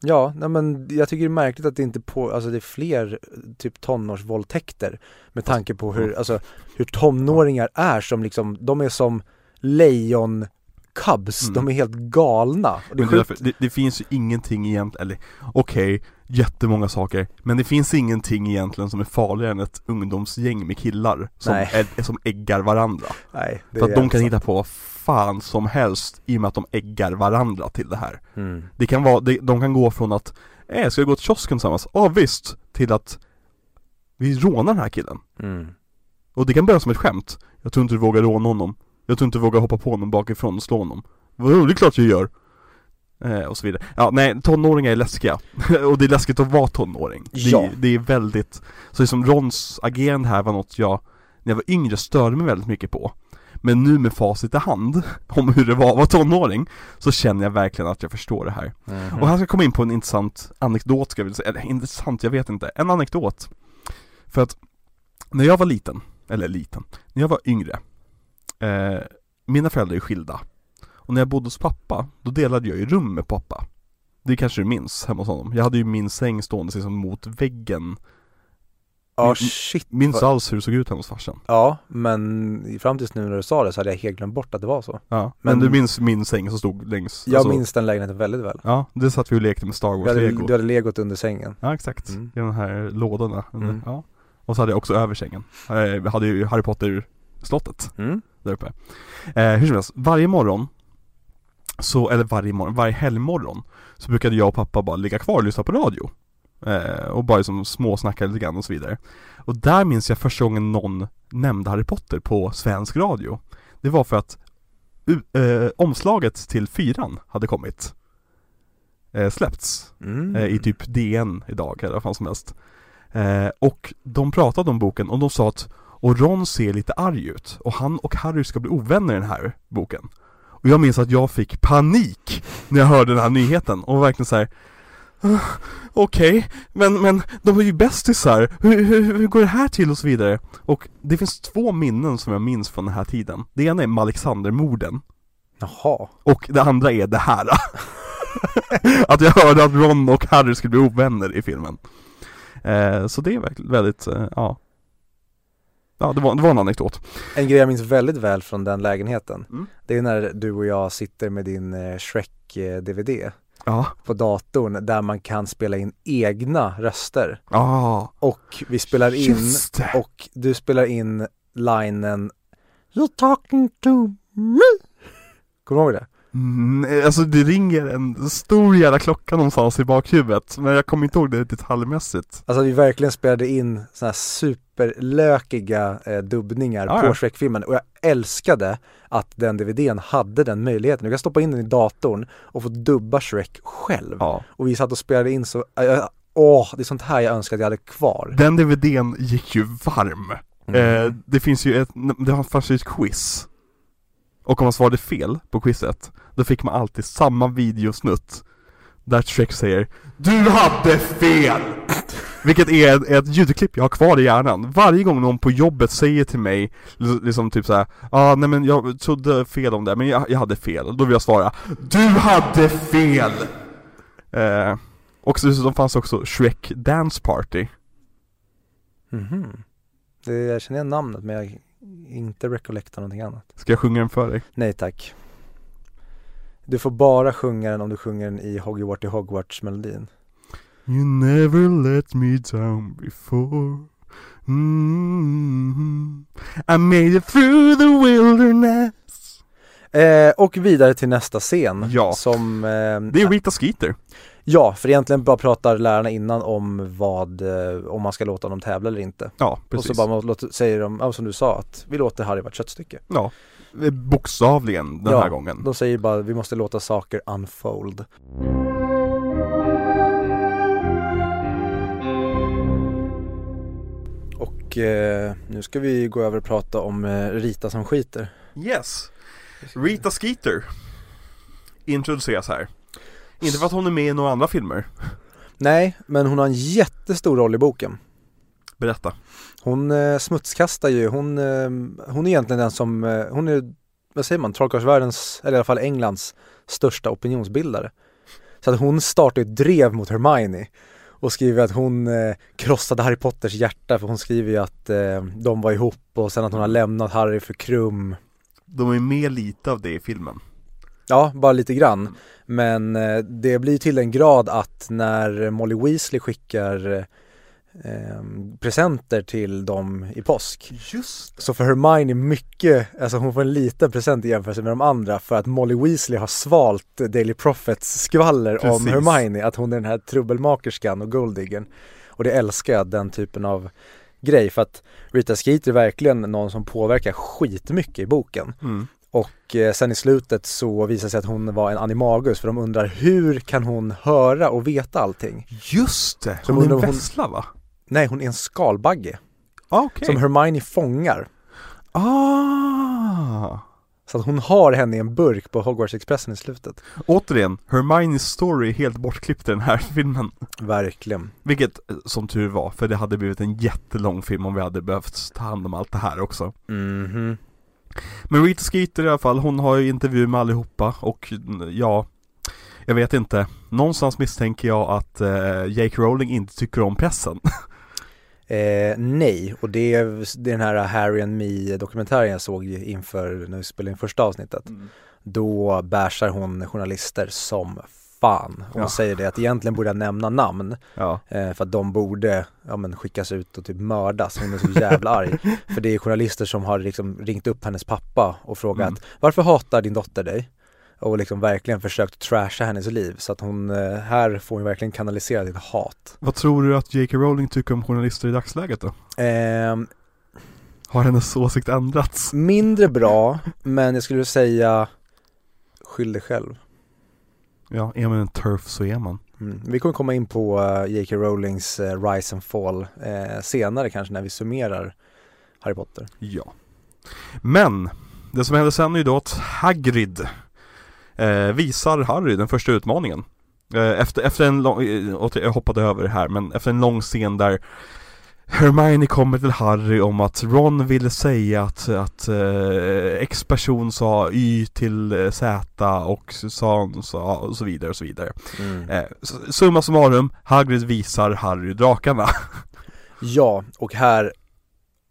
Ja, nej men jag tycker det är märkligt att det inte på, alltså det är fler typ tonårsvåldtäkter med tanke på hur, alltså hur tonåringar är som liksom, de är som lejon cubs, Mm. de är helt galna. Det är det, därför, det, det finns ju ingenting egentligen, eller okej, jättemånga saker Men det finns ingenting egentligen som är farligare än ett ungdomsgäng med killar Som, är, som äggar varandra Nej, det För att är de kan sant. hitta på vad fan som helst i och med att de äggar varandra till det här Mm. Det kan vara, de, de kan gå från att Eh, ska vi gå till kiosken tillsammans? Ja visst! Till att Vi rånar den här killen Mm. Och det kan börja som ett skämt Jag tror inte du vågar råna honom Jag tror inte du vågar hoppa på honom bakifrån och slå honom Vadå, det är klart jag gör! Eh, och så vidare. Ja, nej, tonåringar är läskiga. och det är läskigt att vara tonåring. Ja. Det, det är väldigt, så liksom Rons agerande här var något jag, när jag var yngre, störde mig väldigt mycket på. Men nu med facit i hand, om hur det var att vara tonåring, så känner jag verkligen att jag förstår det här. Mhm. Och här ska jag komma in på en intressant anekdot ska jag vilja säga, eller intressant, jag vet inte, en anekdot. För att när jag var liten, eller liten, när jag var yngre, eh, mina föräldrar är skilda. Och när jag bodde hos pappa, då delade jag ju rum med pappa. Det kanske du minns hemma hos honom. Jag hade ju min säng stående liksom mot väggen. Ja min- shit. Minns vad- alls hur det såg ut hemma hos farsan. Ja, men fram tills nu när du sa det så hade jag helt glömt bort att det var så. Ja, men, Men- du minns min säng som stod längs Jag alltså- minns den lägenheten väldigt väl. Ja, det satt vi och lekte med Star Du Wars hade, lego du hade legot under sängen. Ja exakt, Mm. i de här lådorna Mm. ja. Och så hade jag också över sängen, eh, vi hade ju Harry Potter slottet Mm. Där uppe. Eh, Hur som helst, varje morgon Så, eller varje morgon, varje helgmorgon Så brukade jag och pappa bara ligga kvar och lyssna på radio. Eh, Och bara liksom småsnacka lite grann och så vidare. Och där minns jag första gången någon nämnde Harry Potter på svensk radio. Det var för att u- eh, omslaget till fyran hade kommit. Eh, Släppts. Mm. eh, i typ DN idag eller vad fan som helst. Eh, och de pratade om boken och de sa att och Ron ser lite arg ut och han och Harry ska bli ovänner i den här boken. Och jag minns att jag fick panik när jag hörde den här nyheten och verkligen så här. "Ah, Okej, men, men de är ju bästisar, hur, hur, hur går det här till och så vidare? Och det finns två minnen som jag minns från den här tiden. Det ena är med Alexandermorden Jaha. och det andra är det här Att jag hörde att Ron och Harry skulle bli ovänner i filmen eh, Så det är verkligen väldigt, eh, ja Ja det var, det var en anekdot. En grej jag minns väldigt väl från den lägenheten Mm. Det är när du och jag sitter med din eh, Shrek-DVD Ja, på datorn där man kan spela in egna röster. Ja, och vi spelar in och du spelar in linen You're talking to me. Kommer du ihåg det? Mm, alltså det ringer en stor jävla klocka någonstans i bakhuvudet Men jag kommer inte ihåg det detaljmässigt Alltså vi verkligen spelade in sådana här superlökiga eh, dubbningar Ja, på ja. Shrek-filmen och jag älskade att den DVDn hade den möjligheten. Du kan stoppa in den i datorn och få dubba Shrek själv. Ja Och vi satt och spelade in så, äh, åh, det är sånt här jag önskar att jag hade kvar. Den DVDn gick ju varm Mm. eh, Det finns ju ett, det fanns ju ett quiz och om man svarade fel på quizet Då fick man alltid samma videosnutt Där Shrek säger Du hade fel! Vilket är ett, ljudklipp jag har kvar i hjärnan Varje gång någon på jobbet säger till mig Liksom typ såhär Ja ah, nej men jag trodde fel om det men jag, jag hade fel Då vill jag svara Du hade fel! Eh, och dessutom fanns också Shrek Dance Party Mhm. Mm jag känner igen namnet men jag inte recollectar någonting annat. Ska jag sjunga den för dig? Nej tack. Du får bara sjunga den om du sjunger den i Hogwarts Hogwarts melodin. You never let me down before mm I made it through the wilderness Eh, och vidare till nästa scen Ja. som eh, Det är Rita Skeeter Ja, för egentligen bara pratar lärarna innan om vad, eh, om man ska låta dem tävla eller inte. Ja, precis Och så bara låter, säger de, ja, som du sa, att vi låter Harry vara ett köttstycke. Ja, eh, bokstavligen den Ja, här gången De säger bara, vi måste låta saker unfold. Och eh, nu ska vi gå över och prata om eh, Rita som skiter. Yes Rita Skeeter Introduceras här Inte för att hon är med i några andra filmer Nej, men hon har en jättestor roll i boken. Berätta Hon eh, smutskastar ju, hon, eh, hon är egentligen den som, eh, hon är, vad säger man, trollkarlsvärldens, eller i alla fall Englands största opinionsbildare. Så att hon startar ett drev mot Hermione och skriver att hon eh, krossade Harry Potters hjärta för hon skriver ju att eh, de var ihop och sen att hon har lämnat Harry för Krum. De är med lite av det i filmen Ja, bara lite grann. Men eh, det blir till en grad att när Molly Weasley skickar eh, presenter till dem i påsk Just Så för Hermione mycket, alltså hon får en liten present i jämförelse med de andra för att Molly Weasley har svalt Daily Profits skvaller om Precis. Hermione, att hon är den här trubbelmakerskan och golddiggern. Och det älskar jag, den typen av grej, för att Rita Skeeter är verkligen någon som påverkar skitmycket i boken. mm. Och eh, sen i slutet så visar det sig att hon var en animagus, för de undrar hur kan hon höra och veta allting? Just det! Så Hon är en hon- vessla va? Nej, hon är en skalbagge Ah, okej som Hermione fångar. Ah! Så att hon har henne i en burk på Hogwarts Expressen i slutet. Återigen, Hermiones story är helt bortklippt i den här filmen Verkligen. Vilket, eh, som tur var, för det hade blivit en jättelång film om vi hade behövt ta hand om allt det här också Mhm. Men Rita Skeeter i alla fall, hon har ju intervju med allihopa och mm, ja Jag vet inte, någonstans misstänker jag att eh, Jake Rowling inte tycker om pressen. Eh, nej, och det är, den här Harry and Me dokumentären jag såg inför när vi spelade in första avsnittet. Då bärsar hon journalister som fan. Hon Ja. säger det att egentligen borde jag nämna namn Ja, eh, för att de borde ja, men skickas ut och typ mördas. Hon är så jävla arg. För det är journalister som har liksom ringt upp hennes pappa och frågat Mm. varför hatar din dotter dig? Och liksom verkligen försökt trasha hennes liv så att hon, eh, här får hon verkligen kanalisera sitt hat. vad tror du att J.K. Rowling tycker om journalister i dagsläget då? Ehm, Har hennes åsikt ändrats? mindre bra, men jag skulle säga skyll dig själv. Ja, är man en turf så är man Mm. Vi kommer komma in på uh, J.K. Rowlings eh, Rise and Fall eh, senare kanske när vi summerar Harry Potter. Ja Men, det som händer sen är ju då att Hagrid eh, visar Harry den första utmaningen eh, efter, efter en lång, eh, jag hoppade över det här, men efter en lång scen där Hermione kommer till Harry om att Ron ville säga att, att eh, X person sa Y till eh, Z och Susan sa och så vidare och så vidare Mm. eh, Summa summarum, Hagrid visar Harry drakarna Ja, och här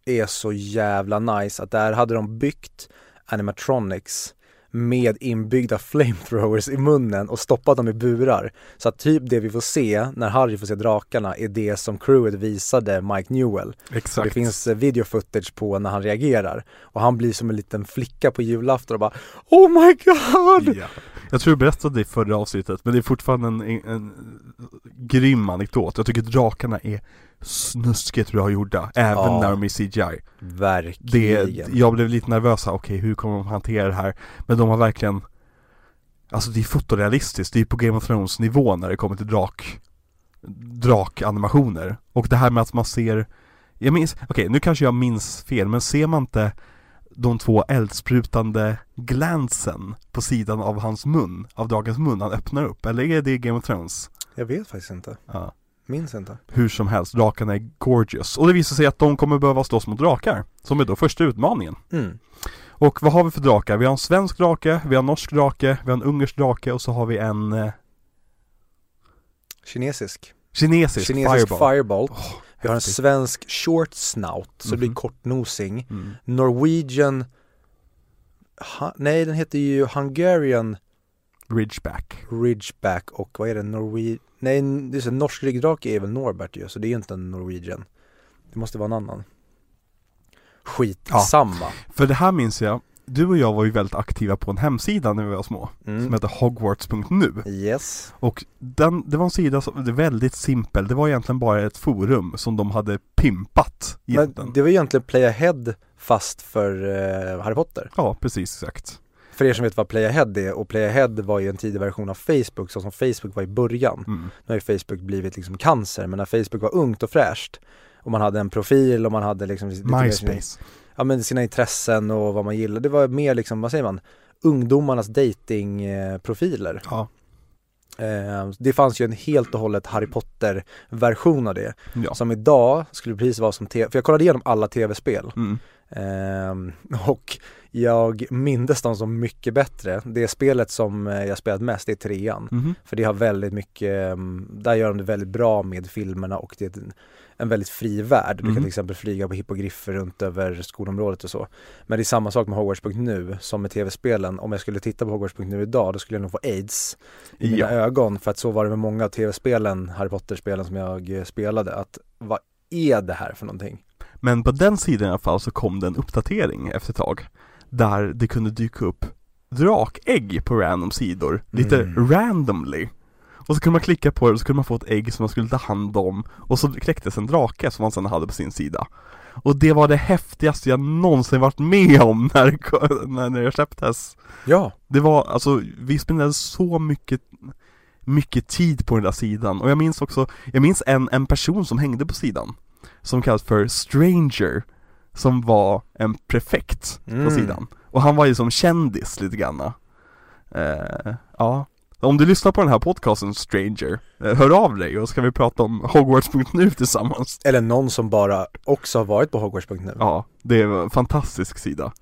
är så jävla nice att där hade de byggt animatronics med inbyggda flamethrowers i munnen och stoppat dem i burar. Så att typ det vi får se när Harry får se drakarna är det som crewet visade Mike Newell. Exakt. Det finns eh, video footage på när han reagerar och han blir som en liten flicka på julafton och bara Oh my god! Ja. Jag tror du berättade det i förra avsnittet, men det är fortfarande en, en, en grym anekdot. Jag tycker drakarna är snuskigt bra gjorda, även Ja. när de är CGI. Det, Verkligen. jag blev lite nervös, okej hur kommer de hantera det här? Men de har verkligen Alltså det är fotorealistiskt, det är på Game of Thrones nivå när det kommer till drak Drakanimationer. Och det här med att man ser Jag minns, okej nu kanske jag minns fel, men ser man inte de två eldsprutande glansen på sidan av hans mun, av drakens mun, han öppnar upp? Eller är det Game of Thrones? Jag vet faktiskt inte. Ja. Minns inte. Hur som helst, drakarna är gorgeous. Och det visar sig att de kommer behöva slåss mot drakar, som är då första utmaningen. Mm. Och vad har vi för drakar? Vi har en svensk drake, vi har en norsk drake, vi har en ungersk drake och så har vi en eh, Kinesisk. kinesisk, Kinesisk fireball. fireball. Åh, Vi har en svensk short snout, så det blir Mhm. kortnosing. Mm. Norwegian ha, Nej, den heter ju Hungarian Ridgeback. Ridgeback och vad är det? Norwe... Nej, det är så, norsk ryggdrake är väl Norbert ju, så det är inte en Norwegian. Det måste vara en annan. Skitsamma. För det här minns jag, du och jag var ju väldigt aktiva på en hemsida när vi var små, som Mm. heter Hogwarts.nu. Yes. Och den, det var en sida som det är väldigt simpel, det var egentligen bara ett forum som de hade pimpat Men egentligen. det var egentligen Play Ahead fast för eh, Harry Potter. Ja, precis exakt. För er som vet vad Play Ahead är, och Play Ahead var ju en tidig version av Facebook, så som Facebook var i början. Mm. Nu har ju Facebook blivit liksom cancer, men när Facebook var ungt och fräscht och man hade en profil och man hade liksom MySpace. ja, men sina intressen och vad man gillade. Det var mer liksom, vad säger man, ungdomarnas datingprofiler. Ja. Eh, det fanns ju en helt och hållet Harry Potter-version av det. ja. Som idag skulle precis vara som tv, för jag kollade igenom alla tv-spel. Mm. Ehm, och jag mindes dem som mycket bättre. Det spelet som eh, jag spelat mest det är trean. Mhm. För det har väldigt mycket, mm, där gör de det väldigt bra med filmerna och det är en, väldigt fri värld. Du kan Mhm. till exempel flyga på hippogriffer runt över skolområdet och så. Men det är samma sak med Hogwarts.nu som med tv-spelen. Om jag skulle titta på Hogwarts.nu idag då skulle jag nog få aids i mina Ja. ögon. För att så var det med många av tv-spelen, Harry Potter-spelen som jag eh, spelade. Att vad är det här för någonting? Men på den sidan i alla fall så kom det en uppdatering efter ett tag Där det kunde dyka upp drakägg på random sidor, lite Mm. randomly. Och så kunde man klicka på det och så kunde man få ett ägg som man skulle ta hand om Och så kläcktes en drake som man sedan hade på sin sida. Och det var det häftigaste jag någonsin varit med om när, det när det släpptes Ja, Det var, alltså, vi spenderade så mycket mycket tid på den där sidan. Och jag minns också, jag minns en, en person som hängde på sidan Som kallas för Stranger Som var en prefekt på Mm. sidan. Och han var ju som kändis lite grann. Eh, Ja. Om du lyssnar på den här podcasten Stranger eh, Hör av dig och ska vi prata om Hogwarts.nu tillsammans. Eller någon som bara också har varit på Hogwarts.nu. Ja, det var en fantastisk sida.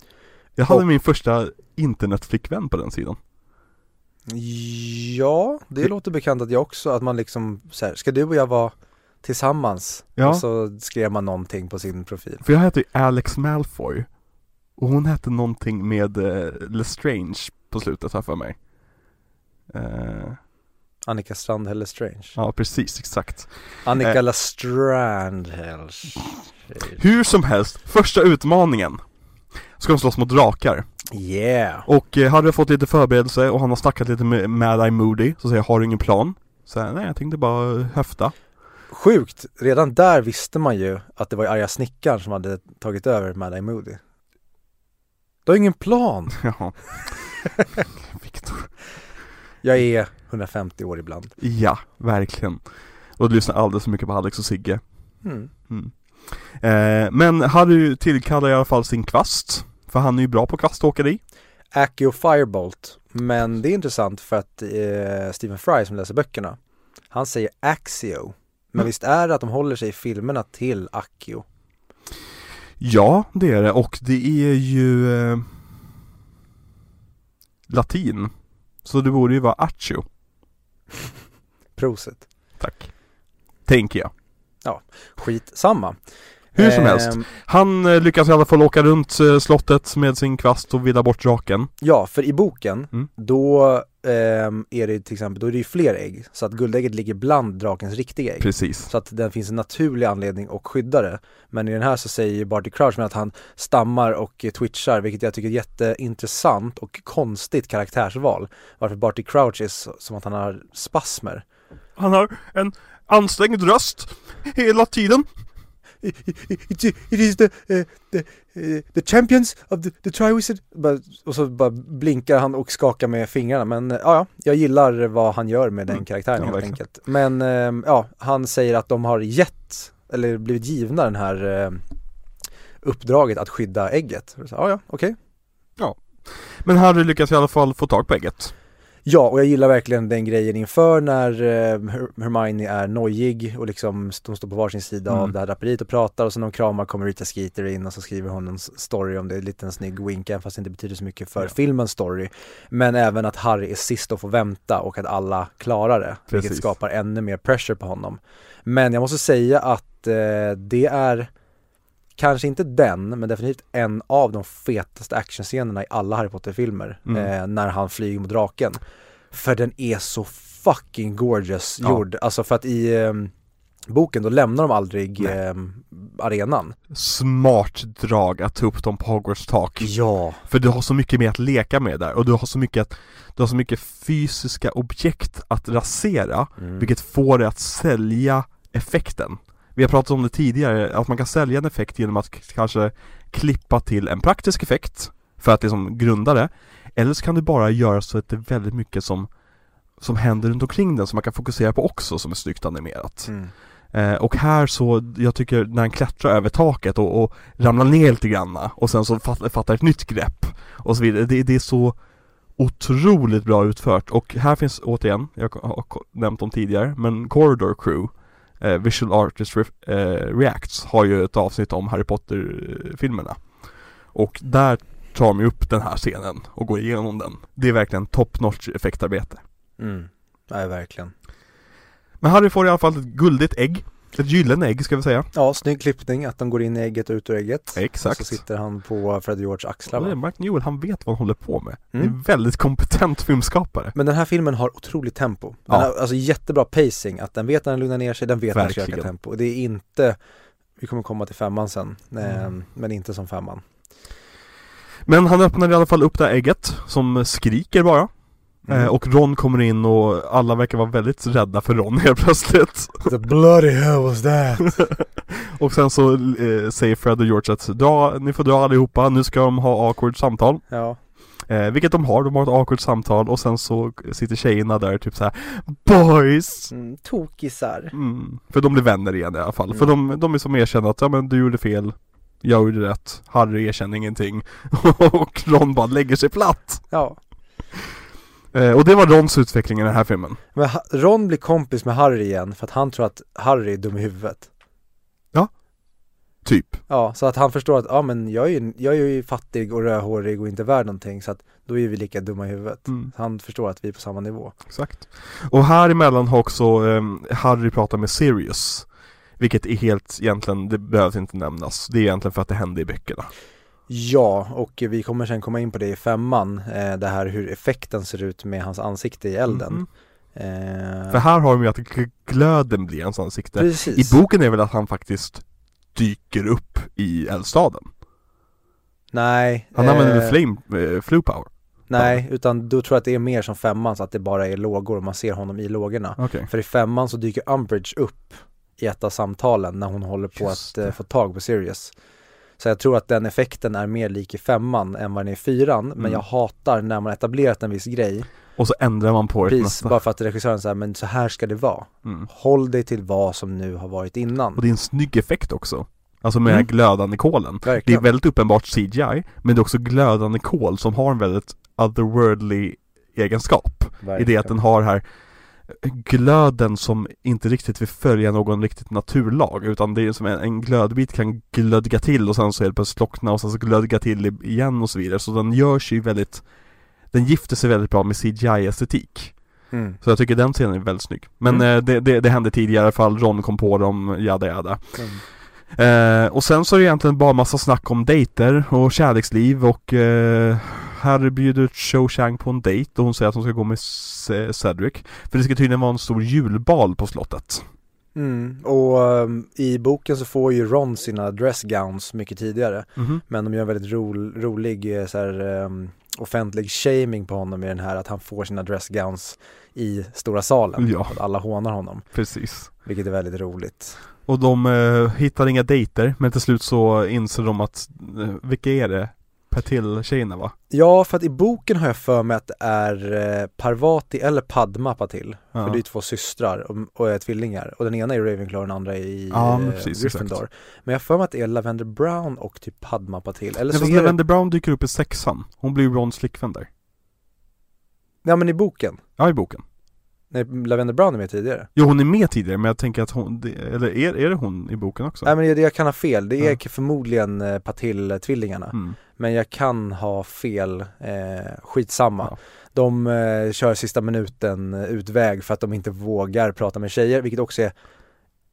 Jag hade Och- min första internetflickvän på den sidan. Ja, det Det- låter bekant att jag också, att man liksom så här, ska du och jag vara tillsammans? Ja. Och så skrev man någonting på sin profil. För jag hette ju Alex Malfoy Och hon hette någonting med eh, Lestrange på slutet här för mig eh, Annika Strandhäll Strange. Ja precis, exakt Annika Eh. La Strandhäll. Hur som helst, första utmaningen Ska de slåss mot drakar Yeah! Och eh, hade fått lite förberedelse och han har snackat lite med Mad Eye Moody Så säger jag, har du ingen plan? Så jag, nej jag tänkte bara höfta Sjukt, redan där visste man ju att det var arga snickaren som hade tagit över Mad Eye Moody. Du har ingen plan! Jaha Viktor Jag är 150 år ibland. Ja, verkligen Och du lyssnar alldeles för mycket på Alex och Sigge Mm. Mm. Eh, men Harry tillkallar i alla fall sin kvast För han är ju bra på kvaståkeri Accio Firebolt. Men det är intressant för att eh, Stephen Fry som läser böckerna, han säger Axio. Men visst är det att de håller sig i filmerna till Accio? Ja, det är det och det är ju eh, Latin Så det borde ju vara accio Proset. Tack Tänker jag Skitsamma. Hur som helst, Ehm, han eh, lyckas i alla fall åka runt eh, slottet med sin kvast och villa bort draken. Ja, för i boken, Mm. då ehm, är det till exempel, då är det ju fler ägg. Så att guldägget ligger bland drakens riktiga ägg. Precis. Så att det finns en naturlig anledning att skydda det. Men i den här så säger Barty Crouch att han stammar och eh, twitchar, vilket jag tycker är jätteintressant och konstigt karaktärsval. Varför Barty Crouch är så, som att han har spasmer. Han har en ansträngd röst hela tiden. It, it is the, uh, the, uh, the champions of the, the Triwizard. Och så bara blinkar han och skakar med fingrarna. Men uh, ja, ja, jag gillar vad han gör med den Mm. karaktären Ja, helt verkligen. enkelt. Men ehm, ja, han säger att de har gett, eller blivit givna den här eh, uppdraget att skydda ägget. Så, Ja, ja, okej. Men Harry lyckas i alla fall få tag på ägget. Ja, och jag gillar verkligen den grejen inför när eh, Her- Hermione är nojig och liksom de står på varsin sida Mm. av det här draperiet och pratar och sen de kramar kommer Rita Skeeter in och så skriver hon en story om det, lite en snygg wink även fast det inte betyder så mycket för Ja. filmens story. Men även att Harry är sist att få vänta och att alla klarar det, vilket Precis. skapar ännu mer pressure på honom. Men jag måste säga att eh, det är Kanske inte den, men definitivt en av de fetaste actionscenerna i alla Harry Potter-filmer Mm. eh, När han flyger mot draken För den är så fucking gorgeous Ja. gjord, alltså för att i eh, boken då lämnar de aldrig eh, arenan Smart drag att ta upp dem på Hogwarts tak. Ja, För du har så mycket mer att leka med där och du har så mycket att, du har så mycket fysiska objekt att rasera mm. Vilket får dig att sälja effekten Vi har pratat om det tidigare, att man kan sälja en effekt genom att kanske klippa till en praktisk effekt För att liksom grunda det. Eller så kan du bara göra så att det är väldigt mycket som Som händer runt omkring den som man kan fokusera på också som är snyggt animerat. Mm. eh, Och här så, jag tycker när han klättrar över taket och, och ramlar ner lite granna Och sen så fatt, fattar ett nytt grepp Och så vidare, det, det är så otroligt bra utfört. Och här finns återigen, jag har nämnt dem tidigare, men Corridor Crew eh, Visual Artist Re- eh, Reacts har ju ett avsnitt om Harry Potter-filmerna. Och där tar de upp den här scenen och går igenom den. Det är verkligen top notch effektarbete. Mm. Nej, verkligen. Men Harry får i alla fall ett guldigt ägg Ett gyllene ägg ska vi säga Ja, snygg klippning, att de går in i ägget och ut ur ägget Exakt. Och så sitter han på Fred George axlar det va? Mark Newell, han vet vad han håller på med Det Mm. är väldigt kompetent filmskapare Men den här filmen har otroligt tempo. Den Ja. har alltså jättebra pacing, att den vet när den lugnar ner sig, den vet när den ska öka Verkligen. tempo. Det är inte, vi kommer komma till femman sen, eh, Mm. men inte som femman. Men han öppnar i alla fall upp det här ägget som skriker bara Mm. Eh, och Ron kommer in och alla verkar vara väldigt rädda för Ron helt plötsligt The bloody hell was that? Och sen så eh, säger Fred och George att dra, ni får dra allihopa, nu ska de ha awkward samtal ja, eh, Vilket de har, de har ett awkward samtal och sen så sitter tjejerna där typ så här Boys! mm, tokisar. Mm, för de blir vänner igen i alla fall, Mm. för de, de är som erkänner att ja men du gjorde fel Jag gjorde rätt, Harry erkänner ingenting Och Ron bara lägger sig platt Ja. Eh, Och det var Rons utveckling i den här filmen Men Ron blir kompis med Harry igen för att han tror att Harry är dum i huvudet. Typ Ja, så att han förstår att, ja men jag är ju, jag är ju fattig och rödhårig och inte värd någonting så att då är vi lika dumma i huvudet. mm. Han förstår att vi är på samma nivå. Exakt. Och här emellan har också ehm, Harry pratat med Sirius Vilket är helt egentligen, det behövs inte nämnas Det är egentligen för att det hände i böckerna Ja, och vi kommer sen komma in på det i femman, eh, det här hur effekten ser ut med hans ansikte i elden. Mhm. Eh, För här har de ju att gl- glöden blir hans ansikte precis. I boken är väl att han faktiskt dyker upp i eldstaden Nej, Han använder eh, väl flame, eh, flu power? Nej, utan då tror jag att det är mer som femman så att det bara är lågor och man ser honom i lågorna. Okej För i femman så dyker Umbridge upp i ett av samtalen när hon håller på Just att eh, få tag på Sirius. Så jag tror att den effekten är mer lik i femman än vad den är i fyran, men Mm. jag hatar när man etablerat en viss grej, Och så ändrar man på det precis, nästa bara för att regissören säger men så här ska det vara. mm. Håll dig till vad som nu har varit innan. Och det är en snygg effekt också Alltså med Mm. glödande kolen Det är Verkligen. väldigt uppenbart CGI Men det är också glödande kol som har en väldigt otherworldly egenskap I det att Verkligen. den har här glöden som inte riktigt vill följa någon riktigt naturlag utan det är som en, en glödbit kan glödga till och sen så det plötsligt slockna och sen så glödga till igen och så vidare så den gör sig ju väldigt Den gifter sig väldigt bra med CGI-estetik Mm. Så jag tycker den scenen är väldigt snygg Men Mm. eh, det, det, det hände tidigare i alla fall, Ron kom på dem, jada jada Mm. Eh, och sen så är det egentligen bara massa snack om dejter och kärleksliv och eh, här bjuder ut Cho Chang på en dejt och hon säger att hon ska gå med Cedric. För det ska tydligen vara en stor julbal på slottet. Mm. Och um, i boken så får ju Ron sina dressgowns mycket tidigare. Mhm. Men de gör en väldigt ro, rolig eh, så här, um, offentlig shaming på honom i den här att han får sina dressgowns i stora salen. Ja. Att alla hånar honom, Precis. vilket är väldigt roligt. Och de eh, hittar inga dejter men till slut så inser de att, eh, vilka är det? Patil-tjejerna va? Ja, för att i boken har jag för mig att det är eh, Parvati eller Padma Patil. Ja. För det är tvillingar tvillingar och, och är tvillingar. Och den ena är Ravenclaw och den andra är i Ja, men eh, precis, Gryffindor. exakt. Men jag för mig att det är Lavender Brown och typ Padma Patil. Eller Nej, så är det, Lavender Brown dyker upp i sexan. Hon blir Rons flickvän där. ja men i boken. Ja, i boken. Nej, Lavender Brown är med tidigare. Jo, hon är med tidigare men jag tänker att hon, det, eller är, är det hon i boken också? Nej men det, jag kan ha fel, det är Ja. förmodligen eh, Patil-tvillingarna. Mm. Men jag kan ha fel, eh, skitsamma. Ja. De eh, kör sista minuten eh, utväg för att de inte vågar prata med tjejer, vilket också är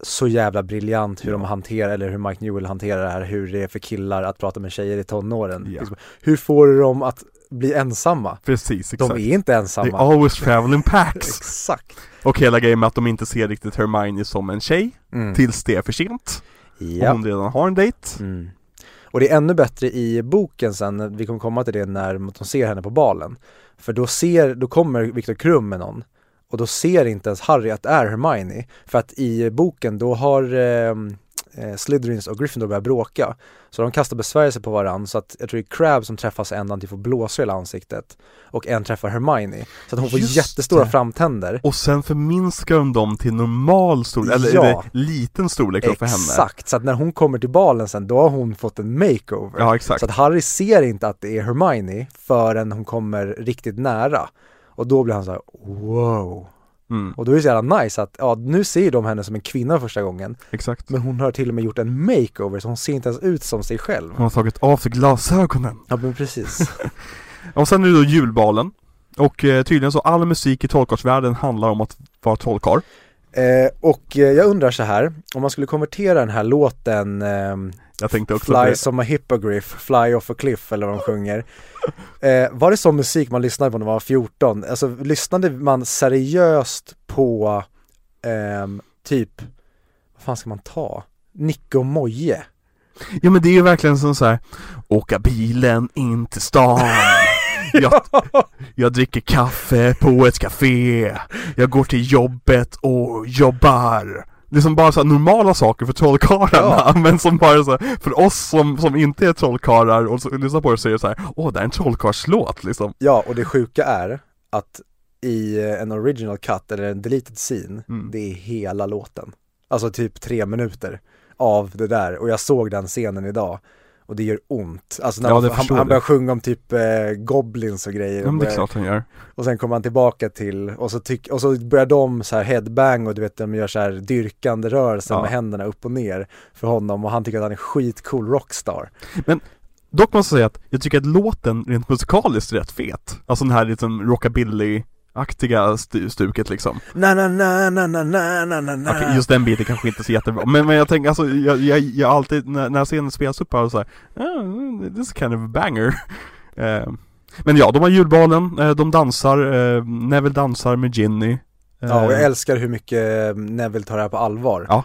så jävla briljant hur Ja. de hanterar, eller hur Mike Newell hanterar det här, hur det är för killar att prata med tjejer i tonåren. Ja. Liksom, hur får du dem att bli ensamma? Precis, De exakt. är inte They ensamma. always travel in packs. Exakt. Och hela grejen med att de inte ser riktigt Hermione som en tjej Mm. tills det är för sent. Och Ja. hon redan har en dejt. Mm. Och det är ännu bättre i boken sen, vi kommer komma till det när de ser henne på balen. För då ser, då kommer Viktor Krum med någon och då ser inte ens Harry att det är Hermione. För att i boken då har eh, eh, Slytherins och Gryffindor börjat bråka. Så de kastar besvärjelse på varandra så att jag tror det är Crabbe som träffas ändan till får blåsor i ansiktet. Och en träffar Hermione. Så att hon får Just jättestora det. framtänder. Och sen förminskar de dem till normal storlek, eller, Ja. eller liten storlek då för henne. Exakt, så att när hon kommer till balen sen då har hon fått en makeover. Ja, exakt. Så att Harry ser inte att det är Hermione förrän hon kommer riktigt nära. Och då blir han så här: wow. Mm, Och då är det så jävla nice att, ja nu ser de henne som en kvinna första gången. exakt. Men hon har till och med gjort en makeover så hon ser inte ens ut som sig själv. Hon har tagit av sig glasögonen. Ja men precis. Och sen är det då julbalen. Och eh, tydligen så all musik i trollkarlsvärlden handlar om att vara trollkarl. eh, och eh, jag undrar så här, om man skulle konvertera den här låten ehm, Jag tänkte också Fly det. som a hippogriff, Fly off a cliff eller vad de sjunger. Eh, var det sån musik man lyssnade på när man var 14? Alltså lyssnade man seriöst på ehm, typ, vad fan ska man ta? Nicke och Moje? Ja men det är ju verkligen som så här. Åka bilen in till stan. Jag, jag dricker kaffe på ett café. Jag går till jobbet och jobbar. Det är som bara så normala saker för trollkarlarna Ja. men som bara så för oss som, som inte är trollkarlar och så, lyssnar på det så är det så här, åh det är en trollkarlslåt liksom. Ja, och det sjuka är att i eh, en original cut eller en deleted scene, Mm. det är hela låten. Alltså typ tre minuter av det där och jag såg den scenen idag och det gör ont. Alltså när Ja, man, han, han börjar sjunga om typ eh, goblins och grejer. Ja och men det är klart han gör. Och sen kommer han tillbaka till, och så, tyck, och så börjar de så här headbang och du vet de gör så här dyrkande rörelser Ja. med händerna upp och ner för honom och han tycker att han är skitcool rockstar. Dock måste jag säga att jag tycker att låten rent musikaliskt är rätt fet. Alltså den här liksom rockabilly-aktiga stu- stuket liksom. Na na na na na na na na na. Okej, just den biten kanske inte är så jättebra. Men, men jag tänker alltså, jag, jag, jag alltid, när, när scenen spelas upp här och så här, ah, this is kind of a banger. Eh, men ja, de har julbalen, eh, de dansar, eh, Neville dansar med Ginny. Ja, och jag älskar hur mycket Neville tar det här på allvar. Ja.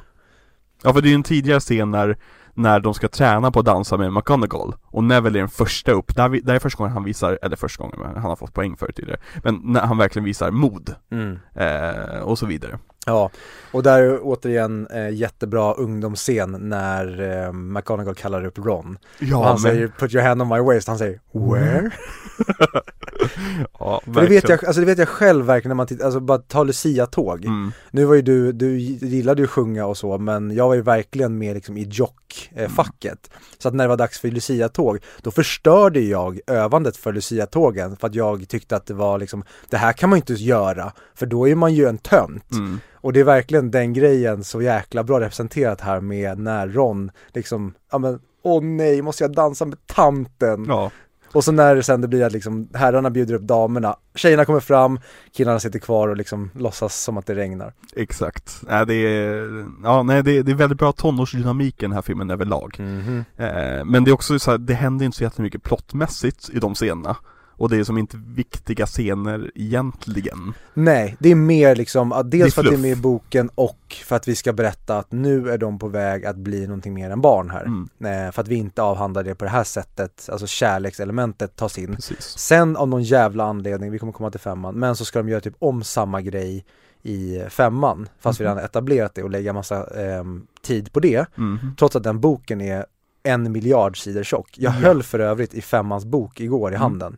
Ja för det är ju en tidigare scen när, när de ska träna på att dansa med McGonagall. Och Neville är den första upp, där, vi- där är första gången han visar, eller första gången, han har fått poäng för det tidigare. Men när han verkligen visar mod, Mm. eh, och så vidare Ja, och där är återigen eh, jättebra ungdomsscen när eh, McGonagall kallar upp Ron. Ja och han säger 'put your hand on my waist' han säger 'where?' ja, För det vet jag, alltså det vet jag själv verkligen när man tittar, alltså bara ta Lucia-tåg. mm. Nu var ju du, du gillade ju att sjunga och så, men jag var ju verkligen med liksom i jock-facket. Så att när det var dags för Lucia-tåg, då förstörde jag övandet för Lucia-tågen för att jag tyckte att det var liksom, det här kan man ju inte göra, för då är man ju en tönt. Mm. Och det är verkligen den grejen så jäkla bra representerat här med när Ron liksom, ja men, åh nej, måste jag dansa med tanten? Ja Och så när det sen det blir att liksom herrarna bjuder upp damerna, tjejerna kommer fram, killarna sitter kvar och liksom låtsas som att det regnar. Exakt. Nej, det är, ja, nej, det, är, det är väldigt bra tonårsdynamik i den här filmen överlag. Mhm. Eh, men det är också så här, det händer inte så jättemycket plottmässigt i de scenerna. Och det är som inte viktiga scener egentligen. Nej, det är mer liksom, att dels för att det är med i boken och för att vi ska berätta att nu är de på väg att bli någonting mer än barn här. Mm, Eh, för att vi inte avhandlar det på det här sättet, alltså kärlekselementet tas in. precis. Sen av någon jävla anledning, vi kommer komma till femman, men så ska de göra typ om samma grej i femman, fast vi Mhm. redan etablerat det och lägga massa ehm, tid på det. Mhm. Trots att den boken är en miljard sidor tjock. Jag Ja. höll för övrigt i femmans bok igår i Mm. handen.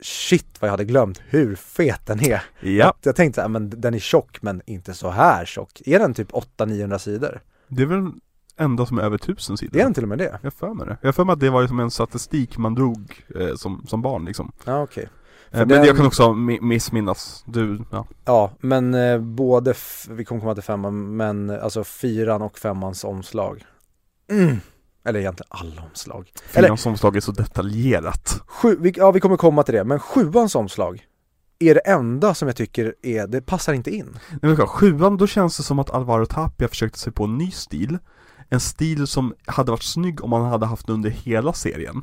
Shit vad jag hade glömt hur fet den är. Ja, Jag tänkte här, men den är tjock men inte så här tjock. Är den typ 800-900 sidor? det är väl enda som är över tusen sidor. Det är den till och med det? Jag för mig det. Jag för mig att det var som en statistik man drog eh, som, som barn liksom. Ja okej. Eh, För men den- jag kan också mi- missminnas. Du, ja. Ja, men eh, både, vi kommer komma till femman, men eh, alltså fyran och femmans omslag. Mm. Eller egentligen alla omslag. Fyrans omslag är så detaljerat. Sju, vi, ja vi kommer komma till det, men sjuans omslag är det enda som jag tycker är, det passar inte in. Nej, men sjuan, då känns det som att Alvaro Tapia försökte sig på en ny stil. En stil som hade varit snygg om man hade haft den under hela serien.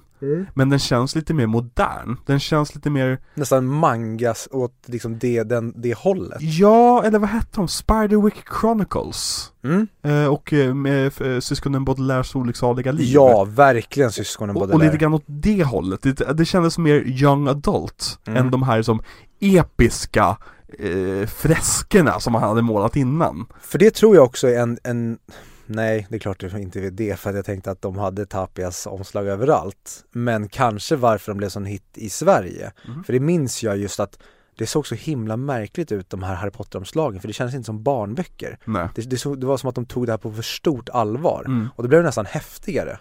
Men den känns lite mer modern. Den känns lite mer, Nästan mangas åt liksom det, den, det hållet. ja, eller vad hette de? Spiderwick Chronicles. Mm. Eh, och eh, med eh, syskonen Baudelaires olycksaliga liv. Ja, verkligen syskonen och, och Baudelaire. lite grann åt det hållet. Det, det kändes mer young adult Mm. än de här som episka eh, freskerna som han hade målat innan. För det tror jag också är en, en Nej, det är klart det inte är det för att jag tänkte att de hade Tapias omslag överallt. Men kanske varför de blev sån hit i Sverige. Mhm. För det minns jag just att det såg så himla märkligt ut de här Harry Potter-omslagen för det kändes inte som barnböcker. Det, det, såg, det var som att de tog det här på för stort allvar. Mm. Och det blev nästan häftigare.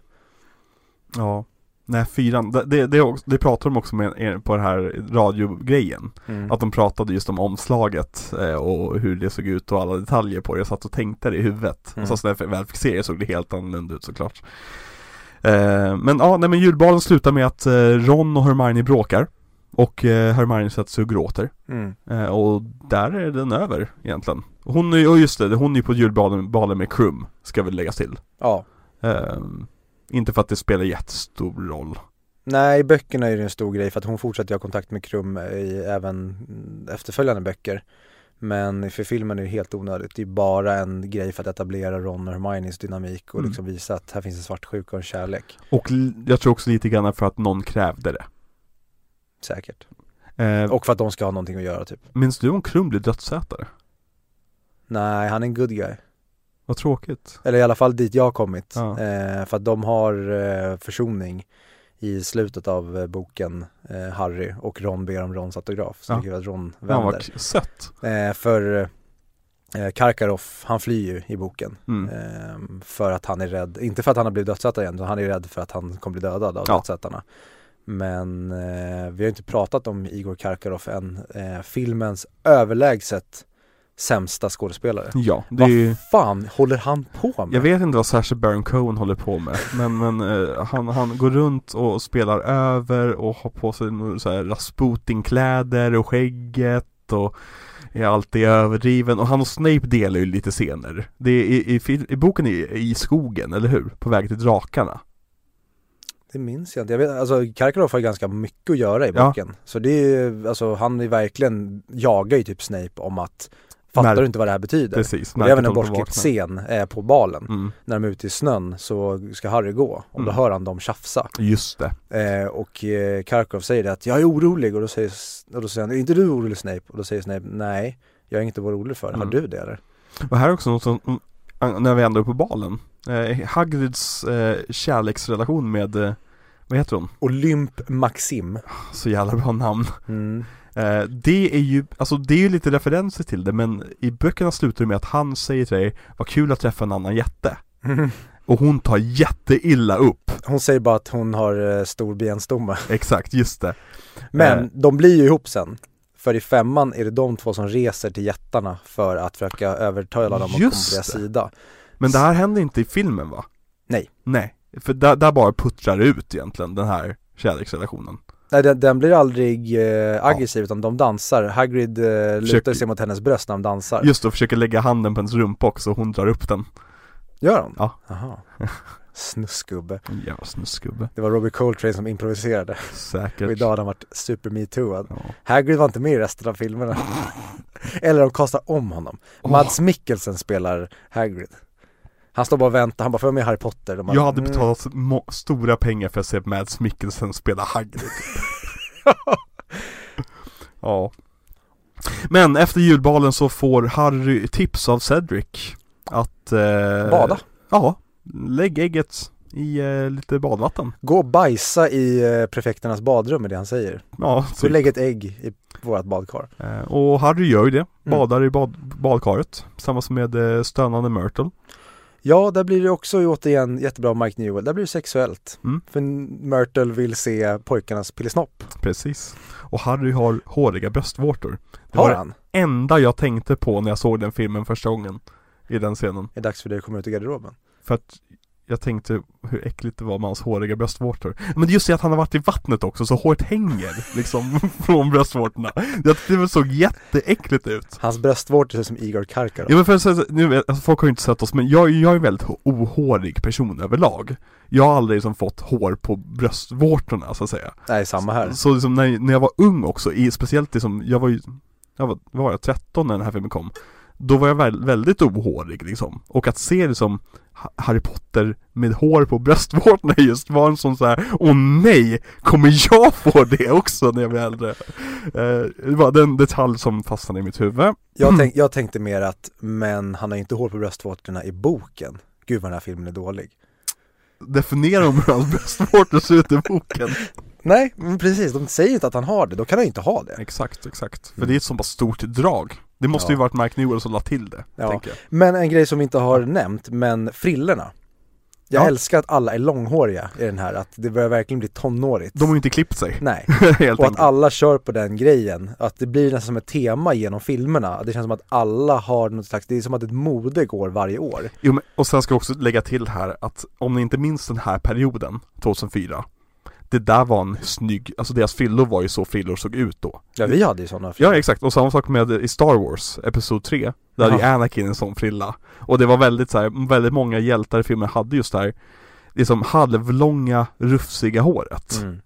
Ja. Nej, fyran, det, det, det, är också- det pratar de också med er på den här radiogrejen. Mm. Att de pratade just om omslaget eh, och hur det såg ut och alla detaljer på det. Jag satt och tänkte det i huvudet. Mm. Och så när jag väl fick se det såg det helt annorlunda ut såklart. Eh, men ja, nej men julbalen slutar med att eh, Ron och Hermione bråkar. Och eh, Hermione sätter sig och gråter. Mm. Och där är den över egentligen. Hon är ju, just det, hon är ju på julbalen balen med Krum, ska väl läggas till. Ja. Eh, inte för att det spelar jättestor roll. Nej, böckerna är det en stor grej för att hon fortsätter ha kontakt med Krum i även efterföljande böcker. Men för filmen är det helt onödigt. Det är bara en grej för att etablera Ron och Hermiones dynamik och Mm. liksom visa att här finns en svartsjuka och en kärlek. Och jag tror också lite grann för att någon krävde det. Säkert. Eh, Och för att de ska ha någonting att göra typ. Minns du om Krum blir dödsätare? Nej, han är en good guy. Vad tråkigt. Eller i alla fall dit jag har kommit. Ja. Eh, för att de har eh, försoning i slutet av eh, boken eh, Harry och Ron ber om Rons autograf. Så Ja. det betyder att Ron vänder. k- sött. Eh, för eh, Karkaroff, han flyr ju i boken. Mm. För att han är rädd, inte för att han har blivit dödsatt igen, utan han är rädd för att han kommer bli dödad av Ja. dödsättarna. Men vi har inte pratat om Igor Karkaroff än, filmens överlägset sämsta skådespelare. Ja, det är Vad ju, fan håller han på med? jag vet inte vad Sacha Baron Cohen håller på med Men, men eh, han, han går runt och spelar över och har på sig så här Rasputin-kläder och skägget och är alltid överdriven och han och Snape delar ju lite scener Det är i, i, i boken i, i skogen, eller hur? På väg till drakarna Det minns jag inte. Jag vet, alltså Karkaroff har ju ganska mycket att göra i Ja. boken. Så det är alltså han är verkligen, jagar ju typ Snape om att Fattar du inte vad det här betyder? Precis, Och det är även en bortklippt scen eh, på balen. mm, När de är ute i snön så ska Harry gå och då Mm. hör han dem tjafsa. Just det Eh, och eh, Karkov säger det att jag är orolig och då säger, och då säger han, är inte du orolig Snape? Och då säger Snape, nej, jag är vara orolig för. Har Mm. du det eller? Och här är också något som, mm, när vi ändå är på balen eh, Hagrids eh, kärleksrelation med, eh, vad heter hon? Olymp Maxim. Så jävla bra namn Mm. Eh, det är ju, alltså det är ju lite referenser till det men i böckerna slutar det med att han säger till dig Vad kul att träffa en annan jätte Och hon tar jätteilla upp Hon säger bara att hon har eh, stor benstomme. Exakt, just det Men Eh. de blir ju ihop sen. För i femman är det de två som reser till jättarna för att försöka övertala dem att komma på deras sida. Men det här händer inte i filmen va? Nej. Nej, för där, där bara puttrar ut egentligen den här kärleksrelationen. Nej den, den blir aldrig eh, aggressiv utan de dansar. Hagrid eh, lutar Försöker- sig mot hennes bröst när de dansar. Just då försöker lägga handen på hennes rumpa också och hon drar upp den. Gör de? Ja. Jaha. Snuskgubbe. En jävla snuskgubbe. Det var Robbie Coltrane som improviserade. Säkert. Och idag har han varit super metooad. Ja. Hagrid var inte med i resten av filmerna. Eller de kastar om honom. Åh. Mads Mikkelsen spelar Hagrid. Han står bara och väntar, han bara får jag med Harry Potter? Bara, Jag hade mm. betalat stora pengar för att se Mads Mikkelsen spela Hagrid. ja. Men efter julbalen så får Harry tips av Cedric att eh, Bada. Ja, lägg ägget i eh, lite badvatten. Gå och bajsa i eh, prefekternas badrum är det han säger. Ja, Så typ. lägg ett ägg i vårt badkar. Eh, och Harry gör ju det, Mm. badar i bad, badkaret tillsammans med eh, stönande Myrtle. Ja, där blir det också återigen jättebra Mike Newell. Där blir det sexuellt. Mm. För Myrtle vill se pojkarnas pillesnopp. Precis. Och Harry har håriga bröstvårtor. Det Har var han? det enda jag tänkte på när jag såg den filmen första gången. I den scenen. Är det dags för dig att komma ut i garderoben? För att jag tänkte hur äckligt det var med hans håriga bröstvårtor. Men just det att han har varit i vattnet också så håret hänger liksom från bröstvårtorna. Det såg jätteäckligt ut. Hans bröstvårtor ser ut som Igor Karkaroff. Ja men för att säga, så- nu, alltså, folk har ju inte sett oss men jag, jag är en väldigt ohårig person överlag. Jag har aldrig liksom fått hår på bröstvårtorna så att säga. Nej, samma här. Så liksom när, när jag var ung också, i, speciellt liksom, jag var ju, jag var, vad var jag, 13 när den här filmen kom. Då var jag väl, väldigt ohårig liksom. Och att se liksom Ha- Harry Potter med hår på bröstvårtorna just var en sån så här, åh nej, kommer jag få det också när jag blir äldre? Eh, det var den detalj som fastnade i mitt huvud. Jag, tänk, jag tänkte mer att, men han har inte hår på bröstvårtorna i boken. Gud vad den här filmen är dålig. Definiera om hur hans bröstvårtor ser ut i boken. Nej, men precis. De säger inte att han har det. Då kan han inte ha det. Exakt, exakt. För Mm. det är ett så pass stort drag. Det måste ju varit Mike Newell som la till det, Ja. Men en grej som vi inte har nämnt, men frillorna. Jag Ja. älskar att alla är långhåriga i den här, att det börjar verkligen bli tonårigt. De har ju inte klippt sig, Nej, och att enkelt. alla kör på den grejen. Att det blir nästan som ett tema genom filmerna. Det känns som att alla har något slags, det är som att ett mode går varje år. Jo, men, och sen ska jag också lägga till här att om ni inte minns den här perioden, 2004 Det där var en snygg, alltså deras frillor var ju så frillor såg ut då. Ja, vi hade ju sådana Ja exakt, och samma sak med i Star Wars, Episod 3 Där hade ju. Anakin en sån frilla. Och det var väldigt så här, väldigt många hjältar i filmen hade just det här Liksom halvlånga, rufsiga håret. Mm.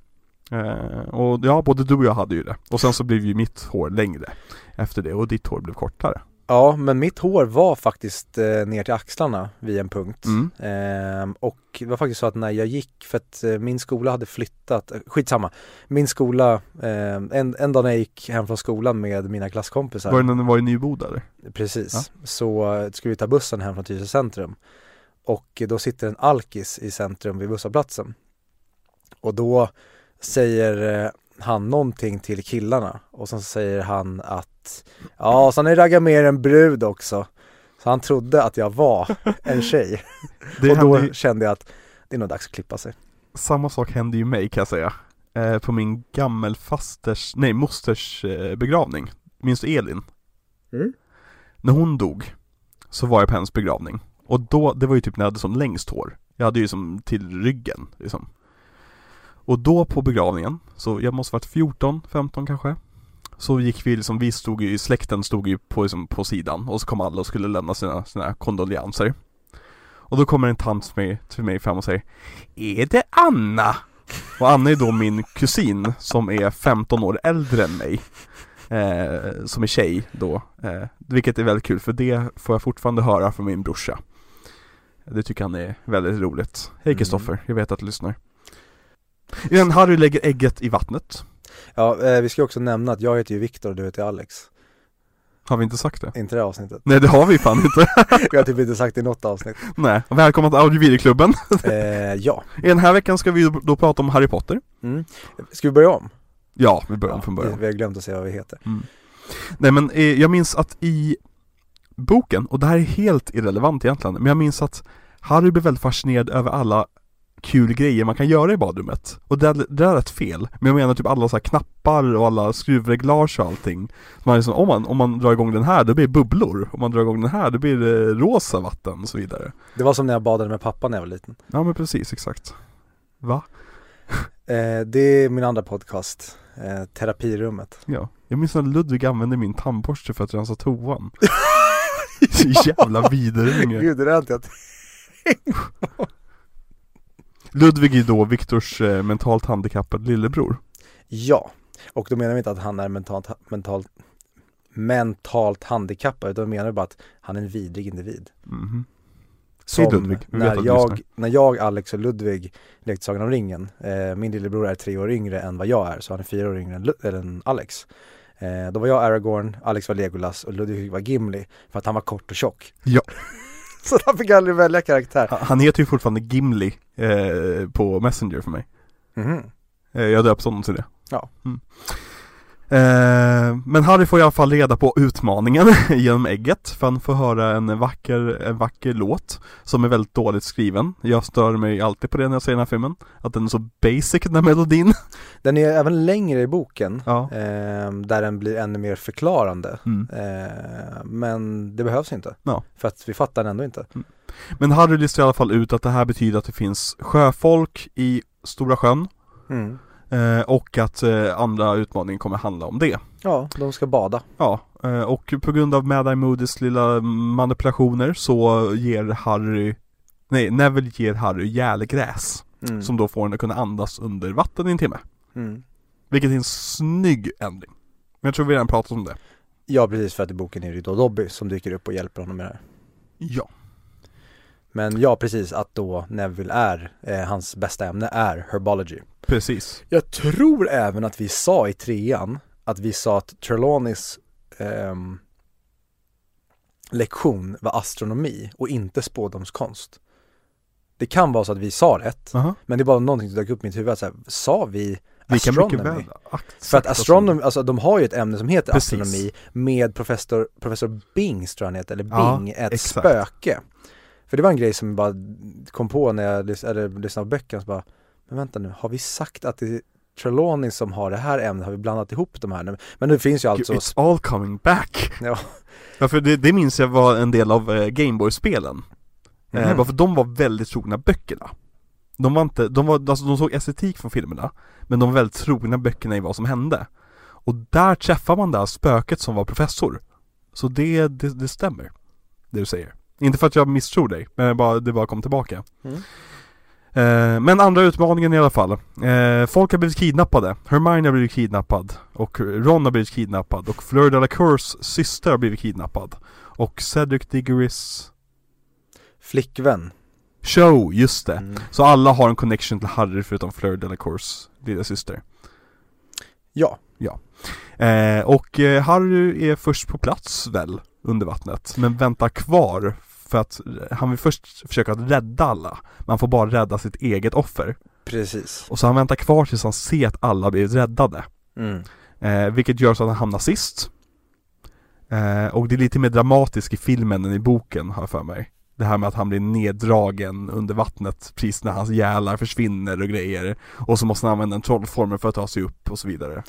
eh, Och ja, både du och jag hade ju det. Och sen så blev ju mitt hår längre Efter det, och ditt hår blev kortare Ja, men mitt hår var faktiskt eh, ner till axlarna vid en punkt. Mm. Ehm, och det var faktiskt så att när jag gick, för att eh, min skola hade flyttat, eh, skitsamma, min skola, ehm, en, en dag när jag gick hem från skolan med mina klasskompisar, Var det när ni var i Nyboda eller? precis, så eh, skulle vi ta bussen hem från Tyresö centrum. Och då sitter en alkis i centrum vid busshållplatsen. Och då säger eh, han någonting till killarna och sen säger han att ja, så han är raggat mer en brud också. Så han trodde att jag var en tjej. Och då ju, kände jag att det är nog dags att klippa sig. samma sak hände ju mig kan jag säga eh, På min gammelfasters, nej mosters eh, begravning Minns du Elin? Mm. När hon dog Så var jag på hennes begravning Och då, det var ju typ när jag hade som längst hår Jag hade ju som till ryggen liksom Och då på begravningen, så jag måste varit 14, 15 kanske Så gick vi liksom, vi stod ju, släkten stod ju på, liksom, på sidan och så kom alla och skulle lämna sina, sina kondolenser Och då kommer en tant till mig, till mig fram och säger Är det Anna? Och Anna är då min kusin som är 15 år äldre än mig eh, Som är tjej då eh, Vilket är väldigt kul för det får jag fortfarande höra från min brorsa. Det tycker han är väldigt roligt. Hej Mm. Kristoffer, jag vet att du lyssnar Igen, Harry lägger ägget i vattnet Ja, eh, vi ska också nämna att jag heter ju Viktor och du heter Alex. Har vi inte sagt det? Inte det avsnittet. Nej det har vi fan inte Vi har typ inte sagt det i något avsnitt. Nej, välkomna till Audiovideoklubben Eh, ja. I den här veckan ska vi då, prata om Harry Potter Mm. Ska vi börja om? Ja, vi börjar om Ja, från början vi har glömt att säga vad vi heter. Nej men eh, jag minns att i boken, och det här är helt irrelevant egentligen, men jag minns att Harry blev väldigt fascinerad över alla kul grejer man kan göra i badrummet. Och det, det är rätt fel. Men jag menar typ alla så här knappar och alla skruvreglage och allting. Man liksom, om, man, om man drar igång den här, då blir det bubblor. Om man drar igång den här, då blir det rosa vatten och så vidare. Det var som när jag badade med pappa när jag var liten. Ja men precis, exakt. Va? Eh, det är min andra podcast, eh, Terapirummet. Ja, jag minns när Ludvig använde min tandborste för att rensa toan Så jävla vidrunge Gud, det har inte jag Ludvig är då Viktors eh, mentalt handikappad lillebror Ja, och då menar vi inte att han är mentalt, mentalt, mentalt handikappad, utan då menar vi bara att han är en vidrig individ. Mhm. Säg Ludvig, vi när jag, när jag, Alex och Ludvig lekte Sagan om ringen, eh, min lillebror är tre år yngre än vad jag är, så han är fyra år yngre än, Lu- än Alex. Eh, då var jag Aragorn, Alex var Legolas och Ludvig var Gimli, för att han var kort och tjock. Ja. så han fick aldrig välja karaktär. Han- Han heter ju fortfarande Gimli eh, på Messenger för mig Mhm. eh, Jag döpte honom till det Ja. mm. eh, Men Harry får i alla fall reda på utmaningen genom ägget För han får höra en vacker, en vacker låt Som är väldigt dåligt skriven Jag stör mig alltid på det när jag ser den här filmen Att den är så basic den här melodin Den är även längre i boken, Ja eh, där den blir ännu mer förklarande. mm. Eh, men det behövs inte. Ja. För att vi fattar den ändå inte. Men Harry listar i alla fall ut att det här betyder att det finns sjöfolk i Stora sjön Mm. eh, Och att eh, andra utmaningen kommer handla om det Ja, de ska bada. Ja, eh, och på grund av Mad Eye Moodys lilla manipulationer så ger Harry Nej, Neville ger Harry gällgräs Mm. Som då får henne att kunna andas under vatten i en timme Mm. Vilket är en snygg ändring Men jag tror vi redan pratat om det Ja, precis för att i boken är det då Dobby som dyker upp och hjälper honom med det här. Ja Men ja, precis att då Neville är, eh, hans bästa ämne är herbology. Precis Jag tror även att vi sa i trean att vi sa att Trelawneys ehm, lektion var astronomi och inte spådomskonst. Det kan vara så att vi sa rätt, Aha. men det är bara någonting som dök upp i mitt huvud. att Så här, sa vi Vi kan mycket astronomy? väl exakt För att astronomy, alltså de har ju ett ämne som heter Precis. astronomi med professor, professor Bings tror jag han heter, eller Ja, Bing, ett exakt. spöke. För det var en grej som jag bara kom på när jag lys- eller, lyssnade på böckerna, så bara, men vänta nu, har vi sagt att det är Trelawney som har det här ämnet, har vi blandat ihop de här nu? Men nu finns ju alltså, It's all coming back. Ja. Ja för det, det minns jag var en del av eh, Gameboy-spelen. Eh, Mhm. Bara för de var väldigt trogna böckerna. De var inte, de var, alltså de såg estetik från filmerna Men de var väldigt trogna böckerna i vad som hände. Och där träffar man det här spöket som var professor. Så det, det, det stämmer Det du säger Inte för att jag misstror dig, men bara, det bara kom tillbaka. Mm. Eh, Men andra utmaningen i alla fall. Eh, Folk har blivit kidnappade. Hermione har blivit kidnappad. Och Ron har blivit kidnappad. Och Fleur Delacours syster har blivit kidnappad. Och Cedric Diggory's flickvän. show, just det. Mm. Så alla har en connection till Harry förutom Fleur Delacours lilla syster. Ja, eh, Och eh, Harry är först på plats väl under vattnet. Men väntar kvar för att han vill först försöka att rädda alla. Men han får bara rädda sitt eget offer. Precis. Och så han väntar kvar tills han ser att alla blivit räddade. Mm. eh, Vilket gör så att han hamnar sist. Eh, Och det är lite mer dramatiskt i filmen än i boken har jag för mig. Det här med att han blir neddragen under vattnet precis när hans gälar försvinner och grejer. Och så måste han använda en trollformel för att ta sig upp och så vidare.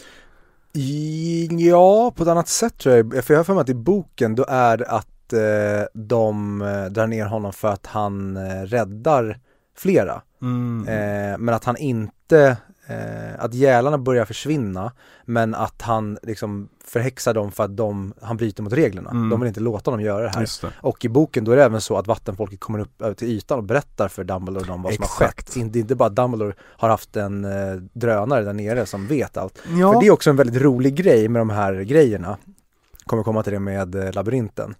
Ja, på ett annat sätt tror jag. För jag har för mig att i boken då är det att eh, de eh, drar ner honom för att han eh, räddar flera. mm. Eh, men att han inte, att gälarna börjar försvinna men att han liksom förhäxar dem för att de, han bryter mot reglerna. Mm. De vill inte låta dem göra det här. Det Och i boken då är det även så att vattenfolket kommer upp till ytan och berättar för Dumbledore om vad som har Exakt. skett. In- Det är inte bara att Dumbledore har haft en drönare där nere som vet allt. Ja, För det är också en väldigt rolig grej med de här grejerna. Kommer komma till det med eh, labyrinten.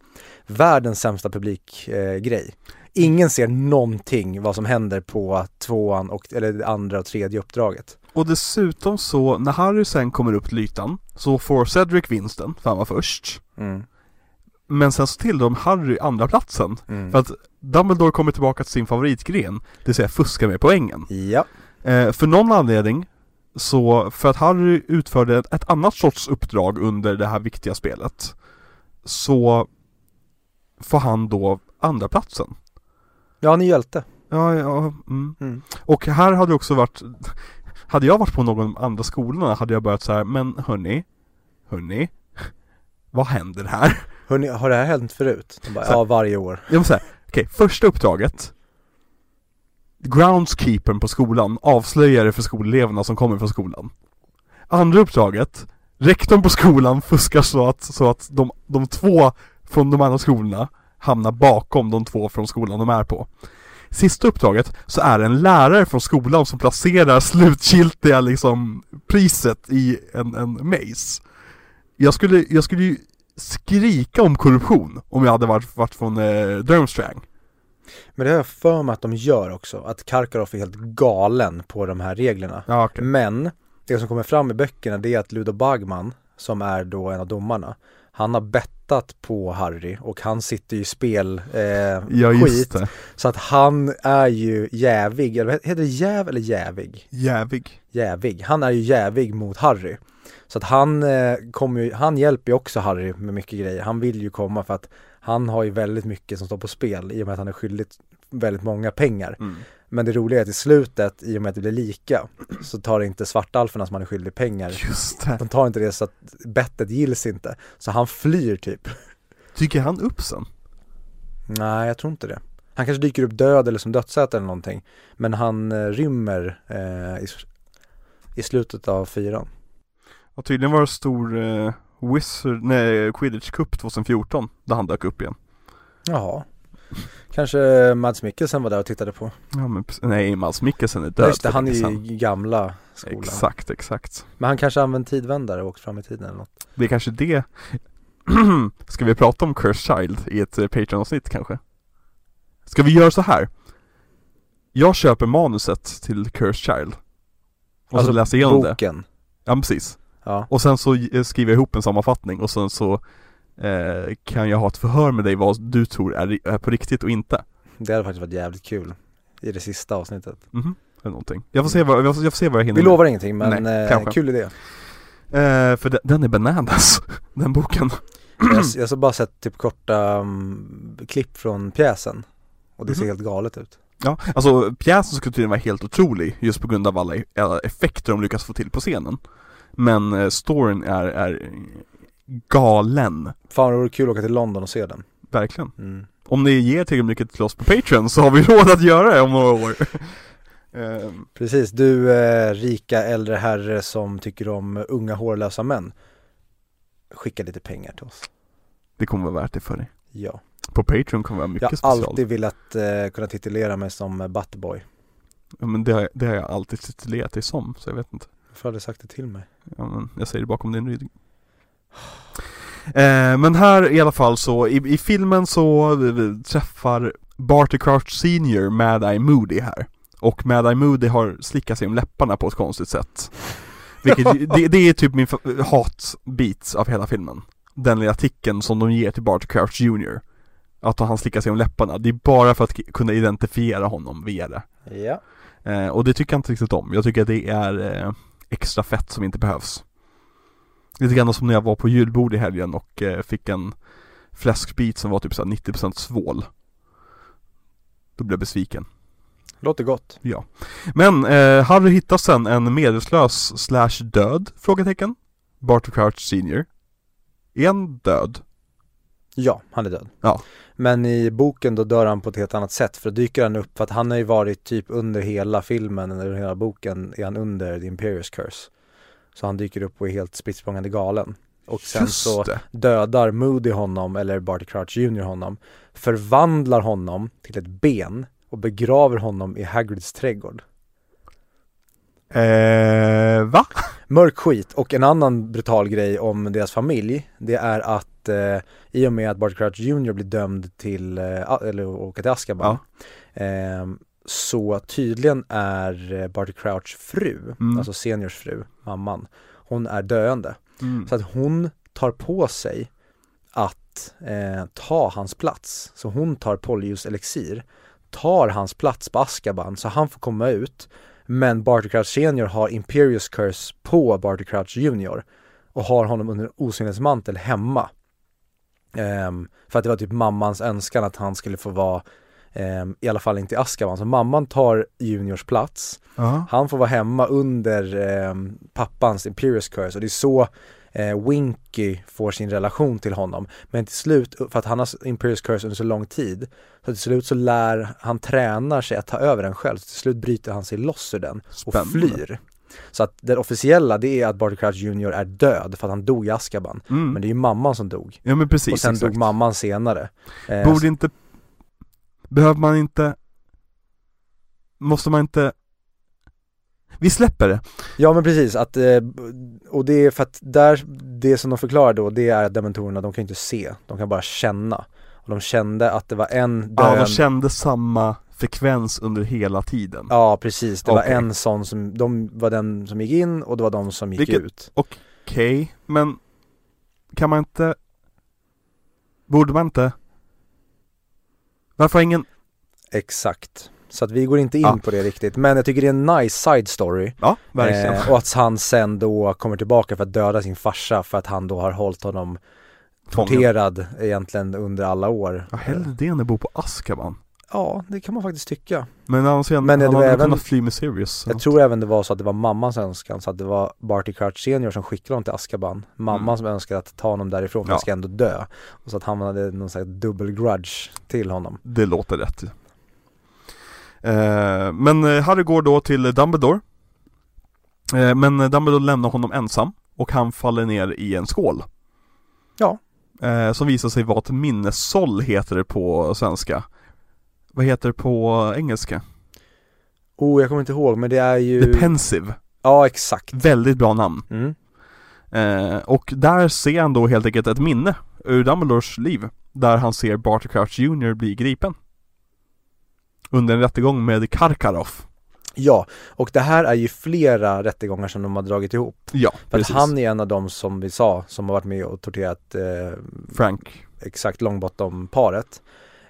Världens sämsta publikgrej. Eh. Ingen ser någonting vad som händer på tvåan och, eller det andra och tredje uppdraget. och dessutom så när Harry sen kommer upp till ytan Så får Cedric vinsten, för han var först Mm. Men sen så tillhör de Harry andra platsen Mm. För att Dumbledore kommer tillbaka till sin favoritgren Det vill säga fuska med poängen Ja, Eh, för någon anledning så, för att Harry utförde ett, ett annat sorts uppdrag under det här viktiga spelet Så får han då andra platsen ja han är hjälte. Ja, ja, mm. Mm. Och här hade det också varit Hade jag varit på någon av de andra skolorna hade jag börjat så här, men hörni Hörni Vad händer här? Hörrni, har det här hänt förut? De bara, här- ja varje år. Jag måste säga, okej, första uppdraget groundskeepern på skolan avslöjar det för skoleleverna som kommer från skolan. Andra uppdraget, rektorn på skolan fuskar så att, så att de, de två från de andra skolorna hamnar bakom de två från skolan de är på. Sista uppdraget så är det en lärare från skolan som placerar slutgiltiga liksom priset i en, en maze. Jag skulle, jag skulle ju skrika om korruption om jag hade varit, varit från eh, Durmstrang. Men det har jag för mig att de gör också, att Karkaroff är helt galen på de här reglerna. Ja, okej. Men det som kommer fram i böckerna det är att Ludo Bagman, som är då en av domarna, han har bettat på Harry och han sitter ju i spel eh, Ja, skit. Så att han är ju jävig, eller heter det jäv eller jävig? Jävig. Jävig. Han är ju jävig mot Harry. Så att han eh, kommer han hjälper ju också Harry med mycket grejer. Han vill ju komma för att han har ju väldigt mycket som står på spel i och med att han är skyldig väldigt många pengar. Mm. Men det roliga är att i slutet, i och med att det blir lika, så tar inte svartalferna som han är skyldig pengar. Just det. De tar inte det så att bettet gills inte. Så han flyr typ. Dyker han upp sen? Nej, jag tror inte det. Han kanske dyker upp död eller som dödsätare eller någonting. Men han eh, rymmer eh, i, i slutet av fyran. Och tydligen var det stor eh, Wizard, nej, Quidditch Cup 2014 där han dök upp igen. Jaha. Kanske Mads Mikkelsen var där och tittade på. Ja men nej, Mads Mikkelsen är död Just det, han är ju i gamla skolan. Exakt, exakt. Men han kanske använt tidvändare och åkt fram i tiden eller något. Det är kanske det Ska vi prata om Cursed Child i ett eh, Patreon-avsnitt kanske? Ska vi göra så här? Jag köper manuset till Cursed Child Och så läser jag igenom det boken. Ja men precis Ja. Och sen så skriver jag ihop en sammanfattning och sen så eh, Kan jag ha ett förhör med dig vad du tror är, är på riktigt och inte Det hade faktiskt varit jävligt kul. I det sista avsnittet. Mhm, eller någonting Jag får se vad, jag får, jag får se vad jag hinner Vi med. lovar ingenting men Nej, eh, kul idé. eh, För den, den är bananas, den boken jag, jag har bara sett typ korta um, klipp från pjäsen. Och det ser Mhm. helt galet ut. Ja, alltså pjäsen skulle tydligen vara helt otrolig just på grund av alla, alla effekter de lyckas få till på scenen. Men eh, storyn är, är galen, Fan det vore kul att åka till London och se den. verkligen. Mm. Om ni ger tillräckligt mycket till oss på Patreon så har vi råd att göra det om några år. Ehm, Precis, du eh, rika äldre herre som tycker om unga hårlösa män. Skicka lite pengar till oss. det kommer vara värt det för dig. Ja. På Patreon kommer det vara Jag mycket har special. alltid velat eh, kunna titulera mig som Butterboy. Ja, men det, har- det har jag alltid titulerat dig som, så jag vet inte. Varför har du sagt det till mig? Ja, men jag säger det bakom din rygg. Eh, men här i alla fall så, i, i filmen så eh, träffar Barty Crouch Senior Mad Eye Moody här. Och Mad Eye Moody har slickat sig om läpparna på ett konstigt sätt. Vilket, det, det är typ min hatbit av hela filmen. Den lilla ticken som de ger till Barty Crouch Jr. Att han slickar sig om läpparna. Det är bara för att kunna identifiera honom via det. Ja. Eh, och det tycker jag inte riktigt om. Jag tycker att det är eh, extra fett som inte behövs. Lite grann som när jag var på julbord i helgen och eh, fick en fläskbit som var typ så här 90% svål. Då blev jag besviken. Låter gott. Men eh, Harry hittar sen en medvetslös slash död? Frågetecken. Barty Crouch Senior. Är han död? Ja, han är död. Ja. Men i boken då dör han på ett helt annat sätt för då dyker han upp för att han har ju varit typ under hela filmen eller hela boken är han under The Imperious Curse. Så han dyker upp och är helt spritt galen. Och sen Just så det. dödar Moody honom eller Barty Crouch Jr honom Förvandlar honom till ett ben och begraver honom i Hagrids trädgård Eh, va? Mörk skit och en annan brutal grej om deras familj Det är att eh, i och med att Barty Crouch Jr blir dömd till, eh, eller åka till Azkaban eh, Så tydligen är eh, Barty Crouch fru, Mm. alltså seniors fru, mamman Hon är döende Mm. Så att hon tar på sig att eh, ta hans plats. Så hon tar Polyus elixir, tar hans plats på Azkaban så han får komma ut. Men Barty Crouch Senior har Imperius Curse på Barty Crouch Junior och har honom under osynlighetsmantel hemma. Ehm, för att det var typ mammans önskan att han skulle få vara ehm, i alla fall inte i Azkaban. Så mamman tar Juniors plats Ja. han får vara hemma under eh, pappans Imperious Curse och det är så eh, Winky får sin relation till honom. Men till slut, för att han har Imperious Curse under så lång tid, så till slut så lär han tränar sig att ta över den själv. Så till slut bryter han sig loss ur den och Spännande. flyr. Så att det officiella det är att Barty Crouch Jr är död för att han dog i Azkaban. Mm. Men det är ju mamman som dog. Ja men precis, och sen exakt. dog mamman senare. Eh, Borde inte, behöver man inte, måste man inte, vi släpper det. Ja men precis, att, eh, och det är för att där, det som de förklarar då, det är att dementorerna, de kan inte se, de kan bara känna. Och de kände att det var en Ja, döende, de kände samma frekvens under hela tiden. ja precis, det Okej. var en sån som, de var den som gick in och det var de som gick Vilket- ut. Okej, men kan man inte, borde man inte, varför har ingen, Exakt. Så att vi går inte in Ja. på det riktigt, men jag tycker det är en nice side story. ja verkligen. Eh, och att han sen då kommer tillbaka för att döda sin farsa för att han då har hållit honom torterad egentligen under alla år. Ja, hellre det än att bo på Azkaban. Ja, det kan man faktiskt tycka. Men han, sen, Men han hade även- kunnat fly med Sirius. Jag tror även det var så att det var mammans önskan, så att det var Barty Crouch senior som skickade honom till Azkaban. Mamman Mm. som önskade att ta honom därifrån för Ja. han ska ändå dö. Och så att han hade någon slags dubbel grudge till honom. Det låter rätt. Eh, men eh, Harry går då till Dumbledore. Eh, men Dumbledore lämnar honom ensam och han faller ner i en skål. Ja. Som visar sig vara ett minnessåll heter det på svenska. Vad heter det på engelska? Oh, jag kommer inte ihåg men det är ju... The Pensive. Ja, exakt. Väldigt bra namn. Mm. Och där ser han då helt enkelt ett minne ur Dumbledores liv. Där han ser Barty Crouch Jr bli gripen. Under en rättegång med Karkaroff. Ja, och det här är ju flera rättegångar som de har dragit ihop. Ja, För precis. att han är en av dem som vi sa, som har varit med och torterat eh, Frank. exakt Longbottom-paret.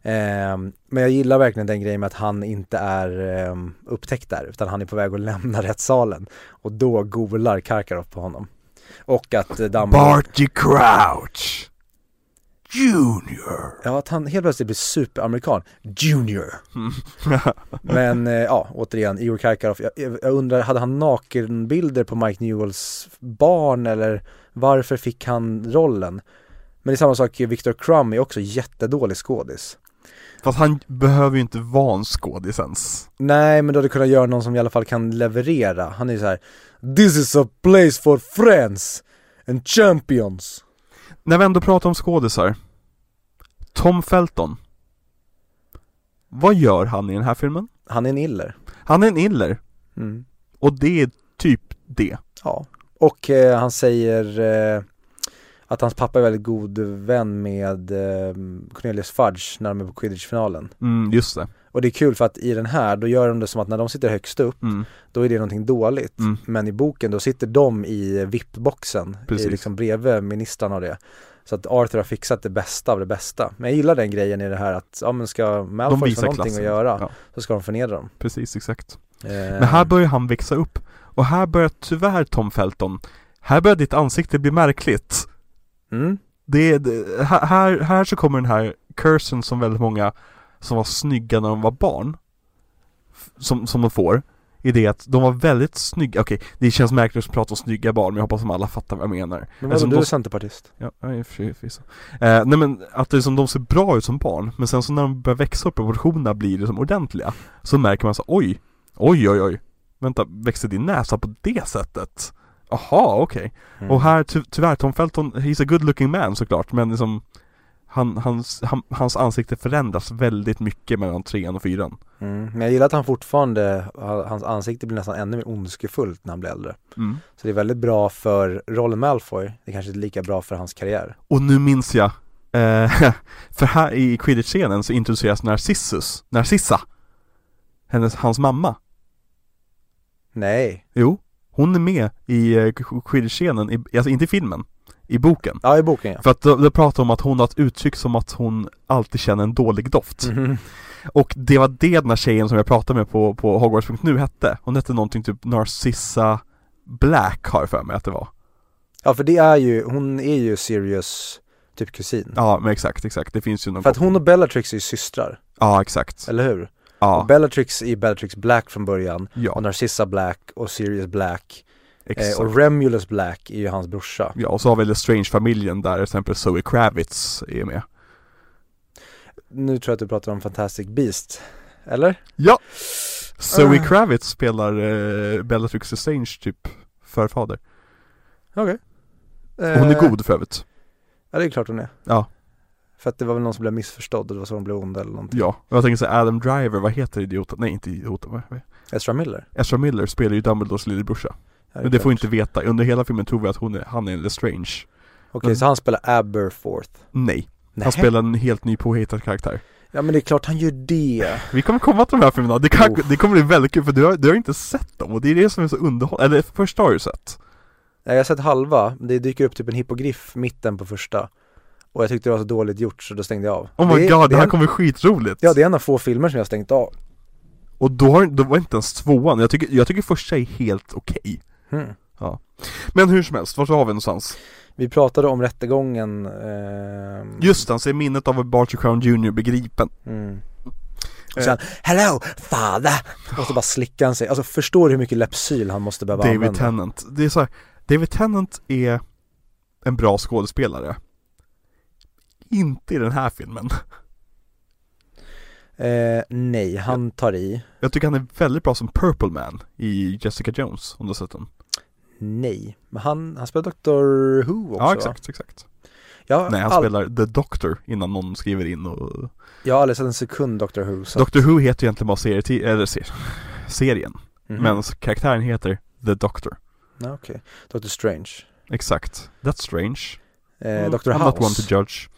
Eh, men jag gillar verkligen den grejen med att han inte är eh, upptäckt där, utan han är på väg att lämna rättssalen. Och då googlar Karkaroff på honom. Och att eh, Dumbledore, Barty Crouch Junior. ja att han helt plötsligt blir superamerikan, Junior. Men eh, ja, återigen, Igor Karkaroff, jag, jag undrar, hade han nakenbilder på Mike Newells barn eller varför fick han rollen? Men det är samma sak, Victor Crumb är också jättedålig skådis. Fast han behöver ju inte vara en skådis ens. Nej, men då hade du kunnat göra någon som i alla fall kan leverera. Han är ju så här: This is a place for friends and champions. När vi ändå pratar om skådisar. Tom Felton. Vad gör han i den här filmen? Han är en iller. Han är en iller. Mm. Och det är typ det. Ja. Och eh, han säger eh, att hans pappa är väldigt god vän med eh, Cornelius Fudge när de är på quidditch-finalen. Mm, just det. Och det är kul för att i den här, då gör de det som att när de sitter högst upp, Mm. då är det någonting dåligt. Mm. Men i boken, då sitter de i VIP-boxen, i liksom bredvid ministrarna och det. Så att Arthur har fixat det bästa av det bästa. Men jag gillar den grejen i det här att, ja men ska Malfoy få någonting klassen. att göra, Ja. så ska de förnedra dem. Precis, exakt. Eh, Men här börjar han växa upp. Och här börjar tyvärr Tom Felton, här börjar ditt ansikte bli märkligt. mm, Det, är- det här- här, här så kommer den här cursen som väldigt många som var snygga när de var barn Som, som de får I det att de var väldigt snygga, okej det känns märkligt att prata om snygga barn men jag hoppas att alla fattar vad jag menar men Alltså, vadå, du de- är centerpartist? Ja, ja, i och för eh, Nej men att det är som de ser bra ut som barn Men sen så när de börjar växa upp proportionerna blir det som ordentliga Så märker man så oj Oj oj oj Vänta, växte din näsa på det sättet? Jaha, okej Mm. och här ty tyvärr, Tom Felton, he's a good looking man såklart men liksom han, hans, han, hans ansikte förändras väldigt mycket mellan trean och fyran Mm. Men jag gillar att han fortfarande, ha- hans ansikte blir nästan ännu mer ondskefullt när han blir äldre. mm. Så det är väldigt bra för rollen Malfoy, det kanske inte är lika bra för hans karriär. Och nu minns jag eh, För här i Quidditch-scenen så introduceras Narcissus, Narcissa Hennes, hans mamma Nej, Jo, hon är med i eh, Quidditch-scenen, alltså inte i filmen I boken. Ja i boken ja. För att det pratar om att hon har ett uttryck som att hon alltid känner en dålig doft. Mhm. Och det var det den här tjejen som jag pratade med på, på Hogwarts.nu hette. Hon hette någonting typ Narcissa Black har jag för mig att det var. Ja för det är ju, hon är ju Sirius typ kusin. Ja men exakt, exakt, det finns ju någon För att hon och Bellatrix är ju systrar, Ja exakt. Eller hur? Och Ja, Bellatrix är Bellatrix Black från början, och ja Narcissa Black och Sirius Black Exakt. Eh, och Remulus Black är ju hans brorsa. Ja, och så har vi Strange-familjen där till exempel Zoe Kravitz är med. Nu tror jag att du pratar om Fantastic Beast. Eller? Ja! Zoe Ah. Kravitz spelar eh, Bellatrix Strange typ förfader. Okej. Och hon är Eh, god för övrigt. Ja det är klart hon är. Ja. För att det var väl någon som blev missförstådd och det var så hon blev ond eller någonting. Ja, och jag tänker så här, Adam Driver, vad heter idioten? Nej inte idioten, vad vad- Ezra Miller. Ezra Miller spelar ju Dumbledores lillebrorsa. Men det får vi inte veta, under hela filmen tror vi att hon är, han är Lestrange. Okej, så han spelar Aberforth. Nej, Nej. han spelar en helt ny påhittad karaktär. Ja men det är klart han gör det. Vi kommer komma till de här filmerna, det, kan, Oh. det kommer bli väldigt kul för du har, du har inte sett dem och det är det som är så underhållande, eller första har du sett? Nej, jag har sett halva, det dyker upp typ en hippogriff mitten på första. Och jag tyckte det var så dåligt gjort så då stängde jag av. Oh my är- god, det är här en, kommer bli skitroligt! Ja det är en av få filmer som jag har stängt av. Och då, har, då var inte ens tvåan, jag tycker, jag tycker första är helt okej Hmm. Men hur som helst, vart var vi någonstans? Vi pratade om rättegången ehm, Just det, han ser minnet av Barty Crown Jr begripen mm. Och Eh. sen, hello father! Och så bara slickar han sig, alltså förstår du hur mycket Lepsyl han måste behöva David använda? Tennant, det är så här, David Tennant är en bra skådespelare Inte i den här filmen Eh, nej, han tar i. Jag tycker han är väldigt bra som Purple Man i Jessica Jones, om du har sett den Nej, men han, han spelar Dr Who också Ja va? exakt, exakt. Jag, Nej han all, spelar The Doctor innan någon skriver in och jag har aldrig sett en sekund Dr Who så Doctor Who heter egentligen bara serie, eller ser, serien Mhm. Men karaktären heter The Doctor. Ja, Okej, Dr Strange. Exakt, That's strange. Eh, Mm, Dr I'm not one to House judge.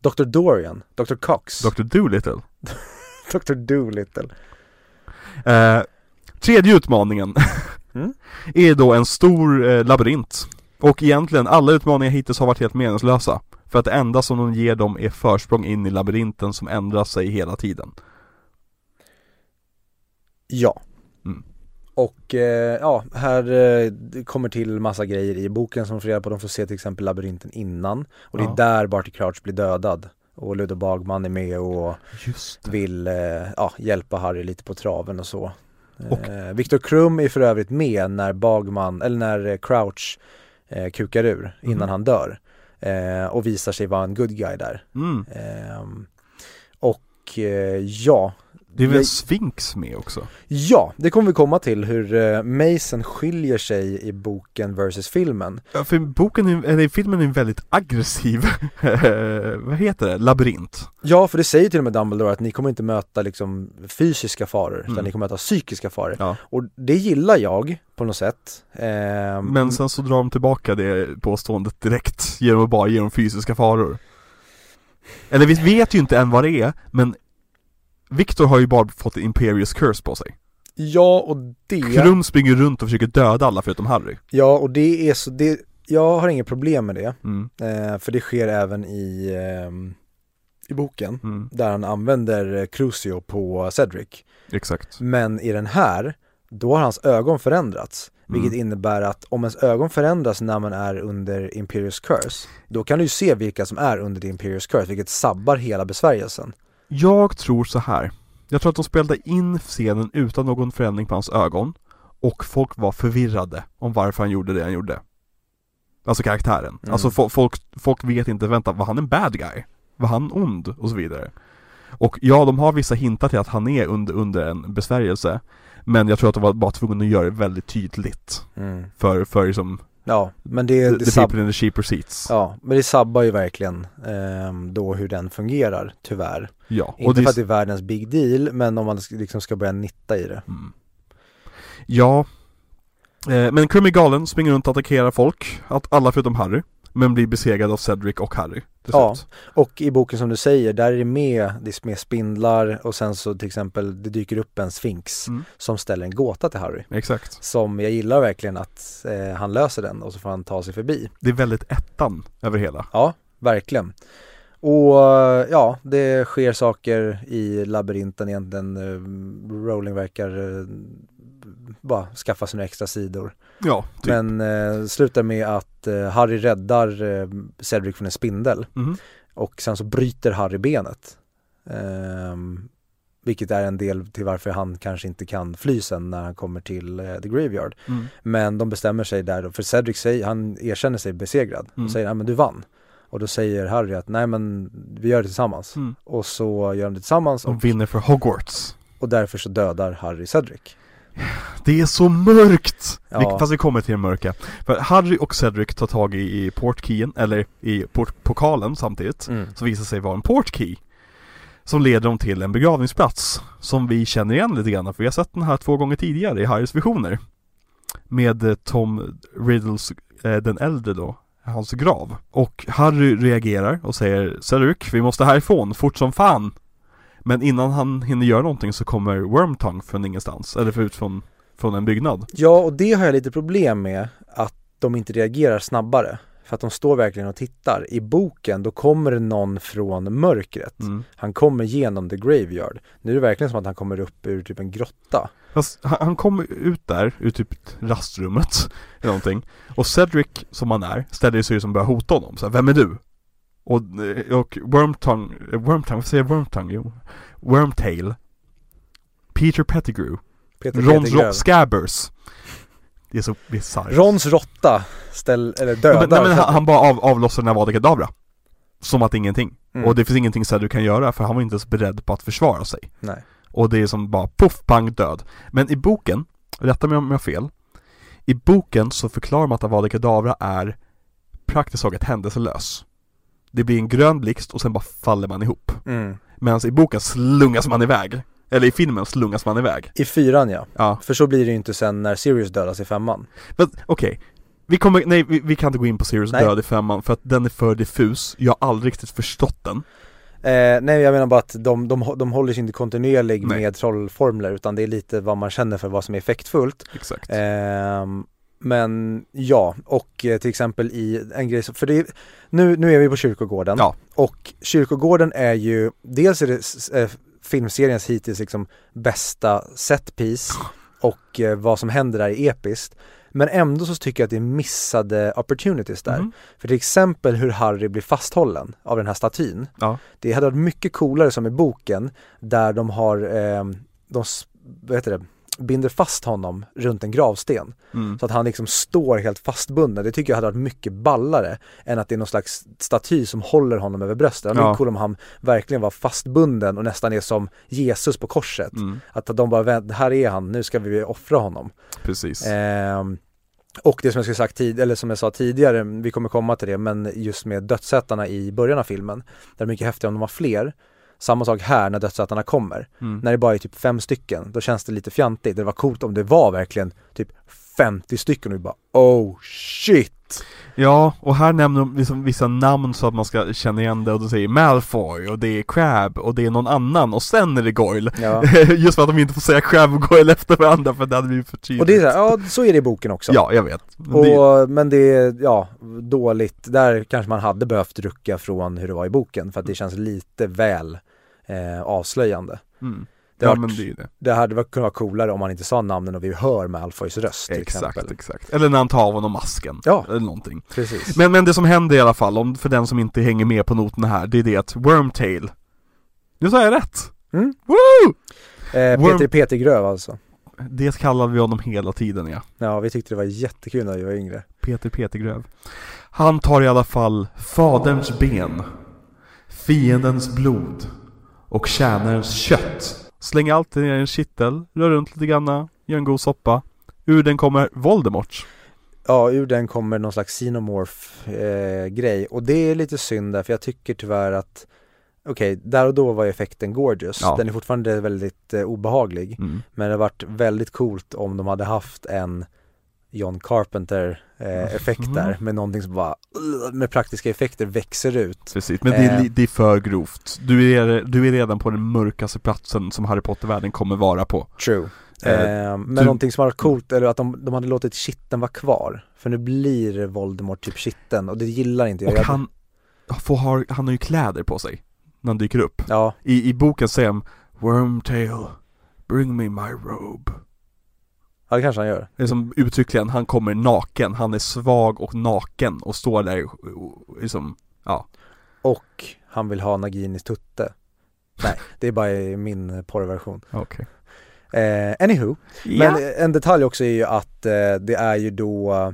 Dr Dorian, Dr Cox. Dr Dolittle Dr Dolittle eh, Tredje utmaningen Mm. är då en stor eh, labyrint. Och egentligen alla utmaningar hittills har varit helt meningslösa. För att det enda som de ger dem är försprång in i labyrinten som ändrar sig hela tiden. Ja. Mm. Och eh, ja, här eh, kommer till massa grejer i boken som får reda på. De får se till exempel labyrinten innan. Och det är Ja. där Barty Crouch blir dödad. Och Ludde Bagman är med och vill eh, ja, hjälpa Harry lite på traven och så Och- eh, Victor Krum är för övrigt med när Bagman, eller när eh, Crouch eh, kukar ur innan Mhm. han dör eh, Och visar sig vara en good guy där mm. Ehm, Och eh, ja Det är väl en Sphinx med också? Ja, det kommer vi komma till hur eh, Mason skiljer sig i boken versus filmen. Ja, för boken, är, eller filmen är en väldigt aggressiv, vad heter det, labyrint. Ja, för det säger till och med Dumbledore att ni kommer inte möta liksom fysiska faror utan Mm. ni kommer möta psykiska faror. Ja. Och det gillar jag på något sätt. Ehm, Men sen så drar de tillbaka det påståendet direkt genom att bara ge dem fysiska faror. Eller vi vet ju inte än vad det är, men Victor har ju bara fått Imperius Curse på sig. Ja, och det Krum springer runt och försöker döda alla förutom Harry. Ja, och det är så, det, jag har inget problem med det. Mm, eh, För det sker även i, ehm, i boken mm, Där han använder eh, Crucio på Cedric. Exakt. Men i den här, då har hans ögon förändrats Vilket Mm. innebär att om ens ögon förändras när man är under Imperius Curse Då kan du ju se vilka som är under Imperius Curse, vilket sabbar hela besvärjelsen Jag tror så här. Jag tror att de spelade in scenen utan någon förändring på hans ögon Och folk var förvirrade om varför han gjorde det han gjorde Alltså karaktären. Mm. Alltså fo- folk, folk vet inte, vänta, var han en bad guy? Var han ond? Och så vidare Och ja, de har vissa hintar till att han är under, under en besvärjelse Men jag tror att de var bara tvungna att göra det väldigt tydligt För, för liksom, Ja, men det, the, det, the sab- people in the cheaper seats ja, men det sabbar ju verkligen ehm, då hur den fungerar, tyvärr. Ja, Inte för att det är världens big deal, men om man liksom ska börja nitta i det. Mm. Ja. Eh, Men är galen, springer runt och attackerar folk att Alla förutom Harry Men blir besegrad av Cedric och Harry Ja. Och i boken som du säger, där är det med, det är med spindlar och sen så till exempel det dyker upp en sphinx Mm. som ställer en gåta till Harry. Exakt. Som jag gillar verkligen att eh, han löser den och så får han ta sig förbi. Det är väldigt ettan över hela. Ja, verkligen. Och ja, det sker saker i labyrinten egentligen. Eh, Rowling verkar eh, bara skaffa sig några extra sidor Ja, typ Men eh, slutar med att eh, Harry räddar eh, Cedric från en spindel Mhm. och sen så bryter Harry benet. Ehm, Vilket är en del till varför han kanske inte kan fly sen när han kommer till eh, The Graveyard. Mm. Men de bestämmer sig där, då, för Cedric säger, han erkänner sig besegrad Mm. och säger nej men du vann. Och då säger Harry att nej men vi gör det tillsammans. Mm. Och så gör de det tillsammans och, De vinner för Hogwarts. och därför så dödar Harry Cedric. Det är så mörkt! Ja. Vi, fast vi kommer till det mörka. För Harry och Cedric tar tag i, i portkeyen, eller i port, pokalen samtidigt. Mm. Som visar sig vara en portkey. Som leder dem till en begravningsplats. Som vi känner igen lite grann, för vi har sett den här två gånger tidigare i Harrys visioner. Med eh, Tom Riddles, eh, den äldre då, hans grav. Och Harry reagerar och säger Cedric, vi måste härifrån, fort som fan! Men innan han hinner göra någonting så kommer Wormtongue från ingenstans, eller ut från, från en byggnad. Ja, och det har jag lite problem med, att de inte reagerar snabbare. För att de står verkligen och tittar. I boken, då kommer det någon från mörkret. Mm. Han kommer genom the graveyard. Nu är det verkligen som att han kommer upp ur typ en grotta. Fast han, han kommer ut där, ur typ rastrummet eller någonting Och Cedric, som han är, ställer sig som börjar hota honom så här, Vem är du? Och, och Wormtongue, Wormtongue, vad säger jag Wormtongue? Jo Wormtail Peter Pettigrew Peter Ron Pettigrew. Scabbers Det är så bisarrt Rons råtta ställ, eller dödar. men, nej, men han, han bara av, avlossar den här Avada Kedavra Som att ingenting Mm. Och det finns ingenting Cedric kan göra för han var inte ens beredd på att försvara sig Nej. Och det är som bara poff, pang, död. Men i boken, rätta mig om jag har fel. I boken så förklarar man att Avada Kedavra är praktiskt taget händelselös. Det blir en grön blixt och sen bara faller man ihop. Mm. Medan i boken slungas man iväg. Eller i filmen slungas man iväg. I fyran ja. Ja, För så blir det ju inte sen när Sirius dödas i femman. men okej. Vi kommer, nej vi, vi kan inte gå in på Sirius Nej. död i femman för att den är för diffus. Jag har aldrig riktigt förstått den. Eh, nej jag menar bara att de, de, de håller sig inte kontinuerlig Nej. med trollformler utan det är lite vad man känner för vad som är effektfullt. Exakt. Ehm, men ja, och eh, till exempel i en grej, som- för det nu, nu är vi på kyrkogården Ja. och kyrkogården är ju, dels är det eh, filmseriens hittills liksom bästa setpiece och eh, vad som händer där är episkt. Men ändå så tycker jag att det är missade opportunities där. Mhm. För till exempel hur Harry blir fasthållen av den här statyn. Ja. Det hade varit mycket coolare som i boken där de har, eh, de, vad heter det, binder fast honom runt en gravsten. Mm. Så att han liksom står helt fastbunden. Det tycker jag hade varit mycket ballare än att det är någon slags staty som håller honom över bröstet. Det var Ja. cool om han verkligen var fastbunden och nästan är som Jesus på korset. Mm. Att de bara, "Vänt, här är han, nu ska vi offra honom. Precis. Ehm, och det som jag skulle sagt tid, eller som jag sa tidigare, vi kommer komma till det, men just med dödsätarna i början av filmen, där det är mycket häftigare om de var fler. Samma sak här när dödsätarna kommer. Mm. När det bara är typ fem stycken, då känns det lite fjantigt. Det var coolt om det var verkligen typ 50 stycken och vi bara oh shit! Ja, och här nämner de liksom vissa namn så att man ska känna igen det och de säger Malfoy och det är Crab och det är någon annan och sen är det Goyle Ja. Just för att de inte får säga Crab och Goyle efter varandra för det hade blivit för tydligt Och det är så här, ja så är det i boken också. Ja, jag vet Men det, Och, men det är, ja, dåligt. Där kanske man hade behövt rucka från hur det var i boken för att det känns lite väl eh, avslöjande. mm. Det Ja varit- det det Det hade varit- kunnat vara coolare om man inte sa namnen och vi hör Malfoys röst till Exakt, exempel. exakt Eller när han tar av honom masken Ja. Eller någonting Precis. men, men det som händer i alla fall, om, för den som inte hänger med på noterna här Det är det att Wormtail Nu sa jag rätt! Mm. Woo! Eh, Worm- Peter Petergröv alltså. Det kallade vi honom hela tiden ja Ja, vi tyckte det var jättekul när vi var yngre. Peter Petergröv. Han tar i alla fall faderns ben, fiendens blod och tjänarens kött. Slänger allt ner i en kittel, rör runt lite granna, gör en god soppa. Ur den kommer Voldemort. Ja, ur den kommer någon slags xenomorph eh, grej och det är lite synd där för jag tycker tyvärr att Okej, där och då var effekten gorgeous. Ja. Den är fortfarande väldigt eh, obehaglig. Mm. Men det hade varit väldigt coolt om de hade haft en John Carpenter eh, effekt Mm. där med någonting som bara uh, med praktiska effekter växer ut. Precis, men det är, Eh. det är för grovt. Du är, du är redan på den mörkaste platsen som Harry Potter-världen kommer vara på. True. Eh, Eh, men du- någonting som var coolt, eller att de, de hade låtit kitteln vara kvar. För nu blir Voldemort typ kitteln och det gillar inte jag. Och han, får ha, han har ju kläder på sig när han dyker upp. Ja, I, i boken säger han Wormtail, bring me my robe. Ja, det kanske han gör. Det är som uttryckligen, han kommer naken, han är svag och naken och står där och- liksom, ja, Och han vill ha Naginis tutte. Nej, det är bara min porrversion. Okej. Eh, anywho, men en detalj också är ju att eh, det är ju då eh,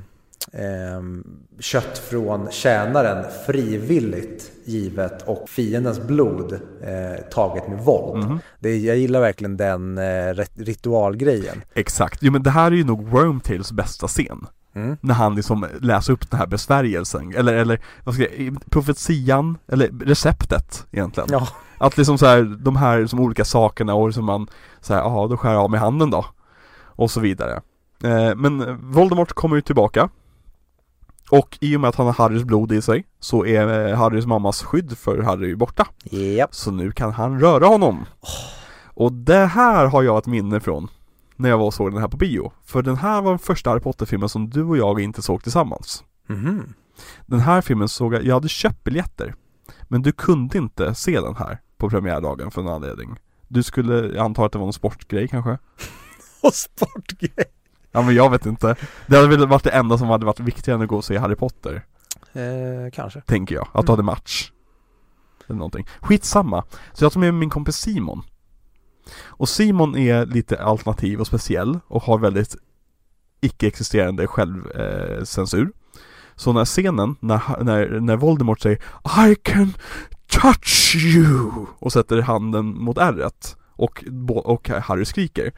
kött från tjänaren frivilligt givet och fiendens blod eh, taget med våld. Mhm. Det, jag gillar verkligen den eh, rit- ritualgrejen. Exakt, jo men det här är ju nog Wormtails bästa scen Mm. När han liksom läser upp den här besvärjelsen, eller, eller vad ska jag, profetian, eller receptet egentligen Ja. Att liksom så här, de här som olika sakerna och som man så här, ja då skär jag av med handen då Och så vidare eh, Men Voldemort kommer ju tillbaka Och i och med att han har Harrys blod i sig Så är eh, Harrys mammas skydd för Harry borta Japp. Så nu kan han röra honom Och det här har jag ett minne från När jag var och såg den här på bio För den här var den första Harry Potter-filmen som du och jag inte såg tillsammans Mhm. Den här filmen såg jag, jag hade köpt biljetter Men du kunde inte se den här på premiärdagen för en anledning Du skulle, jag antar att det var någon sportgrej kanske? Och sportgrej. Ja men jag vet inte. Det hade väl varit det enda som hade varit viktigare än att gå och se Harry Potter. Eh, kanske. Tänker jag, att du Mm. hade match. Eller någonting. Skitsamma. Så jag tog med min kompis Simon. Och Simon är lite alternativ och speciell och har väldigt icke-existerande självcensur eh. Så när scenen, när, när, när Voldemort säger I can touch you! och sätter handen mot ärret och, och Harry skriker.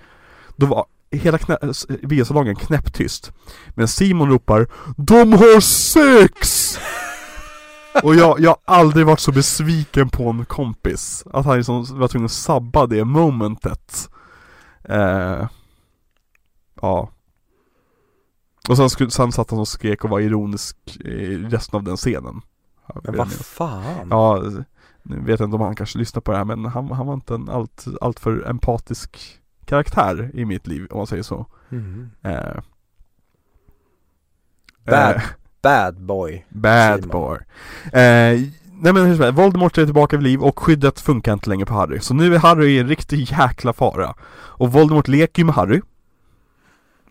Då var hela knä, biosalongen knäpptyst. Men Simon ropar De har sex! Och jag, jag har aldrig varit så besviken på en kompis. Att han liksom var tvungen att sabba det momentet. Eh, Ja. Och sen, sen satt han och skrek och var ironisk i resten av den scenen. Men vad fan. Ja, nu vet jag inte om han kanske lyssnar på det här men han, han var inte en allt, allt för empatisk karaktär i mitt liv om man säger så Mhm. eh, Bad. eh, Bad boy. Bad Simon. boy. Eh, nej men hur som helst, Voldemort är tillbaka vid liv och skyddet funkar inte längre på Harry. Så nu är Harry i en riktig jäkla fara. Och Voldemort leker ju med Harry.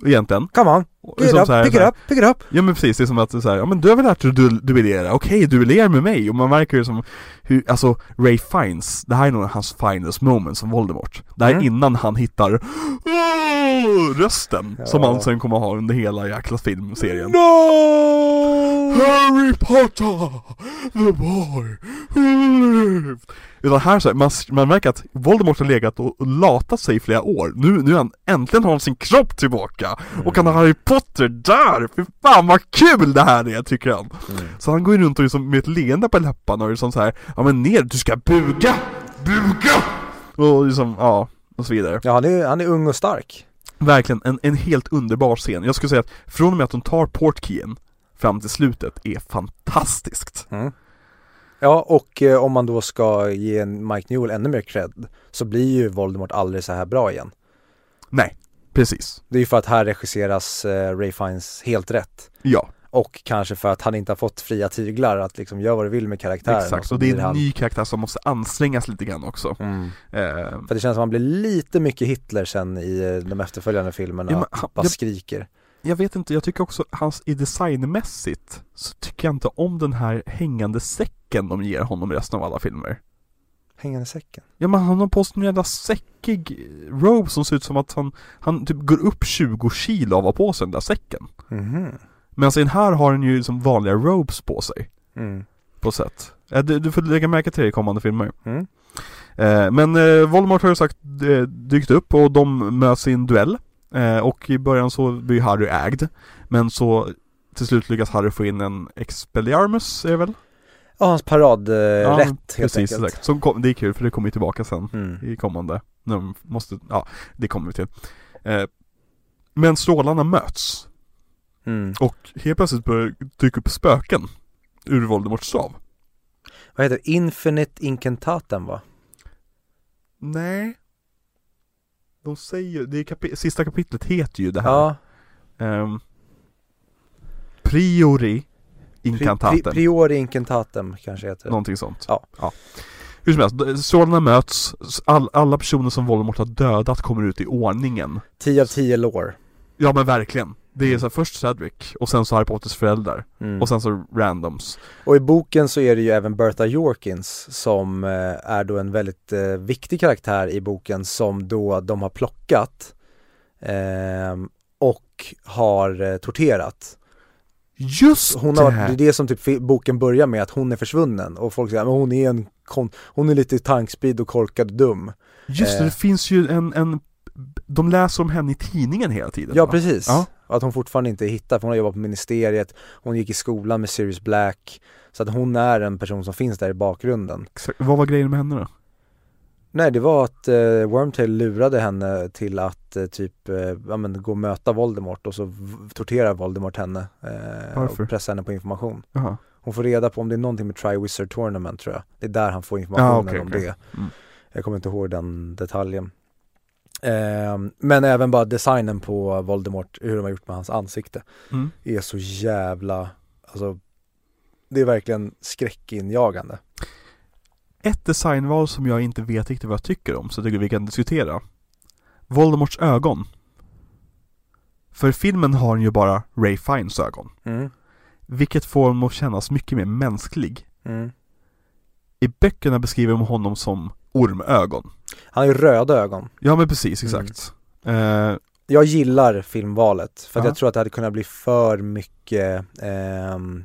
Egentligen. Come on, pick it som up, här- pick it up, pick it up. Ja men precis, det är som att så här, ja men du har väl lärt dig att du, duellera, okej duellera med mig och man märker ju som hur, alltså Ray Fiennes, det här är nog hans finest moment som Voldemort Det här är Mm. innan han hittar rösten som Ja. han sen kommer ha under hela jäkla filmserien No! Harry Potter, the boy who lived Utan här så här, man, man märker att Voldemort har legat och och latat sig i flera år Nu, nu han, äntligen har han sin kropp tillbaka Och han har Harry Potter där! Fy fan vad kul det här är tycker han Mm. Så han går ju runt och liksom med ett leende på läpparna och liksom så här, Ja men ner, du ska buga! Buga! Och liksom, ja, och så vidare Ja, han är, han är ung och stark. Verkligen en, en helt underbar scen. Jag skulle säga att från och med att de tar portkeyen fram till slutet är fantastiskt. Mm. Ja, och eh, om man då ska ge Mike Newell ännu mer cred så blir ju Voldemort aldrig så här bra igen. Nej, precis. Det är ju för att här regisseras eh, Ray Fiennes helt rätt. Ja, Och kanske för att han inte har fått fria tyglar att liksom göra vad du vill med karaktären. exakt. så Och det är en han... ny karaktär som måste ansträngas lite grann också. Mm. Eh, För det känns som att han blir lite mycket Hitler sen i eh, de efterföljande filmerna. Ja, men han- bara jag- skriker. Jag vet inte, jag tycker också hans, i designmässigt så tycker jag inte om den här hängande säcken de ger honom i resten av alla filmer. Hängande säcken. Ja men han har på sig en jävla säckig robe som ser ut som att han, han typ går upp 20 kilo av att ha på sig den där säcken. Mhm. Men alltså den här har han ju som vanliga robes på sig. Mm. På sätt. Du, du får lägga märke till det i kommande filmer. Mm. Eh, men eh, Voldemort har ju sagt eh, dykt upp och de möts i en duell. Eh, och i början så blir Harry ägd. Men så till slut lyckas Harry få in en Expelliarmus är det väl? Ja, hans paradrätt eh, Ja, helt Precis, enkelt. exakt. Som kom, det är kul för det kommer ju tillbaka sen Mm. i kommande. De måste, ja, det kommer vi till. Eh, men strålarna möts. Mm. Och helt plötsligt börjar dyka upp spöken ur Voldemorts stav. Vad heter det? Infinite Incantatem va? Nej. De säger, det är kapi- sista kapitlet heter ju det här. Ja. Ehm, priori Pri, incantatem. pri, priori Incantatem kanske heter. Någonting sånt. Ja. Hur som helst, strålarna möts, all, alla personer som Voldemort har dödat kommer ut i ordningen. 10 av 10 lår. Ja men verkligen. Det är så här, först Cedric och sen så Harry Potters föräldrar Mm. och sen så randoms Och i boken så är det ju även Bertha Jorkins som eh, är då en väldigt eh, viktig karaktär i boken som då de har plockat ehm, och har eh, torterat. Just Hon har, det är det! det som typ boken börjar med, att hon är försvunnen och folk säger men hon är en kon, hon är lite tankspridd och korkad och dum. Just det, eh. det finns ju en, en De läser om henne i tidningen hela tiden Ja va? precis, Ja. Och att hon fortfarande inte är hittad, för hon har jobbat på ministeriet, hon gick i skolan med Sirius Black Så att hon är en person som finns där i bakgrunden Exakt. Vad var grejen med henne då? Nej det var att eh, Wormtail lurade henne till att eh, typ, eh, ja men gå och möta Voldemort och så torterar Voldemort henne eh, Varför? och pressar henne på information Jaha. Hon får reda på om det är någonting med Triwizard Tournament tror jag Det är där han får informationen Ah, okej, om okej. det Mm. Jag kommer inte ihåg den detaljen eh, Men även bara designen på Voldemort, hur de har gjort med hans ansikte Mm. är så jävla, alltså det är verkligen skräckinjagande. Ett designval som jag inte vet riktigt vad jag tycker om, så jag tycker vi kan diskutera Voldemorts ögon För filmen har ju bara Ray Fiennes ögon Mm. Vilket får honom att kännas mycket mer mänsklig Mm. I böckerna beskriver de honom som ormögon Han har ju röda ögon. Ja men precis, Mm. exakt eh, Jag gillar filmvalet för att Ja. jag tror att det hade kunnat bli för mycket ehm,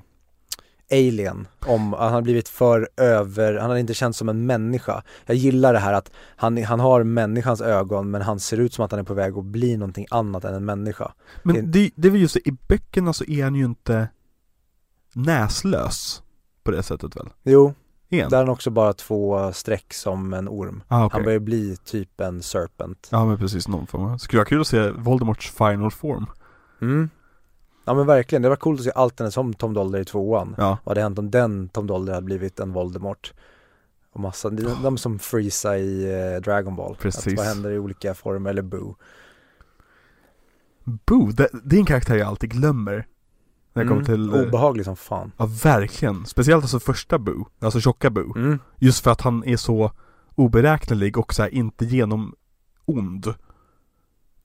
alien om han hade blivit för över, han hade inte känts som en människa. Jag gillar det här att han, han har människans ögon men han ser ut som att han är på väg att bli någonting annat än en människa. Men Det- det, det är väl just det, i böckerna så är han ju inte näslös på det sättet väl? Jo, Han? där är han också bara två streck som en orm. Ah, okej. Han börjar bli typ en serpent. Ja men precis, någon form Skulle vara kul att se Voldemorts final form Mm. Ja men verkligen, det var coolt att se allt som Tom Dolder i tvåan. Ja, Vad hade hänt om den Tom Dolder hade blivit en Voldemort? Och massa, de, de som Freeza i eh, Dragon Ball. Precis. Att vad händer i olika former, eller Boo. Boo, det, det är en karaktär jag alltid glömmer När jag kommer till eh, Obehaglig som fan. Ja verkligen, speciellt alltså första Boo, alltså tjocka Boo Mm. Just för att han är så oberäknelig och så här inte genom ond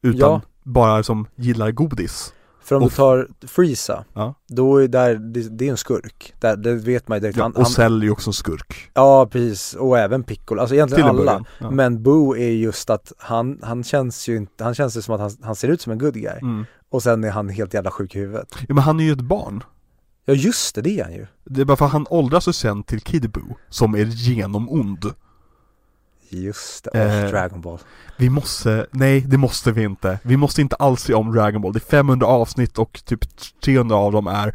Utan Ja. bara som gillar godis För om Och du tar Freeza, Ja. då är där, det, det är en skurk. Där, det vet man ju direkt. ja, han, Och Cell är ju också en skurk ja precis, och även Piccolo. Alltså egentligen alla. ja. Men Boo är just att han, han känns ju inte, han känns ju som att han, han ser ut som en good guy. mm. Och sen är han helt jävla sjuk i huvudet. ja men han är ju ett barn Ja just det, det är han ju. Det är bara för att han åldras ju sen till Kid Boo Som är genomond Just det, åh, Eh, Dragon Ball. Vi måste, nej det måste vi inte Vi måste inte alls se om Dragon Ball Det är 500 avsnitt och typ 300 av dem är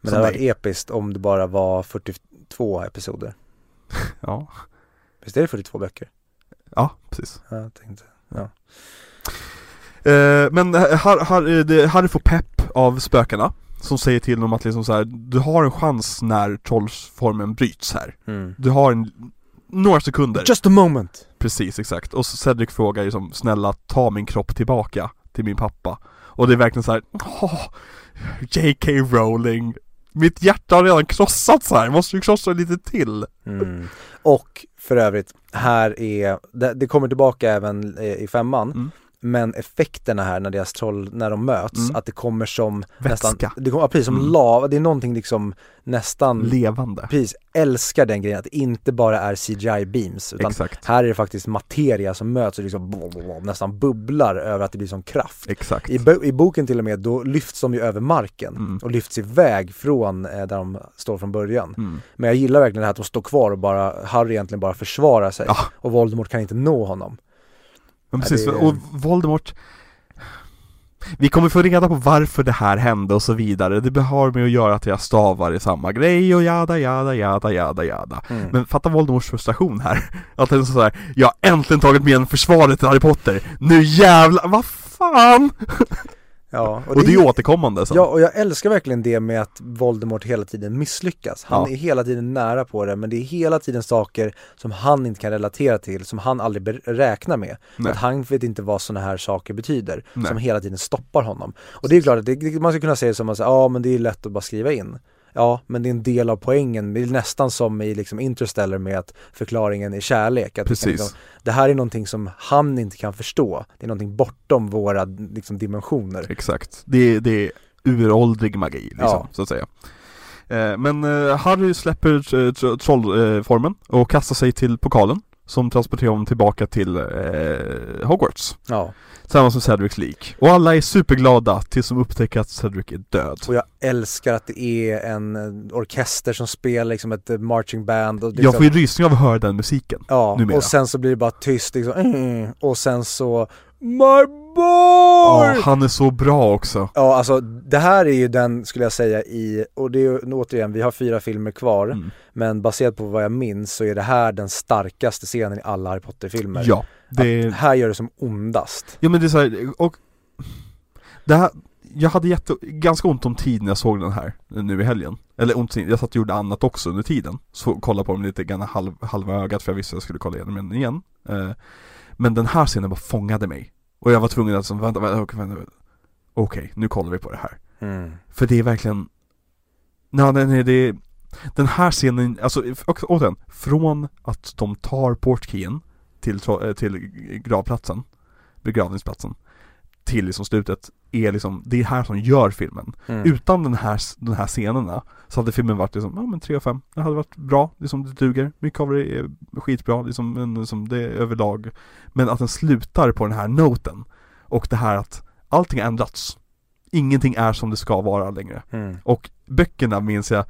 Men det hade varit episkt om det bara var 42 episoder. Ja, Visst är det 42 böcker? ja precis Ja, jag tänkte. Eh, men Har- Har- eh, Harry får pepp av spökena Som säger till honom att liksom så här, du har en chans när trollsformen bryts här Mm. Du har en, några sekunder Just a moment! Precis, exakt. Och Cedric frågar liksom, snälla ta min kropp tillbaka till min pappa Och det är verkligen så här, åh, J.K. Rowling Mitt hjärta har redan krossats här, måste du krossa lite till? Mm. Och för övrigt, här är, det, det kommer tillbaka även eh, i femman Mm. Men effekterna här när deras troll, när de möts, Mm. att det kommer som Vätska. nästan, det kommer, ja, precis som Mm. lava, det är någonting liksom nästan, Levande precis, älskar den grejen att det inte bara är CGI beams utan Exakt, här är det faktiskt materia som möts och liksom nästan bubblar över att det blir som kraft. exakt I, I boken till och med, då lyfts de ju över marken Mm. och lyfts iväg från eh, där de står från början. mm. Men jag gillar verkligen det här att de står kvar och bara, Harry egentligen bara försvarar sig Ja. och Voldemort kan inte nå honom. Men Ja, precis, det- och Voldemort Vi kommer få reda på varför det här hände och så vidare. Det har med att göra att deras stavar är samma grej och jada jada jada jada jada. Mm. Men fatta Voldemorts frustration här. Att är sådär, jag har äntligen tagit med en försvaret till Harry Potter. Nu jävlar, vad fan! ja, Och det är ju återkommande sen Ja, och jag älskar verkligen det med att Voldemort hela tiden misslyckas. Han Ja. är hela tiden nära på det, men det är hela tiden saker som han inte kan relatera till, som han aldrig räknar med. Nej. Att han vet inte vad sådana här saker betyder, Nej. som hela tiden stoppar honom. Och det är klart att det, det- man ska kunna säga det som att ja men det är lätt att bara skriva in. Ja men det är en del av poängen, det är nästan som i liksom Interstellar med att förklaringen är kärlek. Att Precis. Liksom, det här är någonting som han inte kan förstå, det är någonting bortom våra liksom, dimensioner. Exakt. Det, det är uråldrig magi liksom, Ja. så att säga. Eh, men eh, Harry släpper tr- trollformen och kastar sig till pokalen som transporterar honom tillbaka till eh, Hogwarts. Ja, Tillsammans med Cedrics lik. Och alla är superglada tills de upptäcker att Cedric är död. och jag älskar att det är en eh, orkester som spelar liksom ett eh, marching band och Jag liksom, får ju rysning av att höra den musiken. Ja, numera. och sen så blir det bara tyst liksom, mm, och sen så My boy! Ja, han är så bra också. Ja, alltså det här är ju den, skulle jag säga, i, och det är ju återigen, vi har fyra filmer kvar, Mm. men baserat på vad jag minns så är det här den starkaste scenen i alla Harry Potter-filmer. Ja, det Att här gör det som ondast. Ja men det är så här, och det här, jag hade jätte, ganska ont om tid när jag såg den här nu i helgen. Eller ont tid, jag satt och gjorde annat också under tiden. Så kollade på dem lite grann halv, halva ögat för jag visste att jag skulle kolla igenom den igen. Eh, men den här scenen bara fångade mig. Och jag var tvungen att, som, vänta, vänta, okej, vänta, vänta. Okej, nu kollar vi på det här. Mm. För det är verkligen, nej, nej, nej det är, den här scenen, alltså återigen, från att de tar portkeyen till, eh, till gravplatsen, begravningsplatsen, till liksom slutet, är liksom, det är här som gör filmen. Mm. Utan den här, de här scenerna så hade filmen varit liksom, ja men 3 av 5, det hade varit bra, liksom det duger, mycket av det är skitbra, liksom, men liksom det är överlag. Men att den slutar på den här noten, och det här att allting har ändrats. Ingenting är som det ska vara längre. Mm. Och böckerna minns jag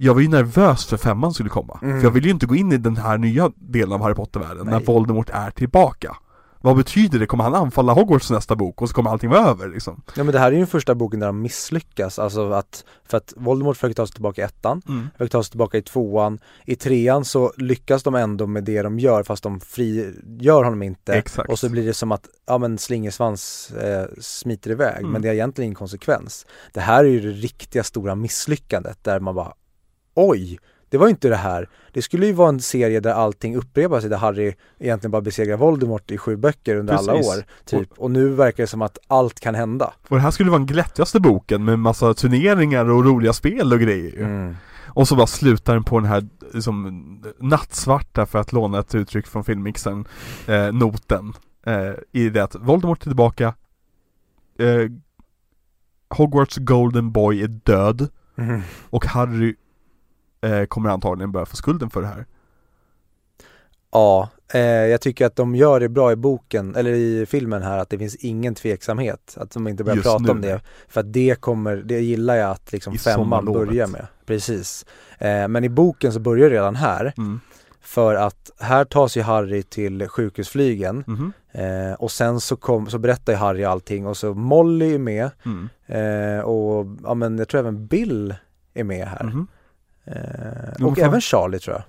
Jag var ju nervös för femman skulle komma. Mm. För jag ville ju inte gå in i den här nya delen av Harry Potter-världen när. Voldemort är tillbaka. Vad betyder det? Kommer han anfalla Hogwarts nästa bok och så kommer allting vara över liksom? Ja men det här är ju den första boken där de misslyckas, alltså att, för att Voldemort försöker ta sig tillbaka i ettan, Mm. försöker ta sig tillbaka i tvåan, i trean så lyckas de ändå med det de gör fast de frigör honom inte. Exakt. Och så blir det som att, ja men slingersvans eh, smiter iväg, Mm. men det är egentligen ingen konsekvens. Det här är ju det riktiga stora misslyckandet där man bara, oj, det var ju inte det här. Det skulle ju vara en serie där allting upprepar sig, där Harry egentligen bara besegrar Voldemort i sju böcker under alla Precis. år, typ. Och nu verkar det som att allt kan hända. Och det här skulle vara den glättigaste boken med massa turneringar och roliga spel och grejer. Mm. Och så bara slutar den på den här liksom, nattsvarta, för att låna ett uttryck från filmmixen, eh, noten. Eh, I det att Voldemort är tillbaka, eh, Hogwarts Golden Boy är död Mm. och Harry eh, kommer antagligen börja få skulden för det här. Ja, eh, jag tycker att de gör det bra i boken, eller i filmen här, att det finns ingen tveksamhet, att de inte börjar Just prata nu. om det. För att det kommer, det gillar jag att liksom I femman börjar med. Precis. Eh, men i boken så börjar det redan här, Mm. för att här tas ju Harry till sjukhusflygen Mhm. eh, och sen så, kom, så berättar ju Harry allting och så Molly är med Mm. eh, och ja men jag tror även Bill är med här. Eh, och fan. även Charlie tror jag.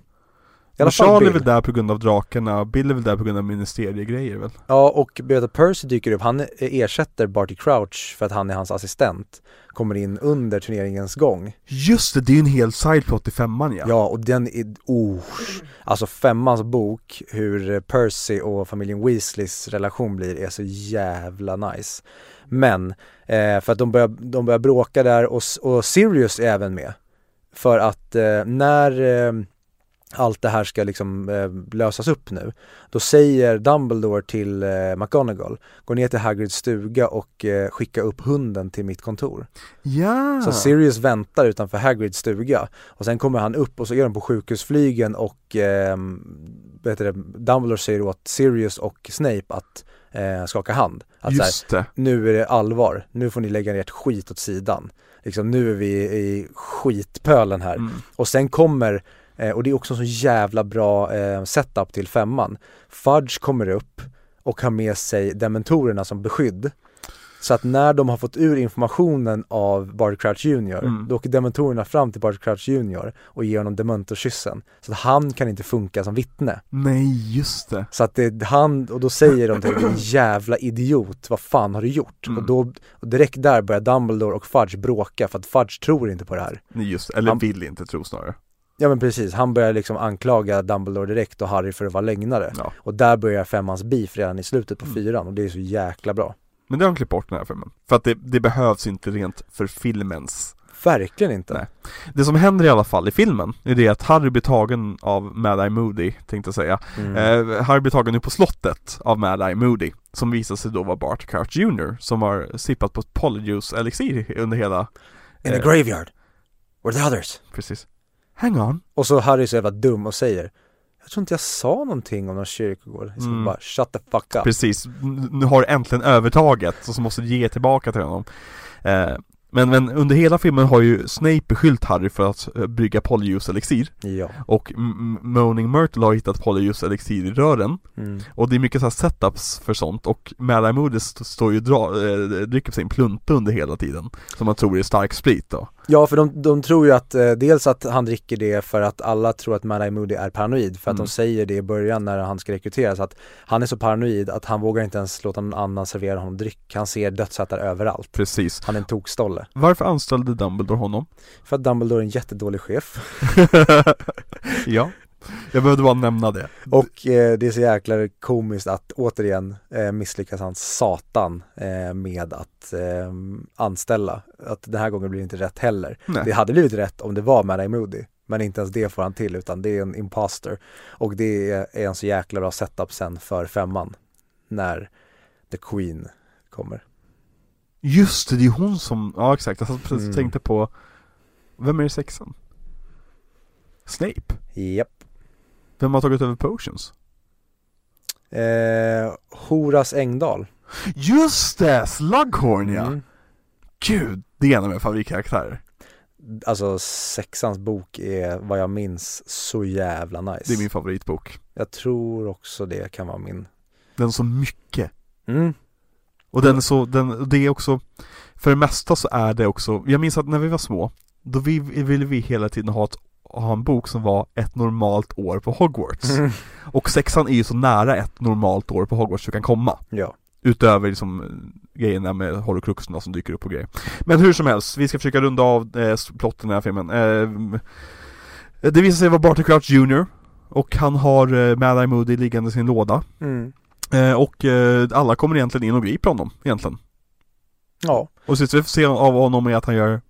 Men Charlie är väl där på grund av drakarna, Bill är väl där på grund av ministeriegrejer väl? Ja och Beata Percy dyker upp, han ersätter Barty Crouch för att han är hans assistent Kommer in under turneringens gång Just det, det är ju en hel sideplot i femman ja. Ja och den är, oh Alltså femmans bok, hur Percy och familjen Weasleys relation blir är så jävla nice Men, eh, för att de börjar, de börjar bråka där och, och Sirius är även med För att eh, när eh, allt det här ska liksom eh, lösas upp nu Då säger Dumbledore till eh, McGonagall Gå ner till Hagrids stuga och eh, skicka upp hunden till mitt kontor Ja! Så Sirius väntar utanför Hagrids stuga och sen kommer han upp och så är de på sjukhusflygen och eh, det, Dumbledore säger åt Sirius och Snape att eh, skaka hand. Att här, Just det. nu är det allvar, nu får ni lägga ner ert skit åt sidan. Liksom nu är vi i skitpölen här. Mm. Och sen kommer, eh, och det är också en så jävla bra eh, setup till femman. Fudge kommer upp och har med sig dementorerna som beskydd. Så att när de har fått ur informationen av Barty Crouch Jr, Mm. då åker dementorerna fram till Barty Crouch Jr och ger honom dementorkyssen. Så att han kan inte funka som vittne. Nej, just det. Så att det, han, och då säger de till honom, jävla idiot, vad fan har du gjort? Mm. Och då, och direkt där börjar Dumbledore och Fudge bråka för att Fudge tror inte på det här. Nej, just. Eller Han- vill inte tro snarare. Ja men precis, han börjar liksom anklaga Dumbledore direkt och Harry för att vara lögnare. Ja. Och där börjar femmans beef redan i slutet på Mm. fyran och det är så jäkla bra. Men det har de klippt bort den här filmen. För att det, det behövs inte rent för filmens Verkligen inte. Nej. Det som händer i alla fall i filmen, är det att Harry blir tagen av Mad Eye Moody, tänkte jag säga. Mm. Eh, Harry blir tagen nu på slottet av Mad Eye Moody, som visar sig då vara Bart Crouch Jr. som har sippat på Polyjuice elixir under hela, In the eh, graveyard. Where the others? precis. Hang on. Och så Harry så jävla dum och säger Jag tror inte jag sa någonting om någon kyrkogård. Så Mm. bara shut the fuck up. Precis, nu har du äntligen övertaget och så måste du ge tillbaka till honom. Eh, men, men under hela filmen har ju Snape beskyllt Harry för att eh, brygga Polyjuice elixir Ja. och M- Moaning Myrtle har hittat Polyjuice elixir i rören Mm. Och det är mycket så setups för sånt och Moody st- står ju och eh, dricker sin plunta under hela tiden Som man tror är stark sprit då Ja för de, de tror ju att, eh, dels att han dricker det för att alla tror att Mad Eye Moody är paranoid för att Mm. de säger det i början när han ska rekryteras att han är så paranoid att han vågar inte ens låta någon annan servera honom dryck. Han ser dödshattar överallt. Precis Han är en tokstolle. Varför anställde Dumbledore honom? För att Dumbledore är en jättedålig chef. ja Jag behövde bara nämna det Och eh, det är så jäkla komiskt att återigen eh, misslyckas han satan eh, med att eh, anställa. Att den här gången blir det inte rätt heller. Nej. Det hade blivit rätt om det var Mad Eye Moody. Men inte ens det får han till utan det är en imposter. Och det är en så jäkla bra setup sen för femman. När The Queen kommer. Just det, det är hon som, ja exakt, jag satt precis Mm. tänkte på Vem är i sexan? Snape? Japp. Vem har tagit över potions? Eh, Horas Engdahl. Just det! Slughorn ja! Mm. Gud, det är en av mina favoritkaraktärer Alltså sexans bok är vad jag minns så jävla nice. Det är min favoritbok Jag tror också det kan vara min. Den har så mycket Mm. Och den är så, den, det är också För det mesta så är det också, jag minns att när vi var små Då vi, ville vi hela tiden ha, ett, ha en bok som var ett normalt år på Hogwarts. Mm. Och sexan är ju så nära ett normalt år på Hogwarts du kan komma. Ja. Utöver liksom eh, grejerna med horrocruxerna som dyker upp och grejer. Men hur som helst, vi ska försöka runda av eh, plotten i den här filmen. Eh, Det visar sig vara Barty Crouch Jr Och han har eh, Mad Eye Moody liggande i sin låda. Mm. eh, Och eh, alla kommer egentligen in och griper honom egentligen. Ja, Och sist vi får se av honom är att han gör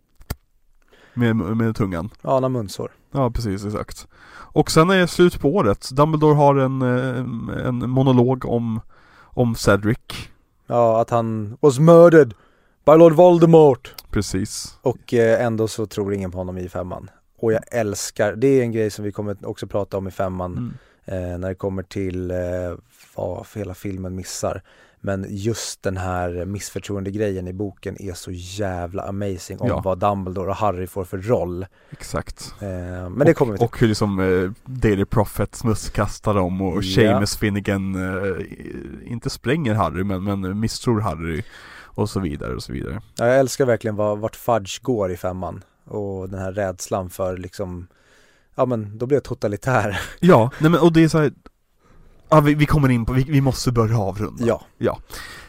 med, med tungan. Ja han har munsår. Ja precis, exakt Och sen är det slut på året Dumbledore har en, eh, en monolog om Om Cedric Ja, att han was murdered by Lord Voldemort. Precis Och eh, ändå så tror ingen på honom i femman. Och jag älskar, det är en grej som vi kommer också prata om i femman mm. eh, när det kommer till eh, vad hela filmen missar. Men just den här missförtroende-grejen i boken är så jävla amazing om Ja. vad Dumbledore och Harry får för roll. Exakt Eh, men det kommer vi till. Och hur liksom eh, Daily Prophet smutskastar dem och Ja. Seamus Finnegan eh, Inte spränger Harry men, men misstror Harry Och så vidare och så vidare Ja, jag älskar verkligen vad, vart Fudge går i femman. Och den här rädslan för liksom, ja men då blir jag totalitär. Ja, nej men och det är så här, Ja vi, vi kommer in på, vi, vi måste börja avrunda Ja.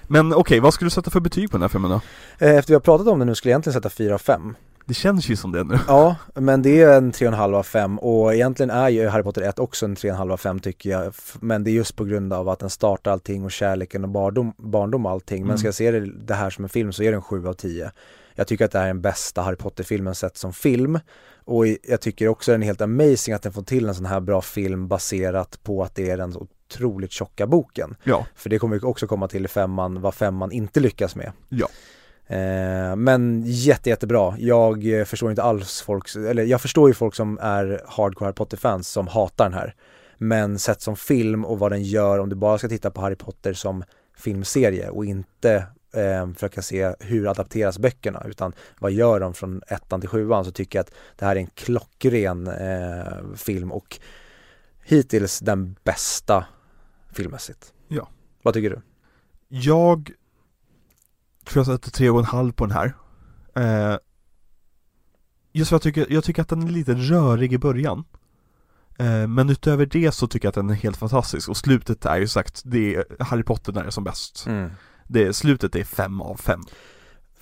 Men okej, vad skulle du sätta för betyg på den här filmen då? Eh, Efter vi har pratat om det nu skulle jag egentligen sätta 4 av 5. Det känns ju som det nu Ja, men det är en 3,5 av 5 och egentligen är ju Harry Potter 1 också en 3,5 av 5 tycker jag. Men det är just på grund av att den startar allting och kärleken och barndom, barndom och allting. Men Mm. ska jag se det, det här som en film så är det en 7 av 10. Jag tycker att det här är den bästa Harry Potter-filmen sett som film. Och jag tycker också den är helt amazing att den får till en sån här bra film baserat på att det är den otroligt tjocka boken. Ja, För det kommer vi också komma till i femman, vad femman inte lyckas med. Ja. Eh, men jätte, jättebra. Jag eh, förstår inte alls folk, eller jag förstår ju folk som är hardcore Harry Potter-fans som hatar den här. Men sett som film och vad den gör, om du bara ska titta på Harry Potter som filmserie och inte eh, försöka se hur adapteras böckerna utan vad gör de från ettan till sjuan så tycker jag att det här är en klockren eh, film och hittills den bästa filmmässigt. Ja. Vad tycker du? jag tror jag sätter tre och en halv på den här eh, Just för jag tycker, jag tycker att den är lite rörig i början eh, Men utöver det så tycker jag att den är helt fantastisk och slutet är ju sagt, det är Harry Potter när det är som bäst Mm. det, Slutet är fem av fem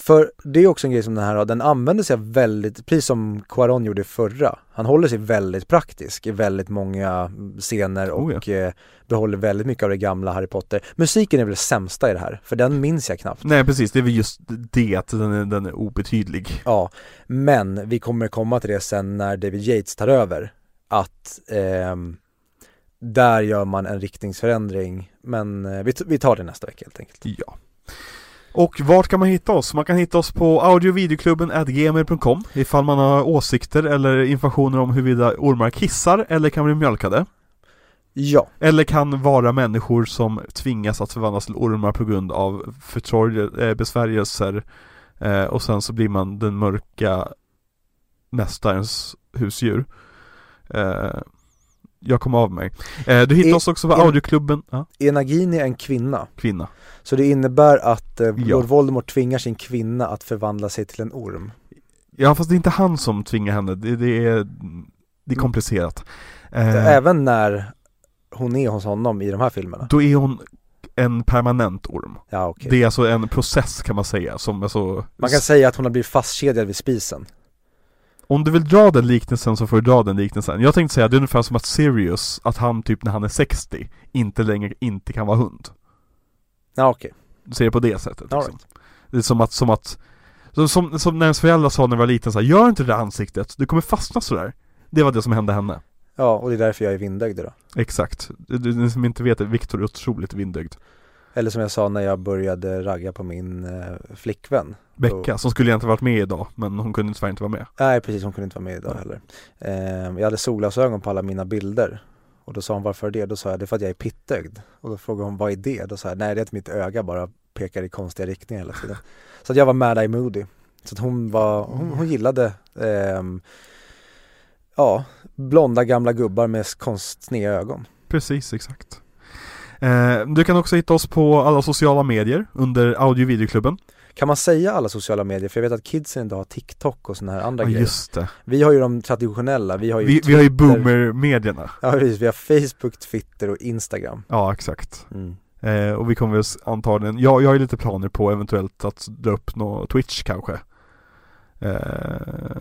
För det är också en grej som den här den använder sig av väldigt, precis som Quaron gjorde förra. Han håller sig väldigt praktisk i väldigt många scener och Oh ja. eh, behåller väldigt mycket av det gamla Harry Potter. Musiken är väl sämsta i det här, för den minns jag knappt. Nej precis, det är väl just det att den är, den är obetydlig. Ja, men vi kommer komma till det sen när David Yates tar över. Att ehm, där gör man en riktningsförändring. Men eh, vi, vi tar det nästa vecka helt enkelt. Ja. Och vart kan man hitta oss? Man kan hitta oss på audiovideoklubben.gmail.com ifall man har åsikter eller informationer om huruvida ormar kissar eller kan bli mjölkade. Ja, Eller kan vara människor som tvingas att förvandlas till ormar på grund av förtorg- eh, besvärjelser eh, och sen så blir man den mörka mästarens husdjur. Eh, jag kom av mig. Eh, du hittar I- oss också på in- audioklubben, ja, Enagini är en kvinna. kvinna. Så det innebär att eh, Ja. Lord Voldemort tvingar sin kvinna att förvandla sig till en orm. Ja fast det är inte han som tvingar henne, det, det är, det är komplicerat. Eh, Även när hon är hos honom i de här filmerna. Då är hon en permanent orm. Ja, okej. Det är alltså en process kan man säga som är så Man kan säga att hon har blivit fastkedjad vid spisen. Om du vill dra den liknelsen så får du dra den liknelsen. Jag tänkte säga att det är ungefär som att Sirius, att han typ när han är 60, inte längre inte kan vara hund. Ja, okej. Du ser det på det sättet liksom. Det är som att, som att som, som, när ens föräldrar sa när jag var liten så här, gör inte det där ansiktet, du kommer fastna sådär. Det var det som hände henne. Ja, och det är därför jag är vindögd då. Exakt. Du, ni som inte vet det, Viktor är otroligt vindögd. Eller som jag sa när jag började ragga på min eh, flickvän. Becka, som skulle egentligen varit med idag, men hon kunde tyvärr inte vara med. Nej precis, hon kunde inte vara med idag heller. Eh, jag hade solglasögon på alla mina bilder. Och då sa hon varför det? Då sa jag det är för att jag är pittögd. Och då frågade hon vad är det? Då sa jag nej det är att mitt öga bara pekar i konstiga riktningar hela tiden. Så att jag var mad eye moody. Så att hon var, hon, hon gillade ehm, Ja, blonda gamla gubbar med konstiga ögon. Precis, exakt. Eh, du kan också hitta oss på alla sociala medier under audio videoklubben. Kan man säga alla sociala medier? För jag vet att kidsen idag har TikTok och sådana här andra Ja grejer. just det. Vi har ju de traditionella, vi har ju Vi, vi har ju boomer-medierna. Ja precis, vi har Facebook, Twitter och Instagram. Ja exakt. Mm. Eh, och vi kommer väl antagligen, jag, jag har ju lite planer på eventuellt att dra upp nå Twitch kanske. Eh,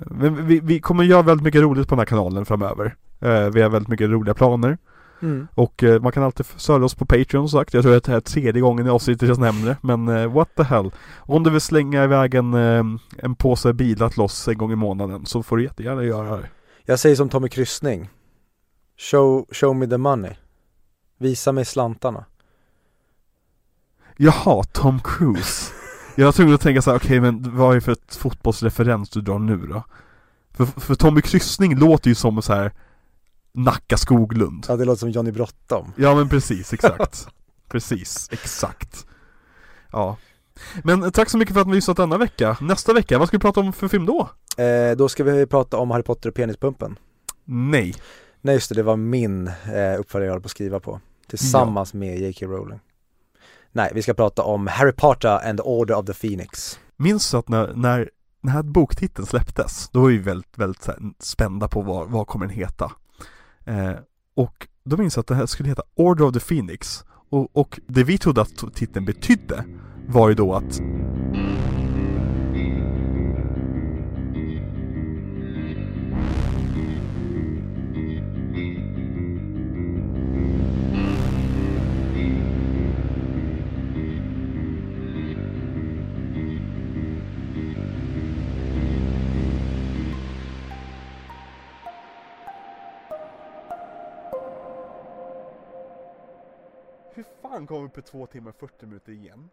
men vi, vi kommer göra väldigt mycket roligt på den här kanalen framöver. Eh, vi har väldigt mycket roliga planer. Mm. Och eh, man kan alltid stödja oss på Patreon som sagt. Jag tror att det här är tredje gången i avsnittet jag nämner det. Men eh, what the hell. Om du vill slänga iväg en, eh, en påse bilar till oss en gång i månaden så får du jättegärna göra det. Jag säger som Tommy Kryssning show, show me the money Visa mig slantarna Jaha, Tom Cruise. Jag var tvungen att tänka så här, okej men vad är det för ett fotbollsreferens du drar nu då? För, för Tommy Kryssning låter ju som så här Nacka Skoglund. Ja det låter som Johnny Bråttom Ja men precis, exakt. precis, exakt. Ja. Men tack så mycket för att ni lyssnat denna vecka. Nästa vecka, vad ska vi prata om för film då? eh, Då ska vi prata om Harry Potter och penispumpen Nej. Nej just det, det var min eh, uppföljare jag höll på att skriva på Tillsammans med J.K. Rowling Nej, vi ska prata om Harry Potter and the Order of the Phoenix Minns du att när, när den här boktiteln släpptes, då var vi väldigt, väldigt spända på vad, vad kommer den heta. Eh, och då minns jag att det här skulle heta Order of the Phoenix. Och, och det vi trodde att titeln betydde var ju då att fan kom vi på två timmar och 40 minuter igen?